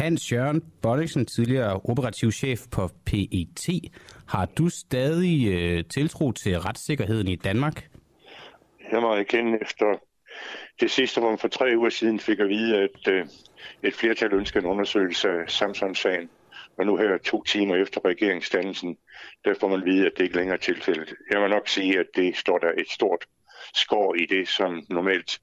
Hans Jørgen Bonniksen, tidligere operativ chef på PET. Har du stadig øh, tiltro til retssikkerheden i Danmark? Jeg må erkende efter det sidste, hvor for tre uger siden fik at vide, at øh, et flertal ønskede en undersøgelse af Samsung-sagen. Og nu her to timer efter regeringsdannelsen, der får man vide, at det ikke længere er tilfældet. Jeg må nok sige, at det står der et stort skår i det, som normalt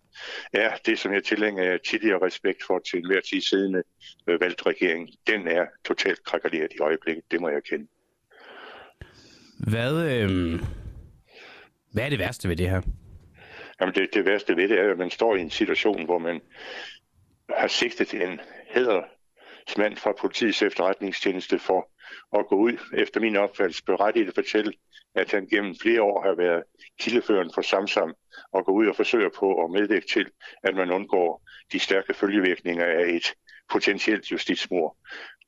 er det, som jeg tilhænger af tidligere respekt for til enhver tid siddende øh, valgt regering. Den er totalt krakaleret i øjeblikket, det må jeg kende. Hvad, øh, hvad er det værste ved det her? Jamen det, det værste ved det er, at man står i en situation, hvor man har sigtet en hædersmand fra politiets efterretningstjeneste for at gå ud, efter min opfattelse, berettiget at fortælle, at han gennem flere år har været kildeføren for Samsam og gå ud og forsøge på at medvirke til, at man undgår de stærke følgevirkninger af et potentielt justitsmord.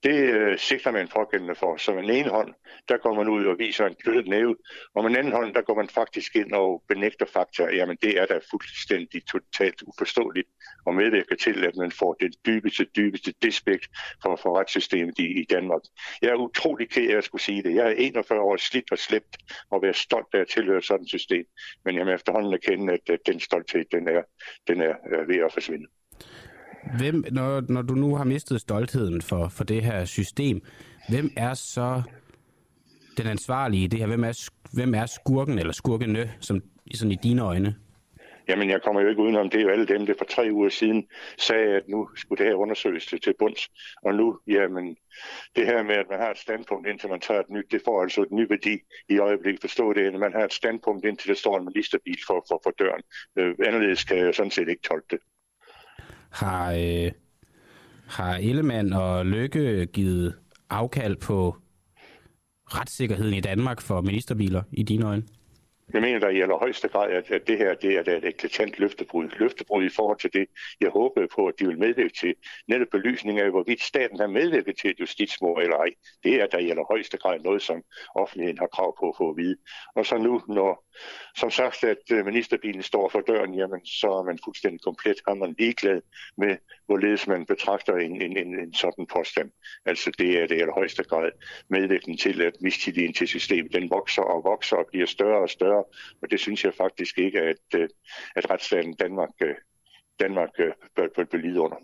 Det øh, sigter man pågældende for. Så med den ene hånd, der går man ud og viser en knyttet næve, og med den anden hånd, der går man faktisk ind og benægter fakta. Jamen det er da fuldstændig totalt uforståeligt og medvirker til, at man får den dybeste, dybeste despekt for, for retssystemet i, i Danmark. Jeg er utrolig ked af at skulle sige det. Jeg er 41 år slidt og slæbt og være stolt af at tilhøre sådan et system. Men jeg må efterhånden erkende, at, at den stolthed, den er, den er øh, ved at forsvinde. Hvem, når, når du nu har mistet stoltheden for, for det her system, hvem er så den ansvarlige i det her? Hvem er, hvem er skurken eller skurkene, som sådan i dine øjne? Jamen, jeg kommer jo ikke udenom. Det er jo alle dem, der for tre uger siden sagde, at nu skulle det her undersøges til, til bunds. Og nu, jamen, det her med, at man har et standpunkt, indtil man tager et nyt, det får altså et ny værdi i øjeblikket. Forstå det, at man har et standpunkt, indtil der står en ministerbil for, for, for døren. Øh, anderledes kan jeg sådan set ikke tolke det. Har, øh, har Ellemann og Lykke givet afkald på retssikkerheden i Danmark for ministerbiler i dine øjne? Jeg mener der i allerhøjeste grad, at, at det her det er et eklatant løftebrud. Løftebrud i forhold til det, jeg håbede på, at de vil medvirke til. Netop belysning af, hvorvidt staten har medvirket til et justitsmord eller ej. Det er der i allerhøjeste grad noget, som offentligheden har krav på at få at vide. Og så nu, når som sagt, at øh, ministerbilen står for døren, jamen så er man fuldstændig komplet har man ligeglad med, hvorledes man betragter en, en, en, en sådan påstand. Altså det er det i allerhøjeste grad medvirkende til, at mistilliden til systemet, den vokser og vokser og bliver større og større, og det synes jeg faktisk ikke, at, øh, at retsstaten Danmark, øh, Danmark øh, bør, bør, bør lide under.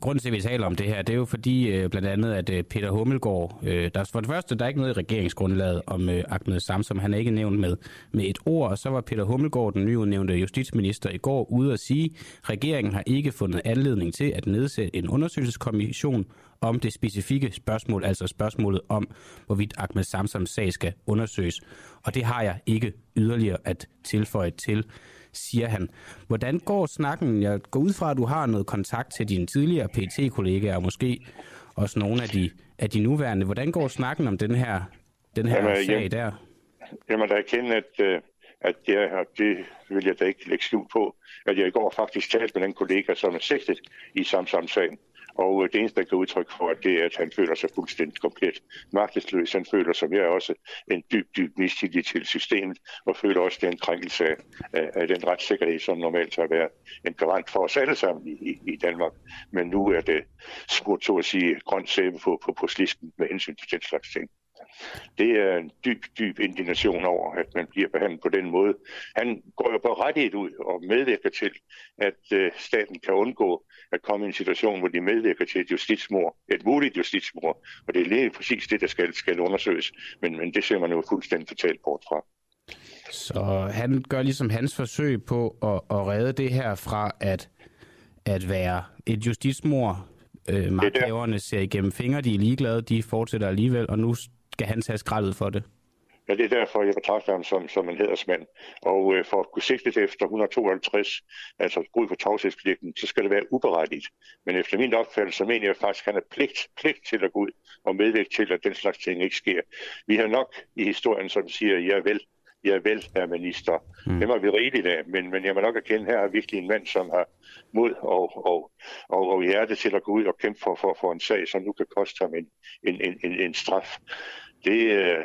Grunden til, at vi taler om det her, det er jo fordi blandt andet, at Peter Hummelgaard, der for det første, der er ikke noget i regeringsgrundlaget om Ahmed Samsom, han er ikke nævnt med, med et ord, og så var Peter Hummelgaard, den nyudnævnte justitsminister, i går ude at sige, at regeringen har ikke fundet anledning til at nedsætte en undersøgelseskommission om det specifikke spørgsmål, altså spørgsmålet om, hvorvidt Ahmed Samsams sag skal undersøges. Og det har jeg ikke yderligere at tilføje til siger han. Hvordan går snakken? Jeg går ud fra, at du har noget kontakt til dine tidligere pt kollegaer og måske også nogle af de, af de nuværende. Hvordan går snakken om den her, den her jamen, sag jamen, der? Jeg må da erkende, at, øh, at jeg, det vil jeg da ikke lægge skjul på, at jeg i går faktisk talte med den kollega, som er sigtet i Samsam-sagen. Og øh, det eneste, der kan udtrykke for, at det er, at han føler sig fuldstændig komplet magtesløs. Han føler, som jeg også, en dyb, dyb mistillid til systemet, og føler også den krænkelse af, af, af den retssikkerhed, som normalt har været en garant for os alle sammen i, i, i Danmark. Men nu er det smurt, så at sige, grønt sæbe på, på, på slisken med hensyn til den slags ting. Det er en dyb, dyb indignation over, at man bliver behandlet på den måde. Han går jo på rettighed ud og medvirker til, at øh, staten kan undgå at komme i en situation, hvor de medvirker til et justitsmord, et muligt justitsmord. Og det er lige præcis det, der skal, skal undersøges. Men, men det ser man jo fuldstændig totalt bort fra. Så han gør ligesom hans forsøg på at, at redde det her fra at, at være et justitsmord. Øh, magthaverne ser igennem fingre, de er ligeglade, de fortsætter alligevel, og nu skal han tage skraldet for det. Ja, det er derfor, jeg betragter ham som, som en hedersmand. Og øh, for at kunne sigte det efter 152, altså brud på tavshedspligten, så skal det være uberettigt. Men efter min opfattelse, så mener jeg faktisk, at han har pligt, pligt til at gå ud og medvirke til, at den slags ting ikke sker. Vi har nok i historien, som siger, ja vel, ja vel, herr minister. Mm. Det må vi rigeligt af, men, men jeg må nok erkende, her er virkelig en mand, som har mod og, og, og, og hjerte til at gå ud og kæmpe for, for, for en sag, som nu kan koste ham en, en, en, en, en straf det, øh,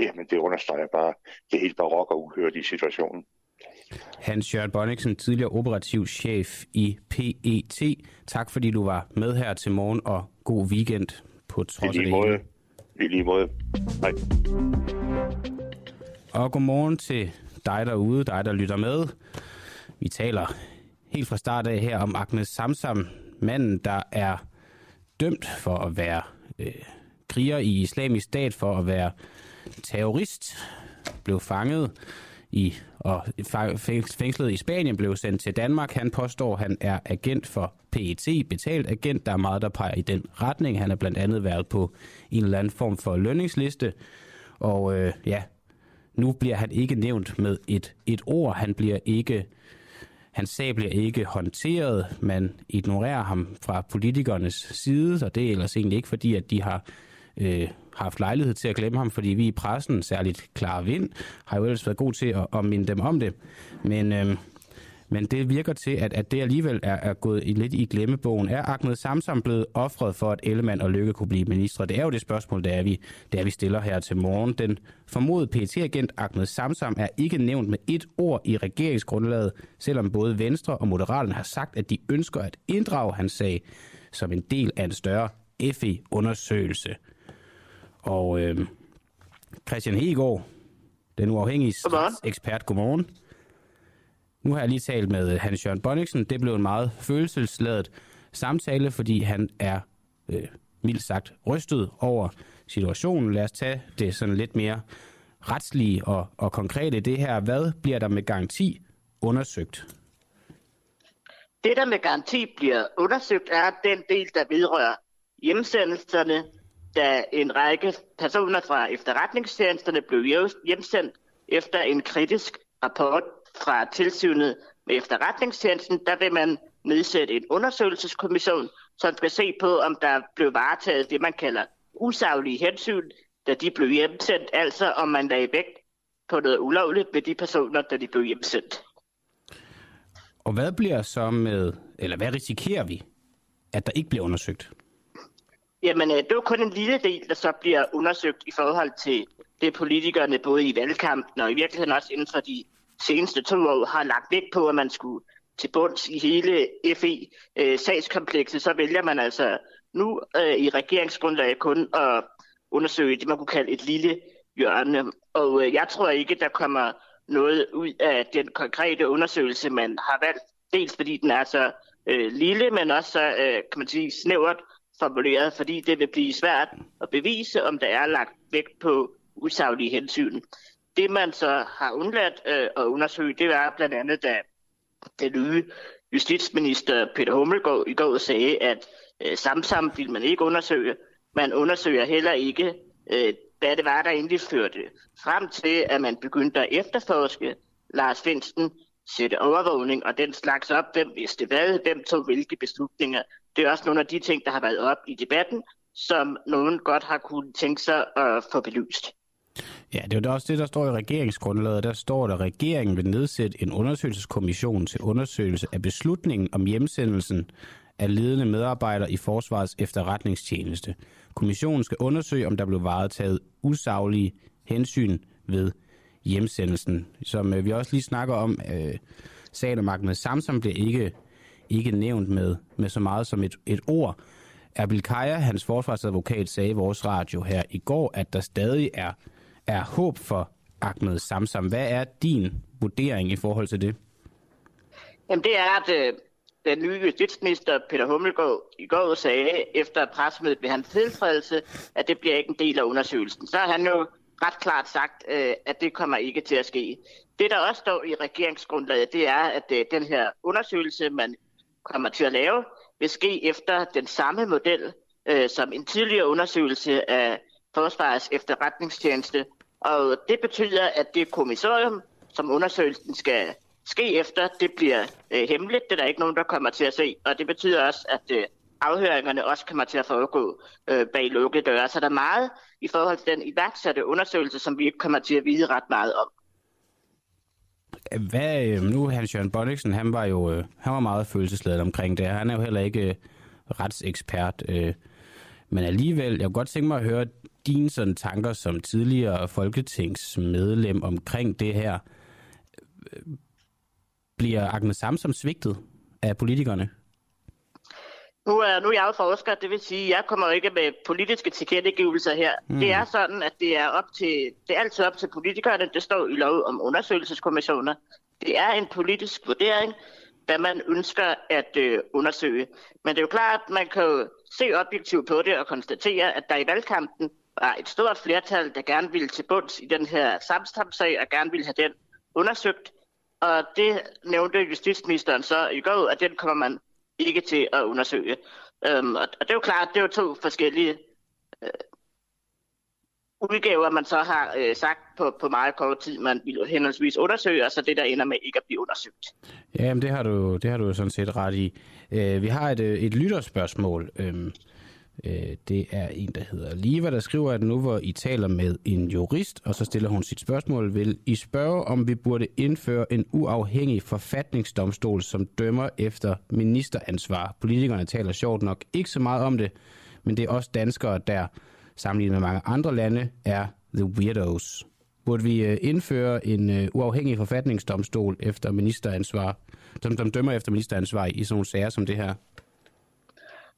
jamen, det understreger bare det helt barok og uhørt i situationen. Hans Jørgen Bonniksen, tidligere operativ chef i PET. Tak fordi du var med her til morgen, og god weekend på trods af det. I lige måde. Hej. Og godmorgen til dig derude, dig der lytter med. Vi taler helt fra start af her om Agnes Samsam, manden, der er dømt for at være øh, kriger i islamisk stat, for at være terrorist, blev fanget i og fængslet i Spanien, blev sendt til Danmark. Han påstår, at han er agent for PET, betalt agent. Der er meget, der peger i den retning. Han har blandt andet været på en eller anden form for lønningsliste. Og øh, ja, nu bliver han ikke nævnt med et, et ord. Han bliver ikke, hans sag bliver ikke håndteret. Man ignorerer ham fra politikernes side, og det er ellers egentlig ikke fordi, at de har øh, haft lejlighed til at glemme ham, fordi vi i pressen, særligt klar Vind, har jo ellers været god til at, at minde dem om det. Men, øh, men det virker til, at, at det alligevel er, er gået i, lidt i glemmebogen. Er Ahmed Samsam blevet offret for, at Ellemann og Lykke kunne blive ministre? Det er jo det spørgsmål, der er vi, der vi stiller her til morgen. Den formodede PT-agent Ahmed Samsam er ikke nævnt med et ord i regeringsgrundlaget, selvom både Venstre og Moderaterne har sagt, at de ønsker at inddrage hans sag som en del af en større FE-undersøgelse. Og øh, Christian Hegård, den uafhængige ekspert, godmorgen. Nu har jeg lige talt med Hans Jørgen Bonniksen. Det blev en meget følelsesladet samtale, fordi han er øh, mildt sagt rystet over situationen. Lad os tage det sådan lidt mere retslige og, og konkrete det her. Hvad bliver der med garanti undersøgt? Det, der med garanti bliver undersøgt, er den del, der vedrører hjemsendelserne, da en række personer fra efterretningstjenesterne blev hjemsendt efter en kritisk rapport fra tilsynet med efterretningstjenesten, der vil man nedsætte en undersøgelseskommission, som skal se på, om der blev varetaget det, man kalder usaglige hensyn, da de blev hjemsendt, altså om man lagde vægt på noget ulovligt ved de personer, da de blev hjemsendt. Og hvad bliver så med, eller hvad risikerer vi, at der ikke bliver undersøgt? Jamen, øh, det er kun en lille del, der så bliver undersøgt i forhold til det, politikerne både i valgkampen og i virkeligheden også inden for de seneste to år har lagt vægt på, at man skulle til bunds i hele FE-sagskomplekset, øh, så vælger man altså nu øh, i regeringsgrundlaget kun at undersøge det, man kunne kalde et lille hjørne. Og øh, jeg tror ikke, der kommer noget ud af den konkrete undersøgelse, man har valgt. Dels fordi den er så øh, lille, men også så, øh, kan man sige, snævert formuleret, fordi det vil blive svært at bevise, om der er lagt vægt på usaglige hensyn. Det man så har undladt øh, at undersøge, det var blandt andet, da den nye justitsminister Peter Hummelgaard i går sagde, at øh, Samsam vil man ikke undersøge. Man undersøger heller ikke, øh, hvad det var, der egentlig førte frem til, at man begyndte at efterforske Lars Finsten, sætte overvågning og den slags op. Hvem vidste hvad? Hvem tog hvilke beslutninger? Det er også nogle af de ting, der har været op i debatten, som nogen godt har kunne tænke sig at få belyst. Ja, det er jo også det, der står i regeringsgrundlaget. Der står der, at regeringen vil nedsætte en undersøgelseskommission til undersøgelse af beslutningen om hjemsendelsen af ledende medarbejdere i Forsvarets efterretningstjeneste. Kommissionen skal undersøge, om der blev varetaget usaglige hensyn ved hjemsendelsen. Som øh, vi også lige snakker om, øh, sagen om Ahmed Samsam bliver ikke, ikke nævnt med, med så meget som et, et ord. Erbil Kaja, hans forsvarsadvokat, sagde i vores radio her i går, at der stadig er, er håb for Ahmed Samsam. Hvad er din vurdering i forhold til det? Jamen det er, at øh, den nye justitsminister Peter Hummelgaard i går sagde efter pressemødet ved hans tiltrædelse, at det bliver ikke en del af undersøgelsen. Så har han jo ret klart sagt, øh, at det kommer ikke til at ske. Det, der også står i regeringsgrundlaget, det er, at øh, den her undersøgelse, man kommer til at lave, vil ske efter den samme model øh, som en tidligere undersøgelse af Forsvarets efterretningstjeneste. Og det betyder, at det kommissorium, som undersøgelsen skal ske efter, det bliver øh, hemmeligt. Det er der ikke nogen, der kommer til at se. Og det betyder også, at øh, afhøringerne også kommer til at foregå øh, bag lukkede døre. Så der er meget i forhold til den iværksatte undersøgelse, som vi ikke kommer til at vide ret meget om. Hvad, øhm, nu Hans Jørgen Bonniksen, han var jo øh, han var meget følelsesladet omkring det. Han er jo heller ikke øh, retsekspert. Øh. Men alligevel, jeg kunne godt tænke mig at høre dine sådan tanker som tidligere folketingsmedlem omkring det her. Bliver Agnes Samsom svigtet af politikerne? Nu er, nu er jeg jo forsker, det vil sige, at jeg kommer ikke med politiske tilkendegivelser her. Mm. Det er sådan, at det er, op til, det er altid op til politikerne. Det står i lov om undersøgelseskommissioner. Det er en politisk vurdering, hvad man ønsker at øh, undersøge. Men det er jo klart, at man kan jo se objektivt på det og konstatere, at der i valgkampen var et stort flertal, der gerne ville til bunds i den her samstamsag og gerne ville have den undersøgt. Og det nævnte justitsministeren så i går, at den kommer man ikke til at undersøge. Øhm, og, og det er jo klart, det er jo to forskellige øh, udgaver, man så har øh, sagt på, på meget kort tid, man vil henholdsvis undersøge, og så det, der ender med ikke at blive undersøgt. Ja, men det har du, det har du sådan set ret i. Øh, vi har et, øh, et lytterspørgsmål. Øh, Øh, det er en, der hedder Liva, der skriver, at nu hvor I taler med en jurist, og så stiller hun sit spørgsmål, vil I spørge, om vi burde indføre en uafhængig forfatningsdomstol, som dømmer efter ministeransvar. Politikerne taler sjovt nok ikke så meget om det, men det er også danskere, der sammenlignet med mange andre lande, er the weirdos. Burde vi øh, indføre en øh, uafhængig forfatningsdomstol efter ministeransvar, som, som dømmer efter ministeransvar i sådan nogle sager som det her?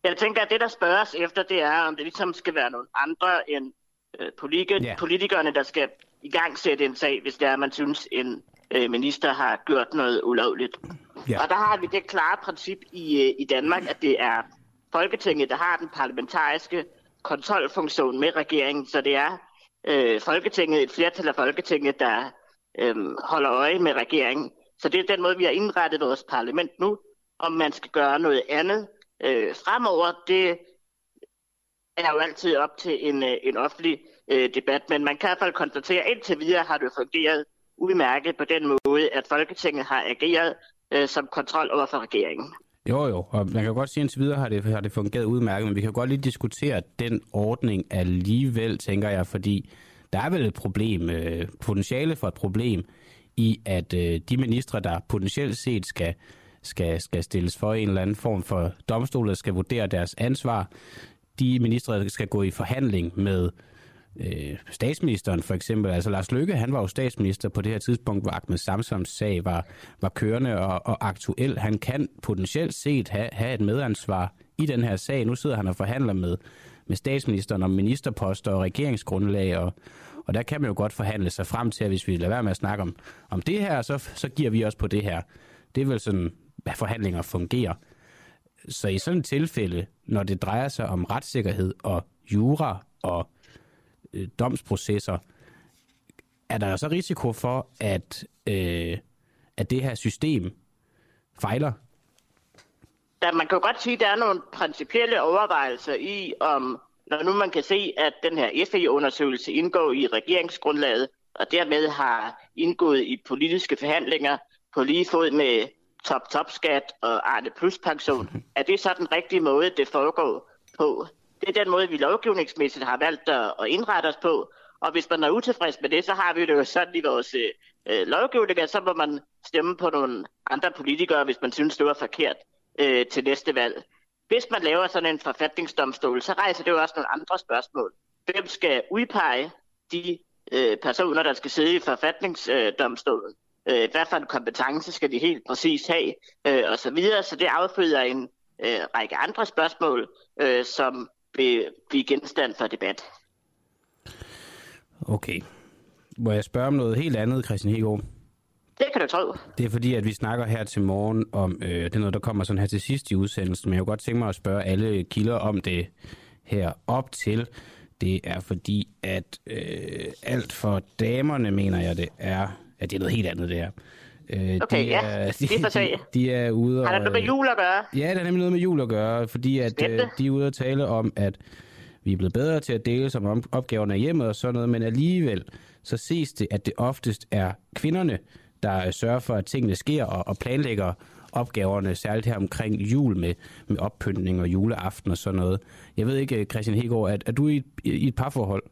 Jeg tænker, at det, der spørges efter, det er, om det ligesom skal være nogle andre end øh, politi- yeah. politikerne, der skal i gang sætte en sag, hvis det er, man synes, en øh, minister har gjort noget ulovligt. Yeah. Og der har vi det klare princip i, øh, i Danmark, at det er Folketinget, der har den parlamentariske kontrolfunktion med regeringen, så det er øh, Folketinget, et flertal af Folketinget, der øh, holder øje med regeringen. Så det er den måde, vi har indrettet vores parlament nu, om man skal gøre noget andet, øh, fremover, det er jo altid op til en, øh, en offentlig øh, debat, men man kan i hvert fald konstatere, at indtil videre har det fungeret udmærket på den måde, at Folketinget har ageret øh, som kontrol over for regeringen. Jo, jo, og man kan godt sige, at indtil videre har det, har det fungeret udmærket, men vi kan godt lige diskutere den ordning alligevel, tænker jeg, fordi der er vel et problem, øh, potentiale for et problem, i at øh, de ministre, der potentielt set skal skal, skal stilles for en eller anden form for domstol, der skal vurdere deres ansvar. De ministre skal gå i forhandling med øh, statsministeren for eksempel. Altså Lars Løkke, han var jo statsminister på det her tidspunkt, hvor Ahmed Samsams sag var, var kørende og, og aktuel. Han kan potentielt set have, have et medansvar i den her sag. Nu sidder han og forhandler med, med statsministeren om ministerposter og regeringsgrundlag, og, og der kan man jo godt forhandle sig frem til, at hvis vi lader være med at snakke om, om det her, så, så giver vi os på det her. Det er vel sådan forhandlinger fungerer. Så i sådan et tilfælde, når det drejer sig om retssikkerhed og jura og øh, domsprocesser, er der så risiko for, at, øh, at det her system fejler? Da man kan godt sige, at der er nogle principielle overvejelser i, om når nu man kan se, at den her FE-undersøgelse indgår i regeringsgrundlaget, og dermed har indgået i politiske forhandlinger på lige fod med top-top-skat og Arne Plus-pension, er det så den rigtige måde, det foregår på? Det er den måde, vi lovgivningsmæssigt har valgt at indrette os på. Og hvis man er utilfreds med det, så har vi det jo sådan i vores øh, lovgivning, at så må man stemme på nogle andre politikere, hvis man synes, det var forkert øh, til næste valg. Hvis man laver sådan en forfatningsdomstol, så rejser det jo også nogle andre spørgsmål. Hvem skal udpege de øh, personer, der skal sidde i forfatningsdomstolen? Øh, hvad for en kompetence skal de helt præcis have, øh, og så videre. Så det afføder en øh, række andre spørgsmål, øh, som vil blive genstand for debat. Okay. Må jeg spørge om noget helt andet, Christian Hegård? Det kan du tro. Det er fordi, at vi snakker her til morgen om, øh, det er noget, der kommer sådan her til sidst i udsendelsen, men jeg kunne godt tænke mig at spørge alle kilder om det her op til. Det er fordi, at øh, alt for damerne, mener jeg det er, Ja, det er noget helt andet, det her. Øh, okay, de er, de, det er de, de er ude og... Har det noget med jul at gøre? Ja, det har nemlig noget med jul at gøre, fordi at, øh, de er ude og tale om, at vi er blevet bedre til at dele som om opgaverne af hjemmet og sådan noget, men alligevel så ses det, at det oftest er kvinderne, der sørger for, at tingene sker og, og planlægger opgaverne, særligt her omkring jul med, med oppyntning og juleaften og sådan noget. Jeg ved ikke, Christian Hegård, er, er du i i et parforhold?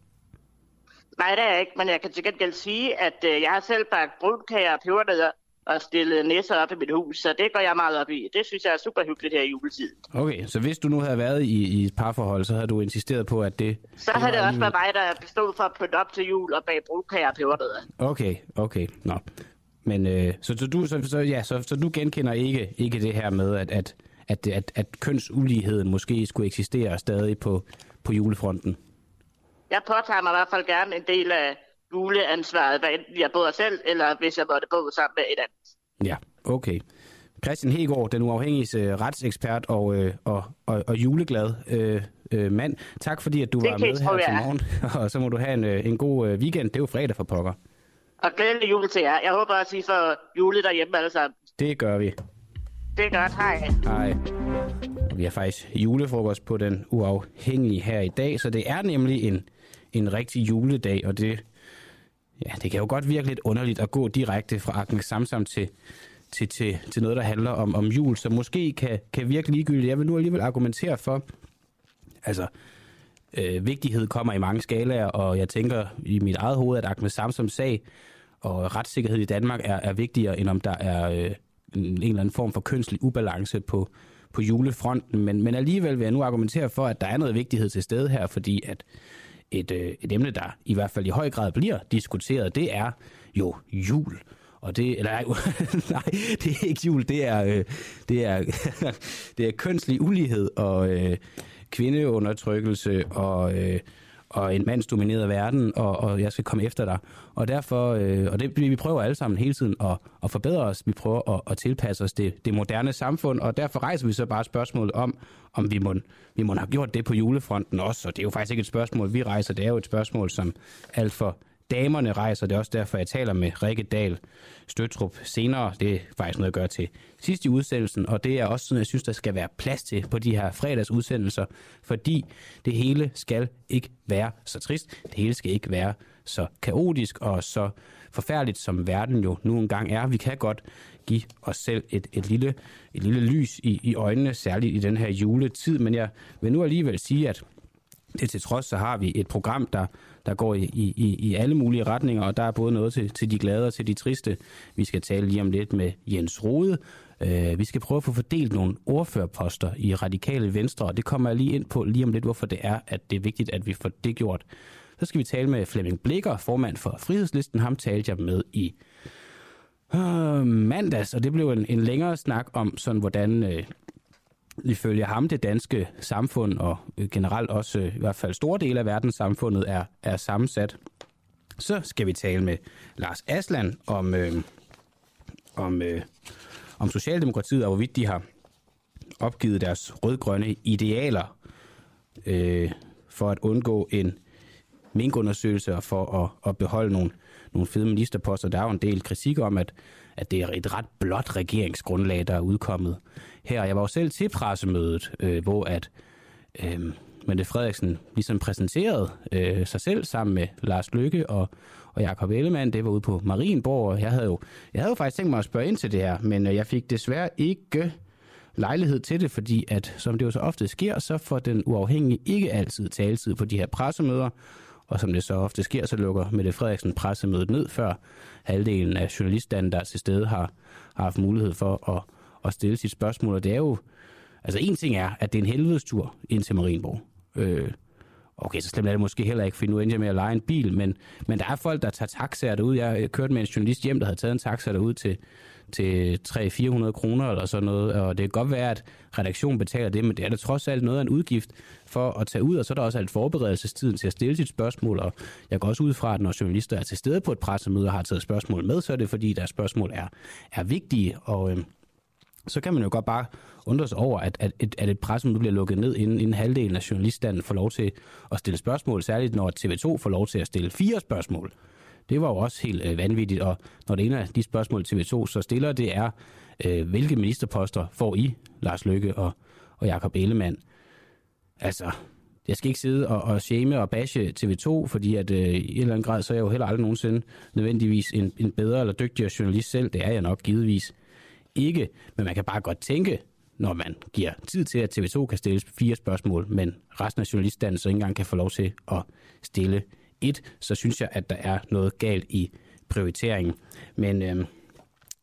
Nej, det er jeg ikke, men jeg kan til gengæld sige, at øh, jeg har selv bagt brunkager og pebernødder og stillet næsser op i mit hus, så det går jeg meget op i. Det synes jeg er super hyggeligt her i juletid. Okay, så hvis du nu havde været i, i et parforhold, så havde du insisteret på, at det... Så havde det også været mig, der bestod for at pynte op til jul og bage brunkager og pebernødder. Okay, okay, nå. Men øh, så, så, du, så, så, ja, så, så du genkender ikke, ikke det her med, at, at, at, at, at kønsuligheden måske skulle eksistere stadig på, på julefronten? Jeg påtager mig i hvert fald gerne en del af juleansvaret, hvad enten jeg bor selv, eller hvis jeg måtte bo sammen med et andet. Ja, okay. Christian Hegård, den uafhængige øh, retsekspert og, øh, og, og, og juleglad øh, øh, mand. Tak fordi, at du det var med her til morgen, og så må du have en, øh, en god øh, weekend. Det er jo fredag for pokker. Og glædelig jul til jer. Jeg håber også, I får jule derhjemme alle sammen. Det gør vi. Det er godt. Hej. Hej. Vi har faktisk julefrokost på den uafhængige her i dag, så det er nemlig en, en rigtig juledag, og det, ja, det kan jo godt virke lidt underligt at gå direkte fra Agnes Samsam til, til, til, til noget, der handler om, om jul, som måske kan, kan virke ligegyldigt. Jeg vil nu alligevel argumentere for, altså, øh, vigtighed kommer i mange skalaer, og jeg tænker i mit eget hoved, at Ahmed Samsams sag og retssikkerhed i Danmark er, er vigtigere, end om der er øh, en eller anden form for kønslig ubalance på, på julefronten. Men, men alligevel vil jeg nu argumentere for, at der er noget vigtighed til stede her, fordi at et, øh, et emne, der i hvert fald i høj grad bliver diskuteret, det er jo jul. Og det, eller nej, nej, det er ikke jul, det er, øh, det er, det er kønslig ulighed og øh, kvindeundertrykkelse og, øh, og en mandsdomineret verden, og, og jeg skal komme efter dig. Og derfor, øh, og det, vi prøver alle sammen hele tiden at, at forbedre os, vi prøver at, at tilpasse os det, det moderne samfund, og derfor rejser vi så bare spørgsmålet om, om vi må, vi må have gjort det på julefronten også, og det er jo faktisk ikke et spørgsmål, vi rejser, det er jo et spørgsmål, som alt for damerne rejser. Det er også derfor, jeg taler med Rikke Dahl Støtrup senere. Det er faktisk noget, jeg gør til sidst i udsendelsen, og det er også sådan, jeg synes, der skal være plads til på de her fredagsudsendelser, fordi det hele skal ikke være så trist. Det hele skal ikke være så kaotisk og så forfærdeligt, som verden jo nu engang er. Vi kan godt give os selv et, et, lille, et lille lys i, i øjnene, særligt i den her juletid, men jeg vil nu alligevel sige, at det til trods, så har vi et program, der, der går i, i, i alle mulige retninger, og der er både noget til, til de glade og til de triste. Vi skal tale lige om lidt med Jens Rode. Uh, øh, vi skal prøve at få fordelt nogle ordførerposter i radikale venstre, og det kommer jeg lige ind på lige om lidt, hvorfor det er, at det er vigtigt, at vi får det gjort. Så skal vi tale med Flemming Blikker, formand for Frihedslisten. Ham talte jeg med i uh, mandags, og det blev en, en længere snak om, sådan hvordan... Uh, ifølge ham det danske samfund, og øh, generelt også øh, i hvert fald store dele af verdenssamfundet, er, er sammensat. Så skal vi tale med Lars Asland om, øh, om, øh, om Socialdemokratiet, og hvorvidt de har opgivet deres rødgrønne idealer øh, for at undgå en minkundersøgelse og for at, at beholde nogle, nogle fede ministerposter. Der er jo en del kritik om, at, at det er et ret blot regeringsgrundlag, der er udkommet her. Jeg var jo selv til pressemødet, øh, hvor at øh, Mette Frederiksen ligesom præsenterede øh, sig selv sammen med Lars Lykke og, og Jakob Ellemann. Det var ude på Marienborg, og jeg havde jo, jeg havde jo faktisk tænkt mig at spørge ind til det her, men øh, jeg fik desværre ikke lejlighed til det, fordi at, som det jo så ofte sker, så får den uafhængige ikke altid taletid på de her pressemøder, og som det så ofte sker, så lukker Mette Frederiksen pressemødet ned, før halvdelen af journalisterne, der til stede, har, har haft mulighed for at at stille sit spørgsmål, og det er jo... Altså en ting er, at det er en helvedestur ind til Marienborg. Øh, okay, så slemt er det måske heller ikke, for nu endte jeg med at lege en bil, men, men der er folk, der tager taxaer derud. Jeg kørte med en journalist hjem, der havde taget en taxa derud til, til 300-400 kroner eller sådan noget, og det kan godt være, at redaktionen betaler det, men det er da trods alt noget af en udgift for at tage ud, og så er der også alt forberedelsestiden til at stille sit spørgsmål, og jeg går også ud fra, at når journalister er til stede på et pressemøde og har taget spørgsmål med, så er det fordi, deres spørgsmål er, er vigtige, og, øh, så kan man jo godt bare undre sig over, at, at, at, at et pressemøde bliver lukket ned, inden, inden halvdelen af journaliststanden får lov til at stille spørgsmål, særligt når TV2 får lov til at stille fire spørgsmål. Det var jo også helt øh, vanvittigt, og når det ene af de spørgsmål TV2 så stiller, det er, øh, hvilke ministerposter får I, Lars Løkke og, og Jakob Ellemann? Altså, jeg skal ikke sidde og, og shame og bashe TV2, fordi at øh, i en eller anden grad, så er jeg jo heller aldrig nogensinde nødvendigvis en, en bedre eller dygtigere journalist selv. Det er jeg nok givetvis ikke, men man kan bare godt tænke, når man giver tid til, at TV2 kan stille fire spørgsmål, men resten af journaliststanden så ikke engang kan få lov til at stille et, så synes jeg, at der er noget galt i prioriteringen. Men øh,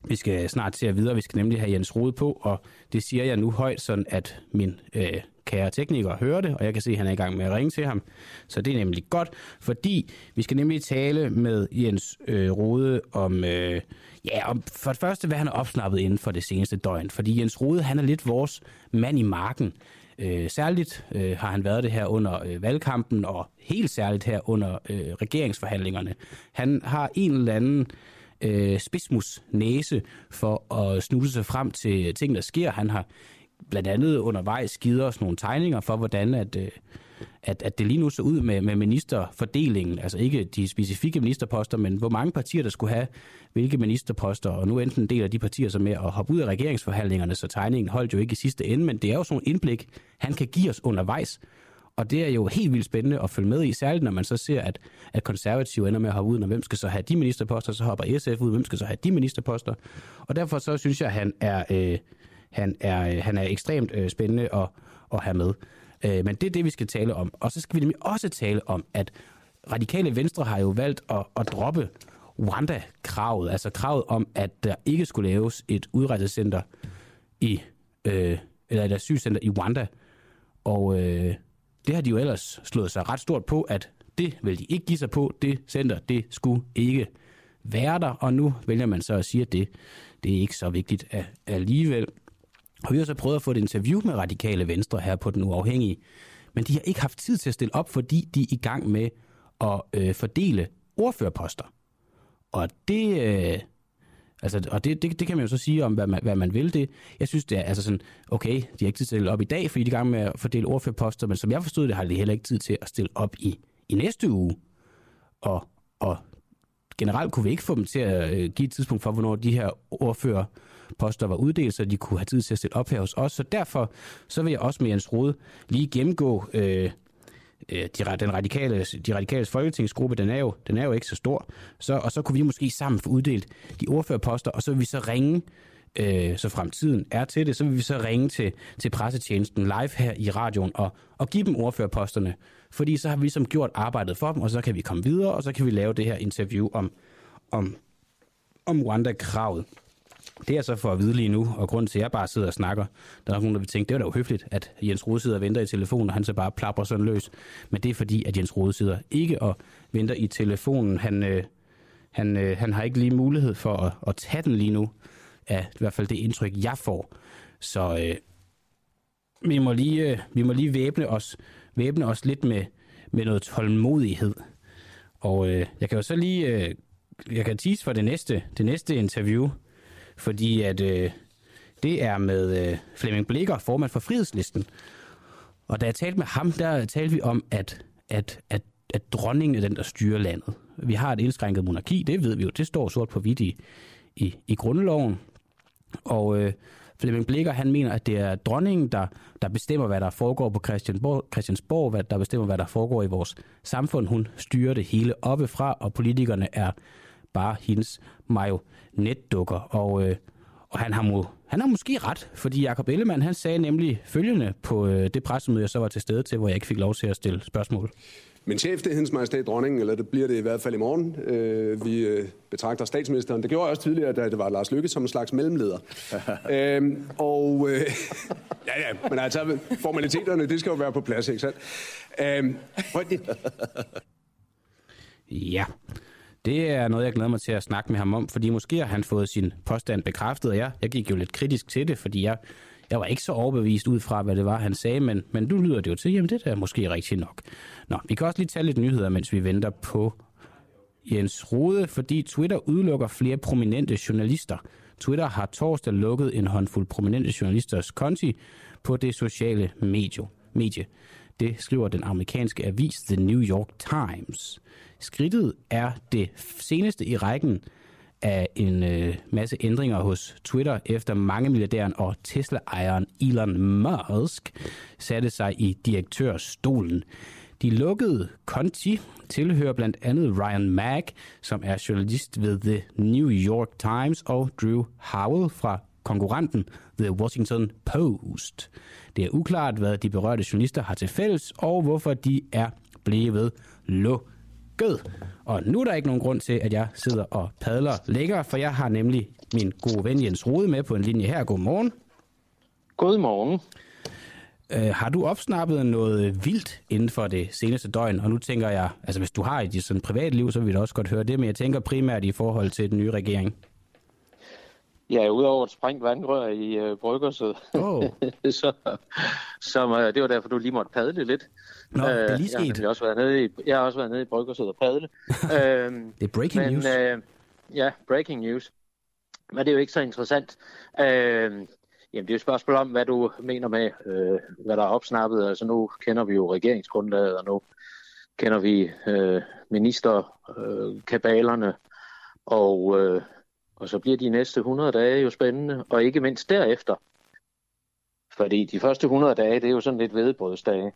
vi skal snart se videre. Vi skal nemlig have Jens Rode på, og det siger jeg nu højt, sådan at min øh, kære tekniker hører det, og jeg kan se, at han er i gang med at ringe til ham. Så det er nemlig godt, fordi vi skal nemlig tale med Jens øh, Rode om, øh, ja, og for det første, hvad han har opsnappet inden for det seneste døgn. Fordi Jens Rode, han er lidt vores mand i marken. Øh, særligt øh, har han været det her under øh, valgkampen, og helt særligt her under øh, regeringsforhandlingerne. Han har en eller anden øh, spidsmus næse for at snuse sig frem til ting, der sker. Han har blandt andet undervejs givet os nogle tegninger for, hvordan at, øh, at, at det lige nu så ud med, med ministerfordelingen, altså ikke de specifikke ministerposter, men hvor mange partier, der skulle have hvilke ministerposter, og nu enten en del af de partier, som med at hoppe ud af regeringsforhandlingerne, så tegningen holdt jo ikke i sidste ende, men det er jo sådan en indblik, han kan give os undervejs, og det er jo helt vildt spændende at følge med i, særligt når man så ser, at, at konservative ender med at hoppe ud, når hvem skal så have de ministerposter, så hopper SF ud, hvem skal så have de ministerposter. Og derfor så synes jeg, at han er, øh, han er, øh, han er ekstremt øh, spændende at, at have med. Øh, men det er det, vi skal tale om. Og så skal vi nemlig også tale om, at radikale venstre har jo valgt at, at droppe Rwanda-kravet, altså kravet om, at der ikke skulle laves et udrejsecenter i, øh, eller et asylcenter i Rwanda. Og øh, det har de jo ellers slået sig ret stort på, at det vil de ikke give sig på. Det center, det skulle ikke være der, og nu vælger man så at sige, at det, det er ikke så vigtigt alligevel. Og vi har så prøvet at få et interview med radikale venstre her på Den Uafhængige, men de har ikke haft tid til at stille op, fordi de er i gang med at øh, fordele ordførerposter. Og det, øh, altså, og det, det, det kan man jo så sige om, hvad man, hvad man vil det. Jeg synes, det er altså sådan, okay, de har ikke tid til at stille op i dag, fordi de er i gang med at fordele ordførerposter, men som jeg forstod det, har de heller ikke tid til at stille op i, i næste uge. Og, og generelt kunne vi ikke få dem til at øh, give et tidspunkt for, hvornår de her poster var uddelt, så de kunne have tid til at sætte op her hos os. Så derfor så vil jeg også med Jens Rode lige gennemgå øh, øh de, den radikale, de radikale folketingsgruppe, den er, jo, den er jo ikke så stor. Så, og så kunne vi måske sammen få uddelt de ordførerposter, og så vil vi så ringe øh, så fremtiden er til det, så vil vi så ringe til, til pressetjenesten live her i radioen og, og give dem ordførerposterne. Fordi så har vi som gjort arbejdet for dem, og så kan vi komme videre, og så kan vi lave det her interview om, om, om Rwanda-kravet. Det er så for at vide lige nu, og grund til, at jeg bare sidder og snakker, der er nogen, der vil tænke, det er da uhøfligt, at Jens Rode sidder og venter i telefonen, og han så bare plapper sådan løs. Men det er fordi, at Jens Rode sidder ikke og venter i telefonen. Han, øh, han, øh, han har ikke lige mulighed for at, at tage den lige nu af i hvert fald det indtryk, jeg får. Så øh, vi, må lige, øh, vi må lige væbne os, væbne os lidt med, med noget tålmodighed. Og øh, jeg kan jo så lige, øh, jeg kan tease for det næste, det næste interview, fordi at øh, det er med øh, Flemming Blikker, formand for Frihedslisten. Og da jeg talte med ham, der talte vi om, at, at, at, at dronningen er den, der styrer landet. Vi har et indskrænket monarki, det ved vi jo, det står sort på hvidt i, i, i grundloven. Og øh, Flemming Blikker, han mener, at det er dronningen, der, der bestemmer, hvad der foregår på Christiansborg, Christiansborg, hvad der bestemmer, hvad der foregår i vores samfund. Hun styrer det hele oppefra, og politikerne er bare hendes marionetdukker. Og, øh, og han har, må, han har måske ret, fordi Jakob Ellemann, han sagde nemlig følgende på øh, det pressemøde, jeg så var til stede til, hvor jeg ikke fik lov til at stille spørgsmål. Men chef, det er hendes majestæt dronningen, eller det bliver det i hvert fald i morgen. Øh, vi øh, betragter statsministeren. Det gjorde jeg også tidligere, da det var Lars Lykke som en slags mellemleder. øh, og øh, ja, ja, men altså, formaliteterne, det skal jo være på plads, ikke sandt? Øh, ja, det er noget, jeg glæder mig til at snakke med ham om, fordi måske har han fået sin påstand bekræftet, og jeg, jeg gik jo lidt kritisk til det, fordi jeg jeg var ikke så overbevist ud fra, hvad det var, han sagde, men, men nu lyder det jo til, jamen det er måske rigtigt nok. Nå, vi kan også lige tage lidt nyheder, mens vi venter på Jens Rode, fordi Twitter udelukker flere prominente journalister. Twitter har torsdag lukket en håndfuld prominente journalisters konti på det sociale medie. medie. Det skriver den amerikanske avis The New York Times. Skridtet er det seneste i rækken af en øh, masse ændringer hos Twitter, efter mange milliardæren og Tesla-ejeren Elon Musk satte sig i direktørstolen. De lukkede konti tilhører blandt andet Ryan Mack, som er journalist ved The New York Times, og Drew Howell fra konkurrenten The Washington Post. Det er uklart, hvad de berørte journalister har til fælles, og hvorfor de er blevet lukket gød. Og nu er der ikke nogen grund til, at jeg sidder og padler længere, for jeg har nemlig min gode ven Jens Rode med på en linje her. Godmorgen. Godmorgen. Øh, har du opsnappet noget vildt inden for det seneste døgn? Og nu tænker jeg, altså hvis du har i dit sådan privatliv, så vil vi også godt høre det, men jeg tænker primært i forhold til den nye regering. Ja, udover et sprængt vandrør i øh, Bryggersød. Oh. så, som, øh, det var derfor, du lige måtte padle lidt. Nå, øh, det er lige sket. Jeg har, også været nede i, jeg har også været nede i Bryggersød og padle. øhm, det er breaking men, news. Øh, ja, breaking news. Men det er jo ikke så interessant. Øh, jamen, det er jo et spørgsmål om, hvad du mener med, øh, hvad der er opsnappet. Altså nu kender vi jo regeringsgrundlaget, og nu kender vi øh, ministerkabalerne, øh, og øh, og så bliver de næste 100 dage jo spændende, og ikke mindst derefter. Fordi de første 100 dage, det er jo sådan lidt vedbrødsdage.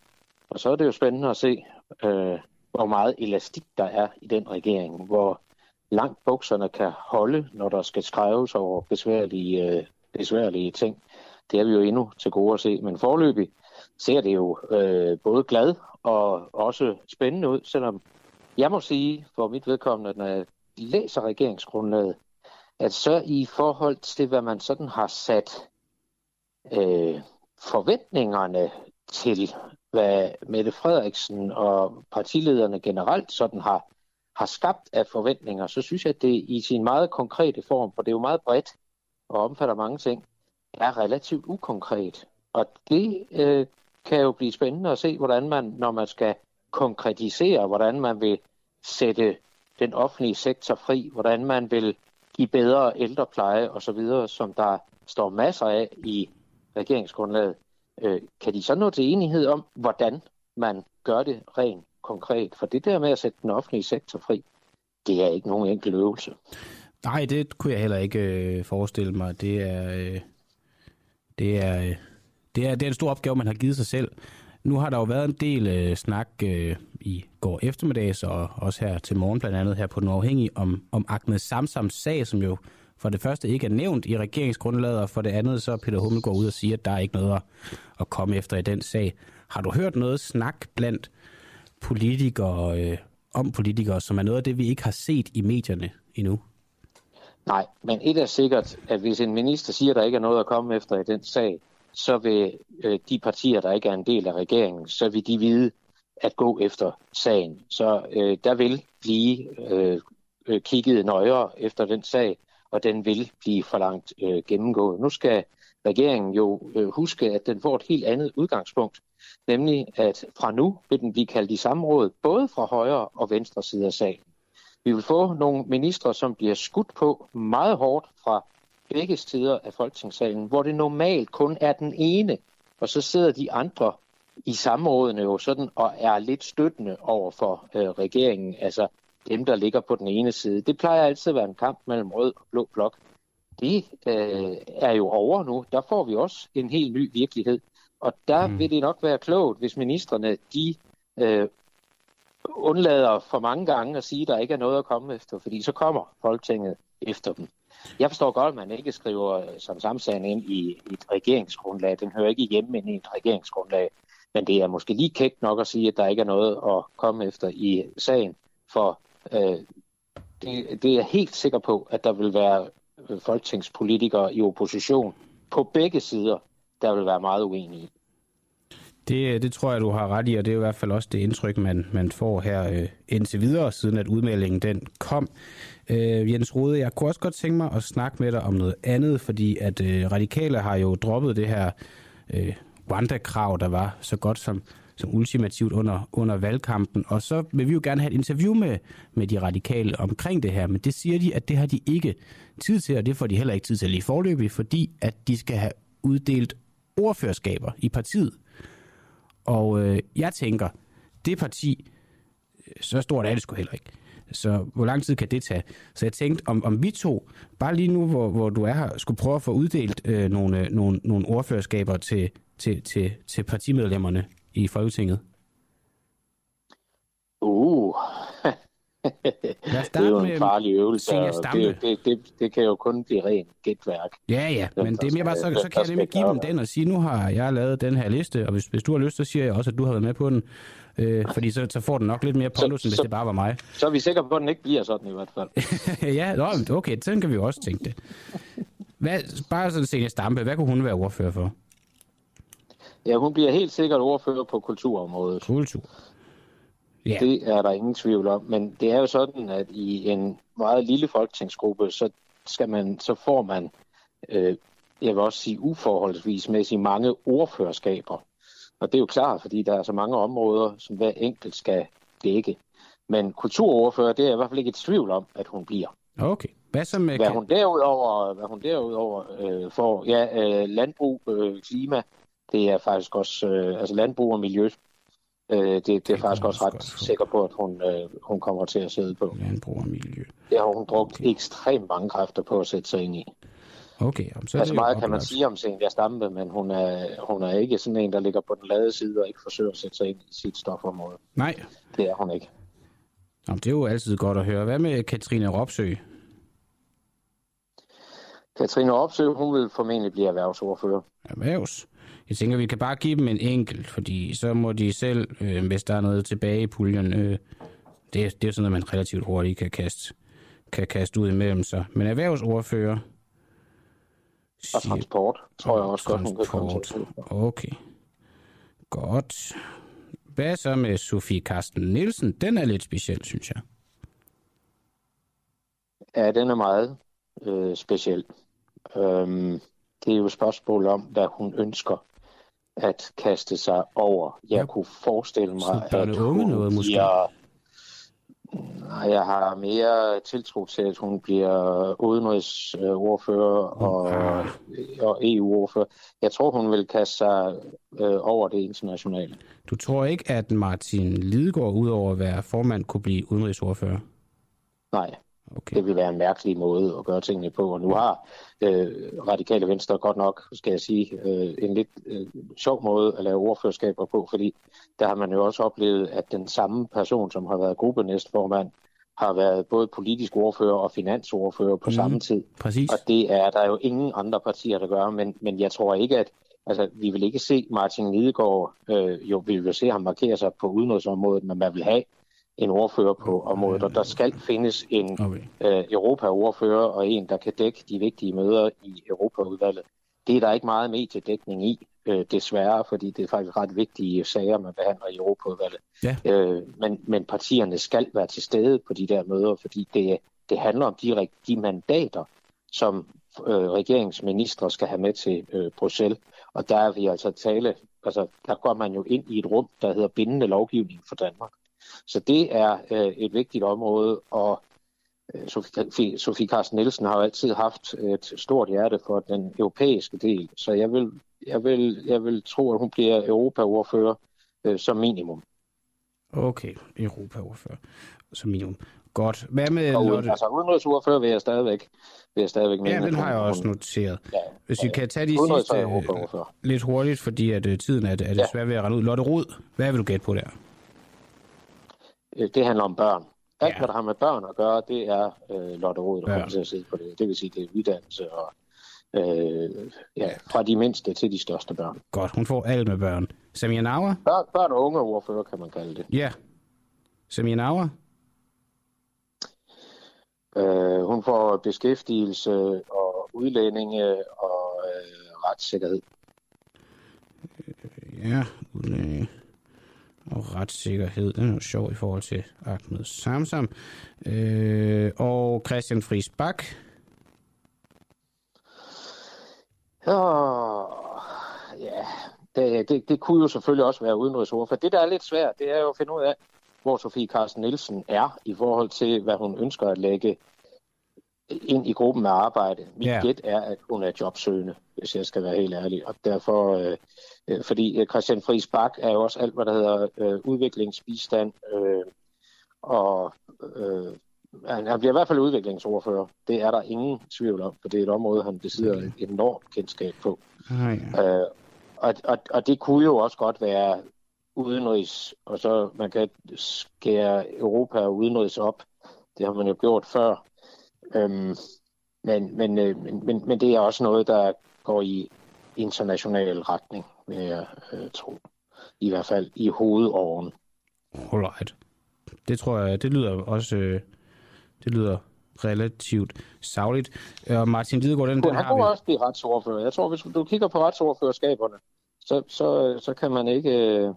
Og så er det jo spændende at se, øh, hvor meget elastik der er i den regering, hvor langt bukserne kan holde, når der skal skrives over besværlige, øh, besværlige ting. Det er vi jo endnu til gode at se, men forløbig ser det jo øh, både glad og også spændende ud, selvom jeg må sige for mit vedkommende, at når jeg læser regeringsgrundlaget, at så i forhold til, hvad man sådan har sat øh, forventningerne til, hvad Mette Frederiksen og partilederne generelt sådan har, har skabt af forventninger, så synes jeg, at det i sin meget konkrete form, for det er jo meget bredt og omfatter mange ting, er relativt ukonkret. Og det øh, kan jo blive spændende at se, hvordan man, når man skal konkretisere, hvordan man vil sætte den offentlige sektor fri, hvordan man vil i bedre ældrepleje osv., som der står masser af i regeringsgrundlaget. Øh, kan de så nå til enighed om, hvordan man gør det rent konkret? For det der med at sætte den offentlige sektor fri, det er ikke nogen enkel øvelse. Nej, det kunne jeg heller ikke øh, forestille mig. Det er, øh, det, er, øh, det, er, det er en stor opgave, man har givet sig selv. Nu har der jo været en del øh, snak øh, i går eftermiddags, og også her til morgen blandt andet her på Den Uafhængige, om, om Ahmed Samsams sag, som jo for det første ikke er nævnt i regeringsgrundlaget, og for det andet så Peter Hummel går ud og siger, at der er ikke noget at, at komme efter i den sag. Har du hørt noget snak blandt politikere øh, om politikere, som er noget af det, vi ikke har set i medierne endnu? Nej, men et er sikkert, at hvis en minister siger, at der ikke er noget at komme efter i den sag, så vil øh, de partier, der ikke er en del af regeringen, så vil de vide at gå efter sagen. Så øh, der vil blive øh, øh, kigget nøjere efter den sag, og den vil blive for langt øh, gennemgået. Nu skal regeringen jo øh, huske, at den får et helt andet udgangspunkt, nemlig at fra nu vil den blive kaldt i samråd, både fra højre og venstre side af sagen. Vi vil få nogle ministre, som bliver skudt på meget hårdt fra begge sider af folketingssalen, hvor det normalt kun er den ene, og så sidder de andre i samrådene jo sådan og er lidt støttende over for øh, regeringen, altså dem, der ligger på den ene side. Det plejer altid at være en kamp mellem rød og blå blok. Det øh, er jo over nu. Der får vi også en helt ny virkelighed. Og der mm. vil det nok være klogt, hvis ministerne de øh, undlader for mange gange at sige, at der ikke er noget at komme efter, fordi så kommer Folketinget efter dem. Jeg forstår godt, at man ikke skriver øh, som samsagen ind i et regeringsgrundlag. Den hører ikke hjemme ind i et regeringsgrundlag. Men det er måske lige kægt nok at sige, at der ikke er noget at komme efter i sagen. For øh, det, det er helt sikker på, at der vil være øh, folketingspolitikere i opposition på begge sider, der vil være meget uenige. Det, det tror jeg, du har ret i, og det er i hvert fald også det indtryk, man, man får her øh, indtil videre, siden at udmeldingen den kom. Øh, Jens Rode, jeg kunne også godt tænke mig at snakke med dig om noget andet, fordi at øh, radikale har jo droppet det her øh, Rwanda-krav, der var så godt som, som ultimativt under, under valgkampen. Og så vil vi jo gerne have et interview med, med de radikale omkring det her, men det siger de, at det har de ikke tid til, og det får de heller ikke tid til lige forløbig, fordi at de skal have uddelt ordførerskaber i partiet. Og øh, jeg tænker, det parti, øh, så stort er det sgu heller ikke. Så hvor lang tid kan det tage? Så jeg tænkte, om, om vi to, bare lige nu, hvor, hvor du er her, skulle prøve at få uddelt øh, nogle, øh, nogle, nogle ordførerskaber til, til, til, til partimedlemmerne i Folketinget? Uh, det er jo en farlig øvelse, det, det, det, det kan jo kun blive rent gætværk. Ja, ja, men det er mere bare, så, så kan jeg nemlig give dem den og sige, nu har jeg lavet den her liste, og hvis, hvis du har lyst, så siger jeg også, at du har været med på den, øh, fordi så, så får den nok lidt mere pondus, end hvis så, det bare var mig. Så er vi sikre på, at den ikke bliver sådan i hvert fald. ja, nå, okay, sådan kan vi jo også tænke det. Hvad, bare sådan en Stampe, hvad kunne hun være ordfører for? Ja, hun bliver helt sikkert ordfører på kulturområdet. Kultur. Ja. Det er der ingen tvivl om. Men det er jo sådan, at i en meget lille folketingsgruppe, så, skal man, så får man, øh, jeg vil også sige uforholdsvis mange ordførerskaber. Og det er jo klart, fordi der er så mange områder, som hver enkelt skal dække. Men kulturordfører, det er jeg i hvert fald ikke et tvivl om, at hun bliver. Okay. Hvad, med... hvad hun derudover, hvad hun derudover øh, får, ja, øh, landbrug, øh, klima, det er faktisk også, øh, altså landbrug og miljø, øh, det, det er faktisk også ret sikker på, at hun, øh, hun kommer til at sidde på. Landbrug og miljø. Det har hun brugt okay. ekstremt mange kræfter på at sætte sig ind i. Okay, så altså meget kan man sige om Senja Stampe, men hun er, hun er ikke sådan en, der ligger på den lade side og ikke forsøger at sætte sig ind i sit stofområde. Nej. Det er hun ikke. Jamen, det er jo altid godt at høre. Hvad med Katrine Ropsø? Katrine Opsø, hun vil formentlig blive erhvervsordfører. Erhvervs? Jeg tænker, vi kan bare give dem en enkelt, fordi så må de selv, øh, hvis der er noget tilbage i puljen, øh, det, det er sådan noget, man relativt hurtigt kan kaste, kan kaste ud imellem sig. Men erhvervsordfører... Og transport, tror jeg også godt, hun kan komme til. Okay. Godt. Hvad så med Sofie Karsten Nielsen? Den er lidt speciel, synes jeg. Ja, den er meget øh, speciel. Øhm, det er jo et spørgsmål om, hvad hun ønsker at kaste sig over. Jeg ja. kunne forestille mig, at hun noget, måske. bliver... Jeg har mere tiltro til, at hun bliver udenrigsordfører og, og EU-ordfører. Jeg tror, hun vil kaste sig øh, over det internationale. Du tror ikke, at Martin Lidegaard, udover at være formand, kunne blive udenrigsordfører? Nej. Okay. Det vil være en mærkelig måde at gøre tingene på. Og nu har øh, Radikale Venstre godt nok, skal jeg sige, øh, en lidt øh, sjov måde at lave ordførerskaber på, fordi der har man jo også oplevet, at den samme person, som har været gruppenæstformand, har været både politisk ordfører og finansordfører på mm, samme tid. Præcis. Og det er der jo ingen andre partier, der gør, men, men jeg tror ikke, at altså, vi vil ikke se Martin Lidegaard, øh, jo, vi vil se ham markere sig på udenrigsområdet, men man vil have en ordfører på området, og der skal findes en okay. øh, Europa-ordfører og en, der kan dække de vigtige møder i Europaudvalget. Det er der ikke meget mediedækning i, øh, desværre, fordi det er faktisk ret vigtige sager, man behandler i Europaudvalget. Ja. Øh, men, men partierne skal være til stede på de der møder, fordi det, det handler om de, de mandater, som øh, regeringsministre skal have med til øh, Bruxelles. Og der er vi altså tale, altså der går man jo ind i et rum, der hedder bindende lovgivning for Danmark. Så det er øh, et vigtigt område, og øh, Sofie, Sofie Carsten Nielsen har jo altid haft et stort hjerte for den europæiske del, så jeg vil, jeg vil, jeg vil tro, at hun bliver Europaordfører øh, som minimum. Okay, Europaordfører som minimum. Godt. Hvad med og, Lotte? Altså udenrigsordfører vil jeg stadigvæk, vil jeg stadigvæk mene. Ja, den har jeg også noteret. Ja, Hvis vi kan tage de sidste uh, lidt hurtigt, fordi at, uh, tiden er, er det ja. svært ved at rende ud. Lotte Rod, hvad vil du gætte på der? Øh, det handler om børn. Alt, ja. hvad der har med børn at gøre, det er øh, Lotte Rode, der ja. kommer til at sidde på det. Det vil sige, det er uddannelse og øh, ja, fra de mindste til de største børn. Godt, hun får alt med børn. Samia Nauer? Børn, børn og unge ordfører, kan man kalde det. Ja. Samia Nauer? Øh, hun får beskæftigelse og udlændinge og øh, retssikkerhed. Ja, udlændinge og retssikkerhed. Den er jo sjov i forhold til Ahmed Samsam. Øh, og Christian Friis Bak. Oh, ja, det, det, det kunne jo selvfølgelig også være udenrigsordfører. For det, der er lidt svært, det er jo at finde ud af, hvor Sofie Carsten Nielsen er i forhold til, hvad hun ønsker at lægge ind i gruppen med arbejde. Mit yeah. gæt er, at hun er jobsøgende, hvis jeg skal være helt ærlig. Og derfor, øh, øh, fordi Christian Friis Bak er jo også alt, hvad der hedder øh, udviklingsbistand, øh, og øh, han, han bliver i hvert fald udviklingsordfører. Det er der ingen tvivl om, for det er et område, han besidder okay. et enormt kendskab på. Ah, ja. øh, og, og, og det kunne jo også godt være udenrigs, og så man kan skære Europa udenrigs op. Det har man jo gjort før. Øhm, men, men, øh, men, men, men det er også noget, der går i international retning, vil jeg øh, tro. I hvert fald i hovedåren. Alright. Det tror jeg, det lyder også, øh, det lyder relativt savligt. Og Martin Lidegaard, den, den har vi... også blive retsordfører. Jeg tror, hvis du kigger på retsordførerskaberne, så, så, så kan man ikke...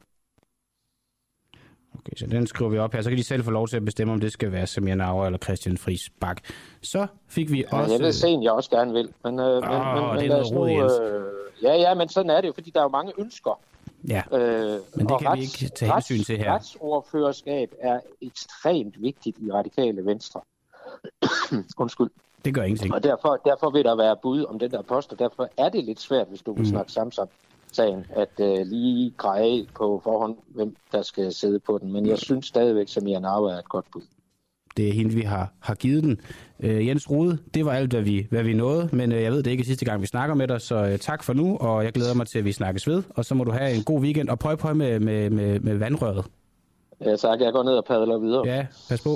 Okay, så den skriver vi op her. Så kan de selv få lov til at bestemme, om det skal være Samir Nauer eller Christian Friis Bak. Så fik vi ja, også... Jeg ved sent, jeg også gerne vil. Men, øh, oh, men, men, det er noget nu, øh, Ja, ja, men sådan er det jo, fordi der er jo mange ønsker. Ja, øh, men det kan rets, vi ikke tage hensyn til her. Retsordførerskab er ekstremt vigtigt i radikale venstre. Undskyld. Det gør ingenting. Og derfor, derfor vil der være bud om den der post, og derfor er det lidt svært, hvis du vil mm. snakke Samsam sagen, at uh, lige greje på forhånd, hvem der skal sidde på den. Men jeg synes stadigvæk, at Samia Narva er et godt bud. Det er hende, vi har, har givet den. Uh, Jens Rude, det var alt, hvad vi, hvad vi nåede, men uh, jeg ved, det ikke er sidste gang, vi snakker med dig, så uh, tak for nu, og jeg glæder mig til, at vi snakkes ved, og så må du have en god weekend, og prøv prøv med, med, med, med vandrøret. Ja, tak. Jeg går ned og padler videre. Ja, pas på.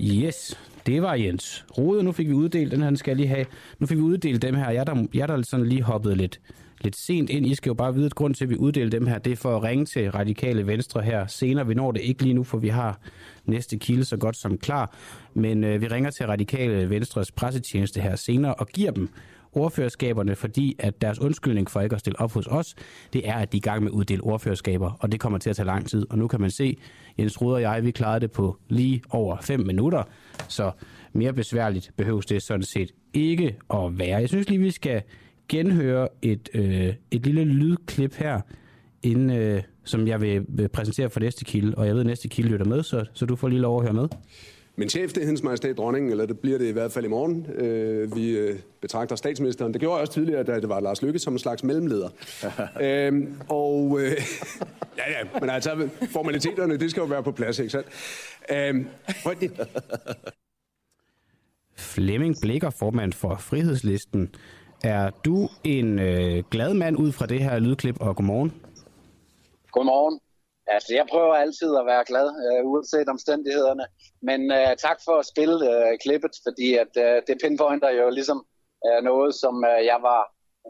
Yes, det var Jens Rode. Nu fik vi uddelt, den her skal jeg lige have. Nu fik vi uddelt dem her. Jeg der, jeg der sådan lige hoppet lidt, lidt sent ind. I skal jo bare vide, at grund til, at vi uddeler dem her, det er for at ringe til Radikale Venstre her senere. Vi når det ikke lige nu, for vi har næste kilde så godt som klar. Men øh, vi ringer til Radikale Venstres pressetjeneste her senere og giver dem ordførerskaberne, fordi at deres undskyldning for ikke at stille op hos os, det er, at de er i gang med at uddele ordførerskaber, og det kommer til at tage lang tid. Og nu kan man se, Jens Ruder og jeg, vi klarede det på lige over 5 minutter, så mere besværligt behøves det sådan set ikke at være. Jeg synes lige, vi skal genhøre et, øh, et lille lydklip her, inden, øh, som jeg vil præsentere for næste kilde, og jeg ved, at næste kilde lytter med, så, så du får lige lov at høre med. Min chef, det er hendes majestæt dronningen, eller det bliver det i hvert fald i morgen. Øh, vi øh, betragter statsministeren. Det gjorde jeg også tidligere, da det var Lars Lykke som en slags mellemleder. øhm, og øh, ja, ja, men altså formaliteterne, det skal jo være på plads, ikke sandt? Øhm, Flemming Blikker, formand for Frihedslisten. Er du en øh, glad mand ud fra det her lydklip, og godmorgen? Godmorgen. Altså, jeg prøver altid at være glad, øh, uanset omstændighederne. Men øh, tak for at spille øh, klippet, fordi at, øh, det pinpointer jo ligesom øh, noget, som øh, jeg var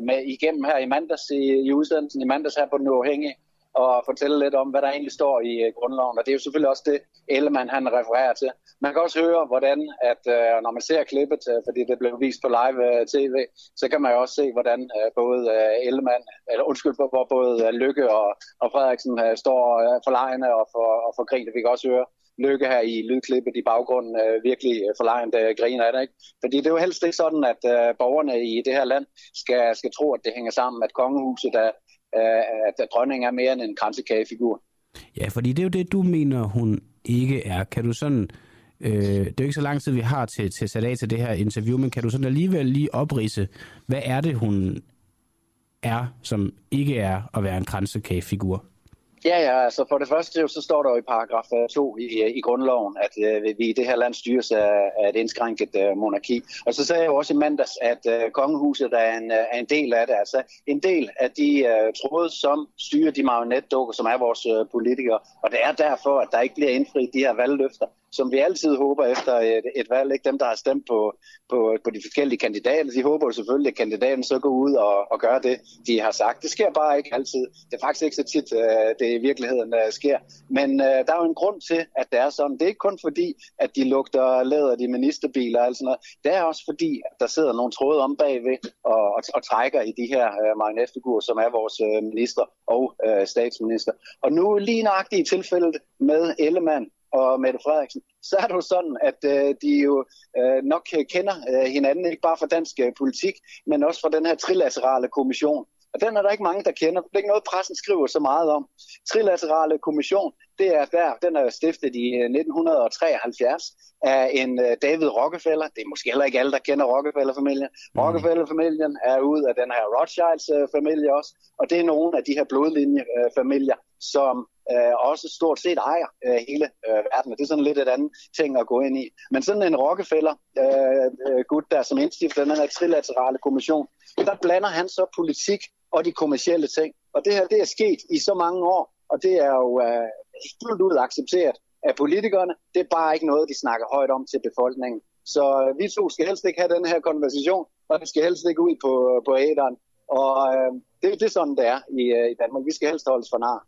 med igennem her i mandags i, i udsendelsen i mandags her på Den Uafhængige og fortælle lidt om, hvad der egentlig står i øh, grundloven. Og det er jo selvfølgelig også det, Ellemann han refererer til. Man kan også høre, hvordan, at øh, når man ser klippet, uh, fordi det blev vist på live tv, så kan man jo også se, hvordan både uh, Ellemann, eller undskyld, hvor både Lykke og, og Frederiksen uh, står for lejene og for, og for grin. Vi kan også høre Lykke her i lydklippet i baggrunden virkelig for forlejende uh, griner af det. Ikke? Fordi det er jo helst ikke sådan, at borgerne i det her land skal, skal tro, at det hænger sammen, at kongehuset er, Øh, at dronningen er mere end en kransekagefigur. Ja, fordi det er jo det, du mener, hun ikke er. Kan du sådan... Øh, det er jo ikke så lang tid, vi har til, til sat af til det her interview, men kan du sådan alligevel lige oprise, hvad er det, hun er, som ikke er at være en kransekagefigur? Ja, ja, altså for det første så står der jo i paragraf øh, 2 i, øh, i grundloven, at øh, vi i det her land styres af, af et indskrænket øh, monarki. Og så sagde jeg jo også i mandags, at øh, kongehuset er en, er en del af det. Altså en del af de øh, tråde, som styrer de marionetdukker, som er vores øh, politikere. Og det er derfor, at der ikke bliver indfriet de her valgløfter, som vi altid håber efter et, et valg. Ikke dem, der har stemt på, på, på de forskellige kandidater, de håber jo selvfølgelig, at kandidaten så går ud og, og gør det, de har sagt. Det sker bare ikke altid. Det er faktisk ikke så tit, øh, det i virkeligheden øh, sker. Men øh, der er jo en grund til, at det er sådan. Det er ikke kun fordi, at de lugter læder, de ministerbiler og sådan noget. Det er også fordi, at der sidder nogle tråde om bagved og, og, og trækker i de her øh, marionetfigurer, som er vores øh, minister og øh, statsminister. Og nu lige nøjagtigt i tilfældet med Ellemann, og Mette Frederiksen, så er det jo sådan, at øh, de jo øh, nok kender øh, hinanden, ikke bare fra dansk øh, politik, men også fra den her trilaterale kommission. Og den er der ikke mange, der kender. Det er ikke noget, pressen skriver så meget om. Trilaterale kommission, det er der, den er stiftet i 1973 øh, af en øh, David Rockefeller. Det er måske heller ikke alle, der kender Rockefeller-familien. Mm. Rockefeller-familien er ud af den her Rothschilds-familie også, og det er nogle af de her blodlinjefamilier, som øh, også stort set ejer øh, hele øh, verden. det er sådan lidt et andet ting at gå ind i. Men sådan en Rockefeller, øh, øh, gut der, som indstifter den her trilaterale kommission, der blander han så politik og de kommercielle ting. Og det her, det er sket i så mange år, og det er jo øh, fuldt ud accepteret af politikerne. Det er bare ikke noget, de snakker højt om til befolkningen. Så øh, vi to skal helst ikke have den her konversation, og vi skal helst ikke ud på, på æderen. Og øh, det, det er sådan, det er i, øh, i Danmark. Vi skal helst holdes for nar.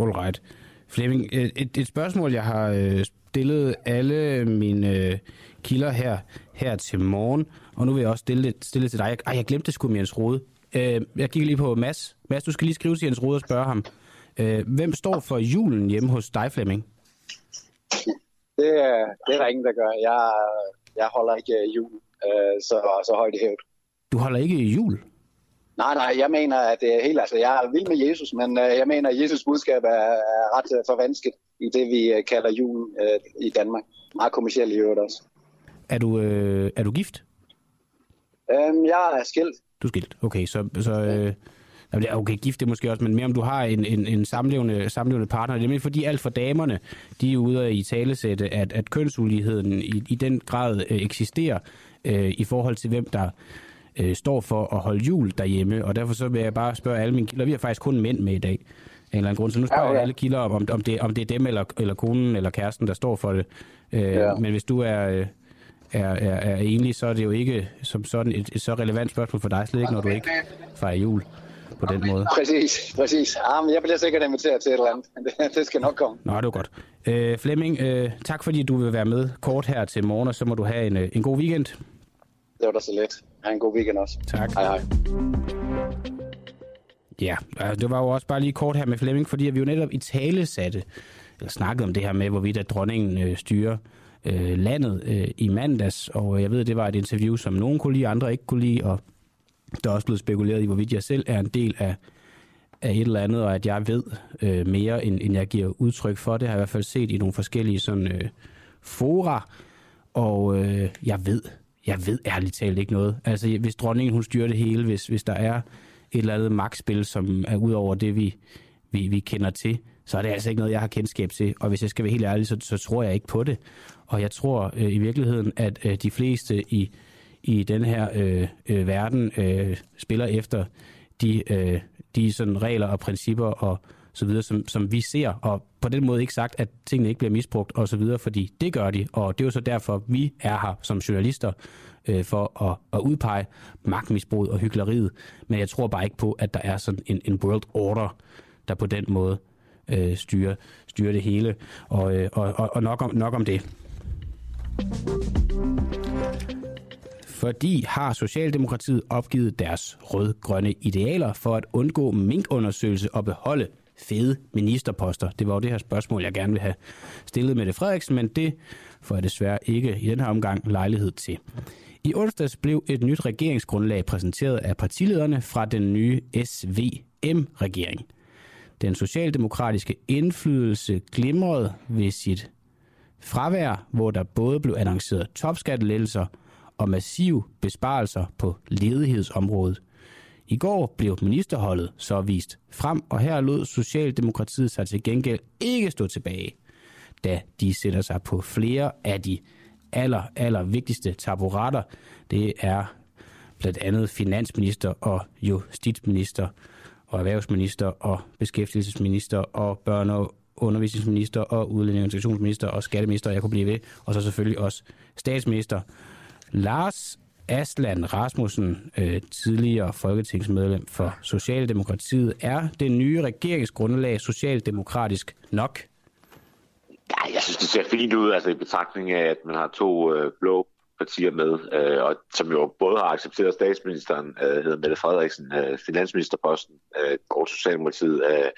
All right. Flemming, et, et spørgsmål, jeg har øh, stillet alle mine øh, kilder her, her til morgen. Og nu vil jeg også stille det, stille det til dig. Ej, jeg glemte det sgu med Jens Rode. Øh, jeg kigger lige på Mads. Mads, du skal lige skrive til Jens Rode og spørge ham. Øh, hvem står for julen hjemme hos dig, Flemming? Det, det er der ingen, der gør. Jeg, jeg holder ikke jul øh, så, så højt i hævet. Du holder ikke jul? Nej, nej, jeg mener, at det er helt, altså, jeg er vild med Jesus, men øh, jeg mener, at Jesus budskab er, er ret øh, forvansket i det, vi øh, kalder jul øh, i Danmark. Meget kommersielt i øvrigt også. Er du, øh, er du gift? Øhm, jeg er skilt. Du er skilt, okay. Så, så øh, okay, gift det måske også, men mere om du har en, en, en samlevende, samlevende partner. Det er fordi alt for damerne, de er ude i talesætte, at, at kønsuligheden i, i den grad øh, eksisterer øh, i forhold til hvem der øh, står for at holde jul derhjemme, og derfor så vil jeg bare spørge alle mine kilder. Vi har faktisk kun mænd med i dag, af en eller anden grund. Så nu spørger ja, ja. alle kilder om, om, det, om det er dem eller, eller konen eller kæresten, der står for det. Øh, ja. Men hvis du er, øh, er, er, er enlig, så er det jo ikke som sådan et, et så relevant spørgsmål for dig, slet ikke, når du ikke fejrer jul på den måde. Præcis, præcis. Ja, men jeg bliver sikkert inviteret til et eller andet. Det, det skal nok komme. Nå, det er godt. Øh, Flemming, øh, tak fordi du vil være med kort her til morgen, og så må du have en, øh, en god weekend. Det var da så let. Ha' en god weekend også. Tak. Hej hej. Ja, det var jo også bare lige kort her med Flemming, fordi vi jo netop i tale satte, eller snakkede om det her med, hvorvidt at dronningen øh, styrer øh, landet øh, i mandags, og jeg ved, det var et interview, som nogen kunne lide, andre ikke kunne lide, og der er også blevet spekuleret i, hvorvidt jeg selv er en del af, af et eller andet, og at jeg ved øh, mere, end, end jeg giver udtryk for. Det har jeg i hvert fald set i nogle forskellige sådan, øh, fora, og øh, jeg ved jeg ved ærligt talt ikke noget. Altså, hvis dronningen hun styrer det hele, hvis, hvis der er et eller andet magtspil, som er ud over det, vi, vi, vi kender til, så er det altså ikke noget, jeg har kendskab til. Og hvis jeg skal være helt ærlig, så, så tror jeg ikke på det. Og jeg tror øh, i virkeligheden, at øh, de fleste i, i den her øh, øh, verden øh, spiller efter de, øh, de sådan regler og principper og så videre, som, som vi ser, og på den måde ikke sagt, at tingene ikke bliver misbrugt og så videre, fordi det gør de, og det er jo så derfor, vi er her som journalister øh, for at, at udpege magtmisbruget og hyggeleriet, men jeg tror bare ikke på, at der er sådan en, en world order, der på den måde øh, styrer, styrer det hele, og, øh, og, og, og nok, om, nok om det. Fordi har Socialdemokratiet opgivet deres rød-grønne idealer for at undgå minkundersøgelse og beholde fede ministerposter? Det var jo det her spørgsmål, jeg gerne vil have stillet med det Frederiksen, men det får jeg desværre ikke i den her omgang lejlighed til. I onsdags blev et nyt regeringsgrundlag præsenteret af partilederne fra den nye SVM-regering. Den socialdemokratiske indflydelse glimrede ved sit fravær, hvor der både blev annonceret topskattelettelser og massive besparelser på ledighedsområdet. I går blev ministerholdet så vist frem, og her lod Socialdemokratiet sig til gengæld ikke stå tilbage, da de sætter sig på flere af de aller, aller vigtigste taburetter. Det er blandt andet finansminister og justitsminister og erhvervsminister og beskæftigelsesminister og børne- og undervisningsminister og udlænding- og integrationsminister og skatteminister, jeg kunne blive ved, og så selvfølgelig også statsminister. Lars Aslan Rasmussen, øh, tidligere folketingsmedlem for Socialdemokratiet, er det nye regeringsgrundlag socialdemokratisk nok? Ja, jeg synes, det ser fint ud, altså i betragtning af, at man har to øh, blå partier med, øh, og som jo både har accepteret statsministeren, øh, hedder Mette Frederiksen, øh, finansministerposten, øh, og Socialdemokratiet øh,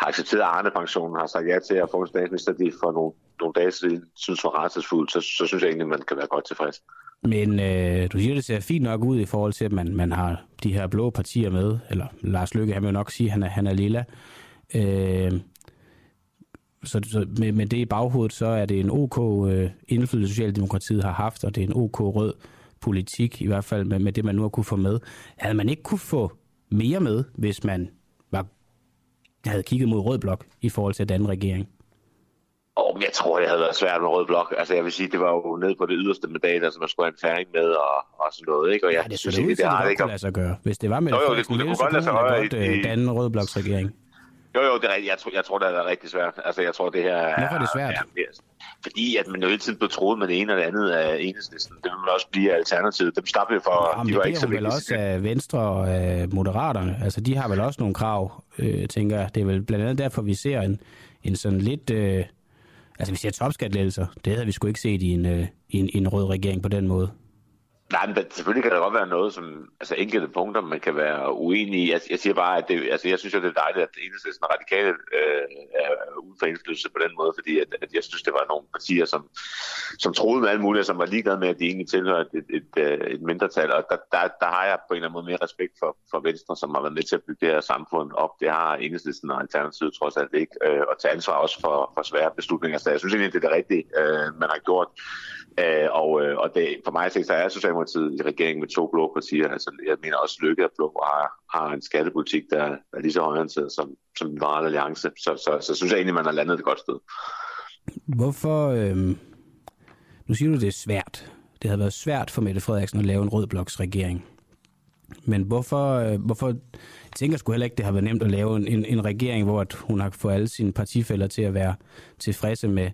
har accepteret Arne-pensionen, har sagt ja til at få en statsminister, de for nogle, nogle dage siden synes var retsfuldt, så, så synes jeg egentlig, man kan være godt tilfreds. Men øh, du siger, det ser fint nok ud i forhold til, at man, man har de her blå partier med, eller Lars Lykke, han vil jo nok sige, at han er, han er lilla. Øh, så, så med, med det i baghovedet, så er det en OK øh, indflydelse, Socialdemokratiet har haft, og det er en OK rød politik, i hvert fald med, med det, man nu har kunne få med. Havde man ikke kunne få mere med, hvis man var, havde kigget mod rød blok i forhold til den regering? Oh, jeg tror, det havde været svært med rød blok. Altså, jeg vil sige, det var jo nede på det yderste mandat, altså man skulle have en færing med og, og sådan noget, ikke? Og jeg ja, det synes ikke, det, det, det, det kunne lade sig gøre. Hvis det var med jo, jo, det, kunne, det kunne godt lade sig gøre godt, i, danne rød bloks regering. Jo, jo, det er rigtigt. Jeg tror, jeg tror, det er rigtig svært. Altså, jeg tror, det her er... Hvorfor er det svært? Er, er, fordi at man jo hele tiden blev troet med det ene og det andet af enhedslisten. Det vil man også blive alternativet. Dem slap vi for. Jamen, de var det ikke så vel også af Venstre og af Moderaterne. Altså, de har vel også nogle krav, øh, tænker jeg. Det er vel blandt andet derfor, vi ser en, en sådan lidt... Øh, Altså, vi ser topskattelettelser. Det havde vi sgu ikke set i en, øh, i en, i en rød regering på den måde. Nej, men selvfølgelig kan der godt være noget, som altså enkelte punkter, man kan være uenig i. Jeg, jeg siger bare, at det, altså, jeg synes jo, det er dejligt, at enhedslisten og radikale øh, er uden for indflydelse på den måde, fordi at, at jeg synes, det var nogle partier, som, som troede med alt muligt, som var ligeglade med, at de egentlig tilhører et, et, et, øh, et mindretal. Og der, der, der har jeg på en eller anden måde mere respekt for, for Venstre, som har været med til at bygge det her samfund op. Det har enhedslisten og Alternativet trods alt ikke. Øh, og tage ansvar også for, for svære beslutninger. Så jeg synes egentlig, det er det rigtige, øh, man har gjort. Øh, og, øh, og det, for mig at se, så er Socialdemokratiet i regeringen med to blå partier. Altså, jeg mener også, Lykke er blå og har, har en skattepolitik, der er lige så højorienteret som, som Liberal Alliance. Så, så, så, så synes jeg egentlig, man har landet et godt sted. Hvorfor... Øh... Nu siger du, det er svært. Det havde været svært for Mette Frederiksen at lave en rød bloks regering. Men hvorfor, øh, hvorfor jeg tænker sgu heller ikke, det har været nemt at lave en, en, en regering, hvor at hun har fået alle sine partifælder til at være tilfredse med,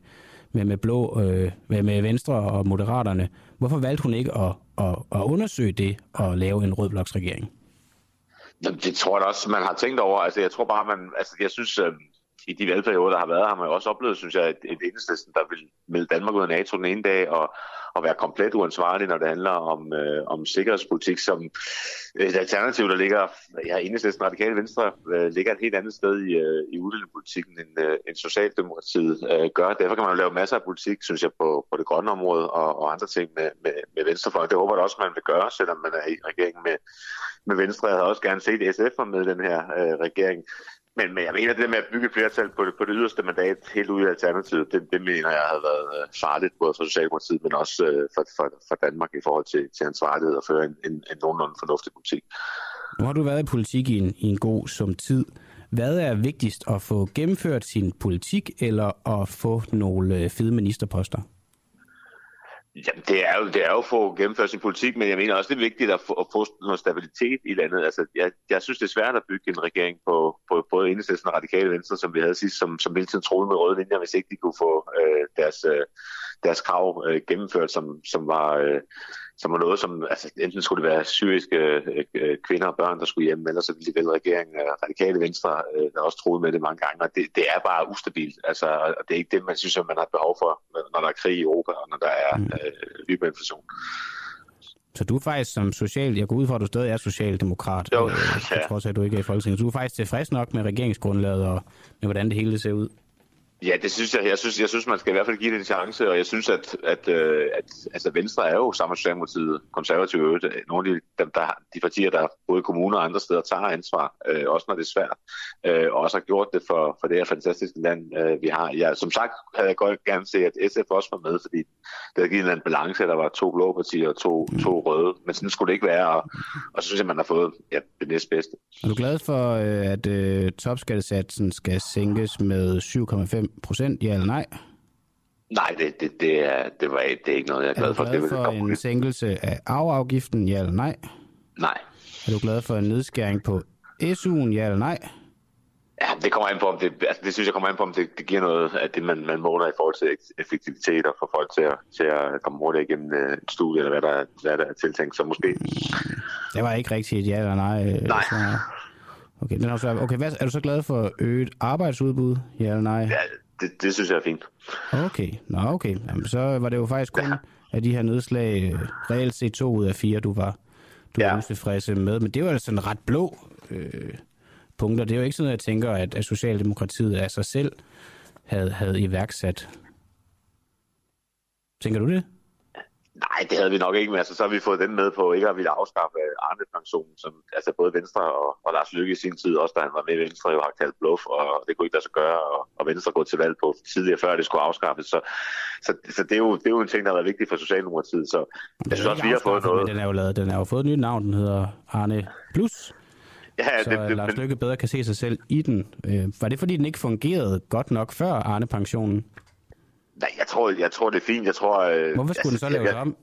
med, med blå, øh, med, med Venstre og Moderaterne. Hvorfor valgte hun ikke at, at, at undersøge det og lave en rød bloksregering? Jamen, det tror jeg også, man har tænkt over. Altså, jeg tror bare, man, altså, jeg synes, øh, i de valgperioder, der har været, har man jo også oplevet, synes jeg, et, et enhedslisten, der vil melde Danmark ud af NATO den ene dag, og, at være komplet uansvarlig, når det handler om, øh, om sikkerhedspolitik, som et alternativ, der ligger, ja, enhedslisten radikale venstre, øh, ligger et helt andet sted i, øh, i udlændingepolitikken, end, øh, end Socialdemokratiet øh, gør. Derfor kan man jo lave masser af politik, synes jeg, på, på det grønne område og, og andre ting med, med, med venstrefløjen. Det håber jeg også, man vil gøre, selvom man er i regeringen med, med Venstre. Jeg havde også gerne set SF med den her øh, regering. Men, men jeg mener, det der med at bygge et flertal på det, på det yderste mandat helt ud i Alternativet, det, det mener jeg havde været øh, farligt, både for Socialdemokratiet, men også øh, for, for, for Danmark i forhold til, til ansvarlighed og føre en, en, en nogenlunde fornuftig politik. Nu har du været i politik i en, i en god som tid. Hvad er vigtigst, at få gennemført sin politik, eller at få nogle øh, fede ministerposter? Jamen, det er jo, det er jo for at gennemføre sin politik, men jeg mener også, det er vigtigt at få, at få noget stabilitet i landet. Altså, jeg, jeg synes, det er svært at bygge en regering på, på både Enhedslisten og Radikale Venstre, som vi havde sidst, som, som hele tiden troede med røde linjer, hvis ikke de kunne få øh, deres, øh, deres krav øh, gennemført, som, som var... Øh, som var noget, som altså, enten skulle det være syriske øh, kvinder og børn, der skulle hjem, eller så ville det vælge regeringen af radikale venstre, øh, der også troede med det mange gange, og det, det er bare ustabilt. Altså, og det er ikke det, man synes, at man har behov for, når der er krig i Europa, og når der er mm. øh, hyperinflation. Så du er faktisk som social, jeg går ud fra, at du stadig er socialdemokrat, jo, øh, ja. trods at du ikke er i Folketinget. Du er faktisk tilfreds nok med regeringsgrundlaget og med, hvordan det hele ser ud? Ja, det synes jeg. Jeg synes, jeg synes man skal i hvert fald give det en chance, og jeg synes, at, at, øh, at altså Venstre er jo sammen med Socialdemokratiet, konservative nogle af de, dem, der, de partier, der både i kommuner og andre steder tager ansvar, øh, også når det er svært, øh, og også har gjort det for, for det her fantastiske land, øh, vi har. Ja, som sagt havde jeg godt gerne se, at SF også var med, fordi det havde givet en balance, at der var to blå partier og to, to røde, men sådan skulle det ikke være, og, og så synes jeg, man har fået ja, det næstbedste. Er du glad for, øh, at øh, topskattesatsen skal sænkes med 7,5 procent, ja eller nej? Nej, det, det, det, er, det, var, det er ikke noget, jeg er glad for. Er du glad for, for en sænkelse af arveafgiften, ja eller nej? Nej. Er du glad for en nedskæring på SU'en, ja eller nej? Ja, det kommer an på, om det, altså det synes jeg kommer an på, om det, det giver noget af det, man, man måler i forhold til effektivitet og for folk til at, til at komme hurtigt igennem øh, et studie, eller hvad der, hvad der er tiltænkt, så måske. Det var ikke rigtigt et ja eller nej. Øh, nej. Så, okay, den er, også, okay hvad, er du så glad for øget arbejdsudbud, ja eller nej? Ja, det, det synes jeg er fint. Okay, nå okay. Jamen, så var det jo faktisk kun ja. af de her nedslag, øh, reelt set to ud af fire, du var, du ja. var tilfreds med. Men det var altså en ret blå øh, punkter. Det er jo ikke sådan, at jeg tænker, at, at Socialdemokratiet af sig selv havde, havde iværksat. Tænker du det? Nej, det havde vi nok ikke, men altså, så har vi fået den med på ikke at ville afskaffe Arne pensionen, som altså både Venstre og, og Lars Lykke i sin tid, også da han var med i Venstre, jo har kaldt bluff, og det kunne ikke lade sig gøre, og, og Venstre gå til valg på tidligere, før det skulle afskaffes. Så, så, så det, er jo, det er jo en ting, der har været vigtig for Socialdemokratiet. Så jeg synes også, vi har fået noget. Den er jo lavet, den er jo fået et nyt navn, den hedder Arne Plus. Ja, så det, det, Lars Lykke bedre kan se sig selv i den. Øh, var det, fordi den ikke fungerede godt nok før Arne-pensionen? Nej, jeg tror, jeg tror, det er fint. Jeg tror, øh, Hvorfor skulle altså, den så laves om?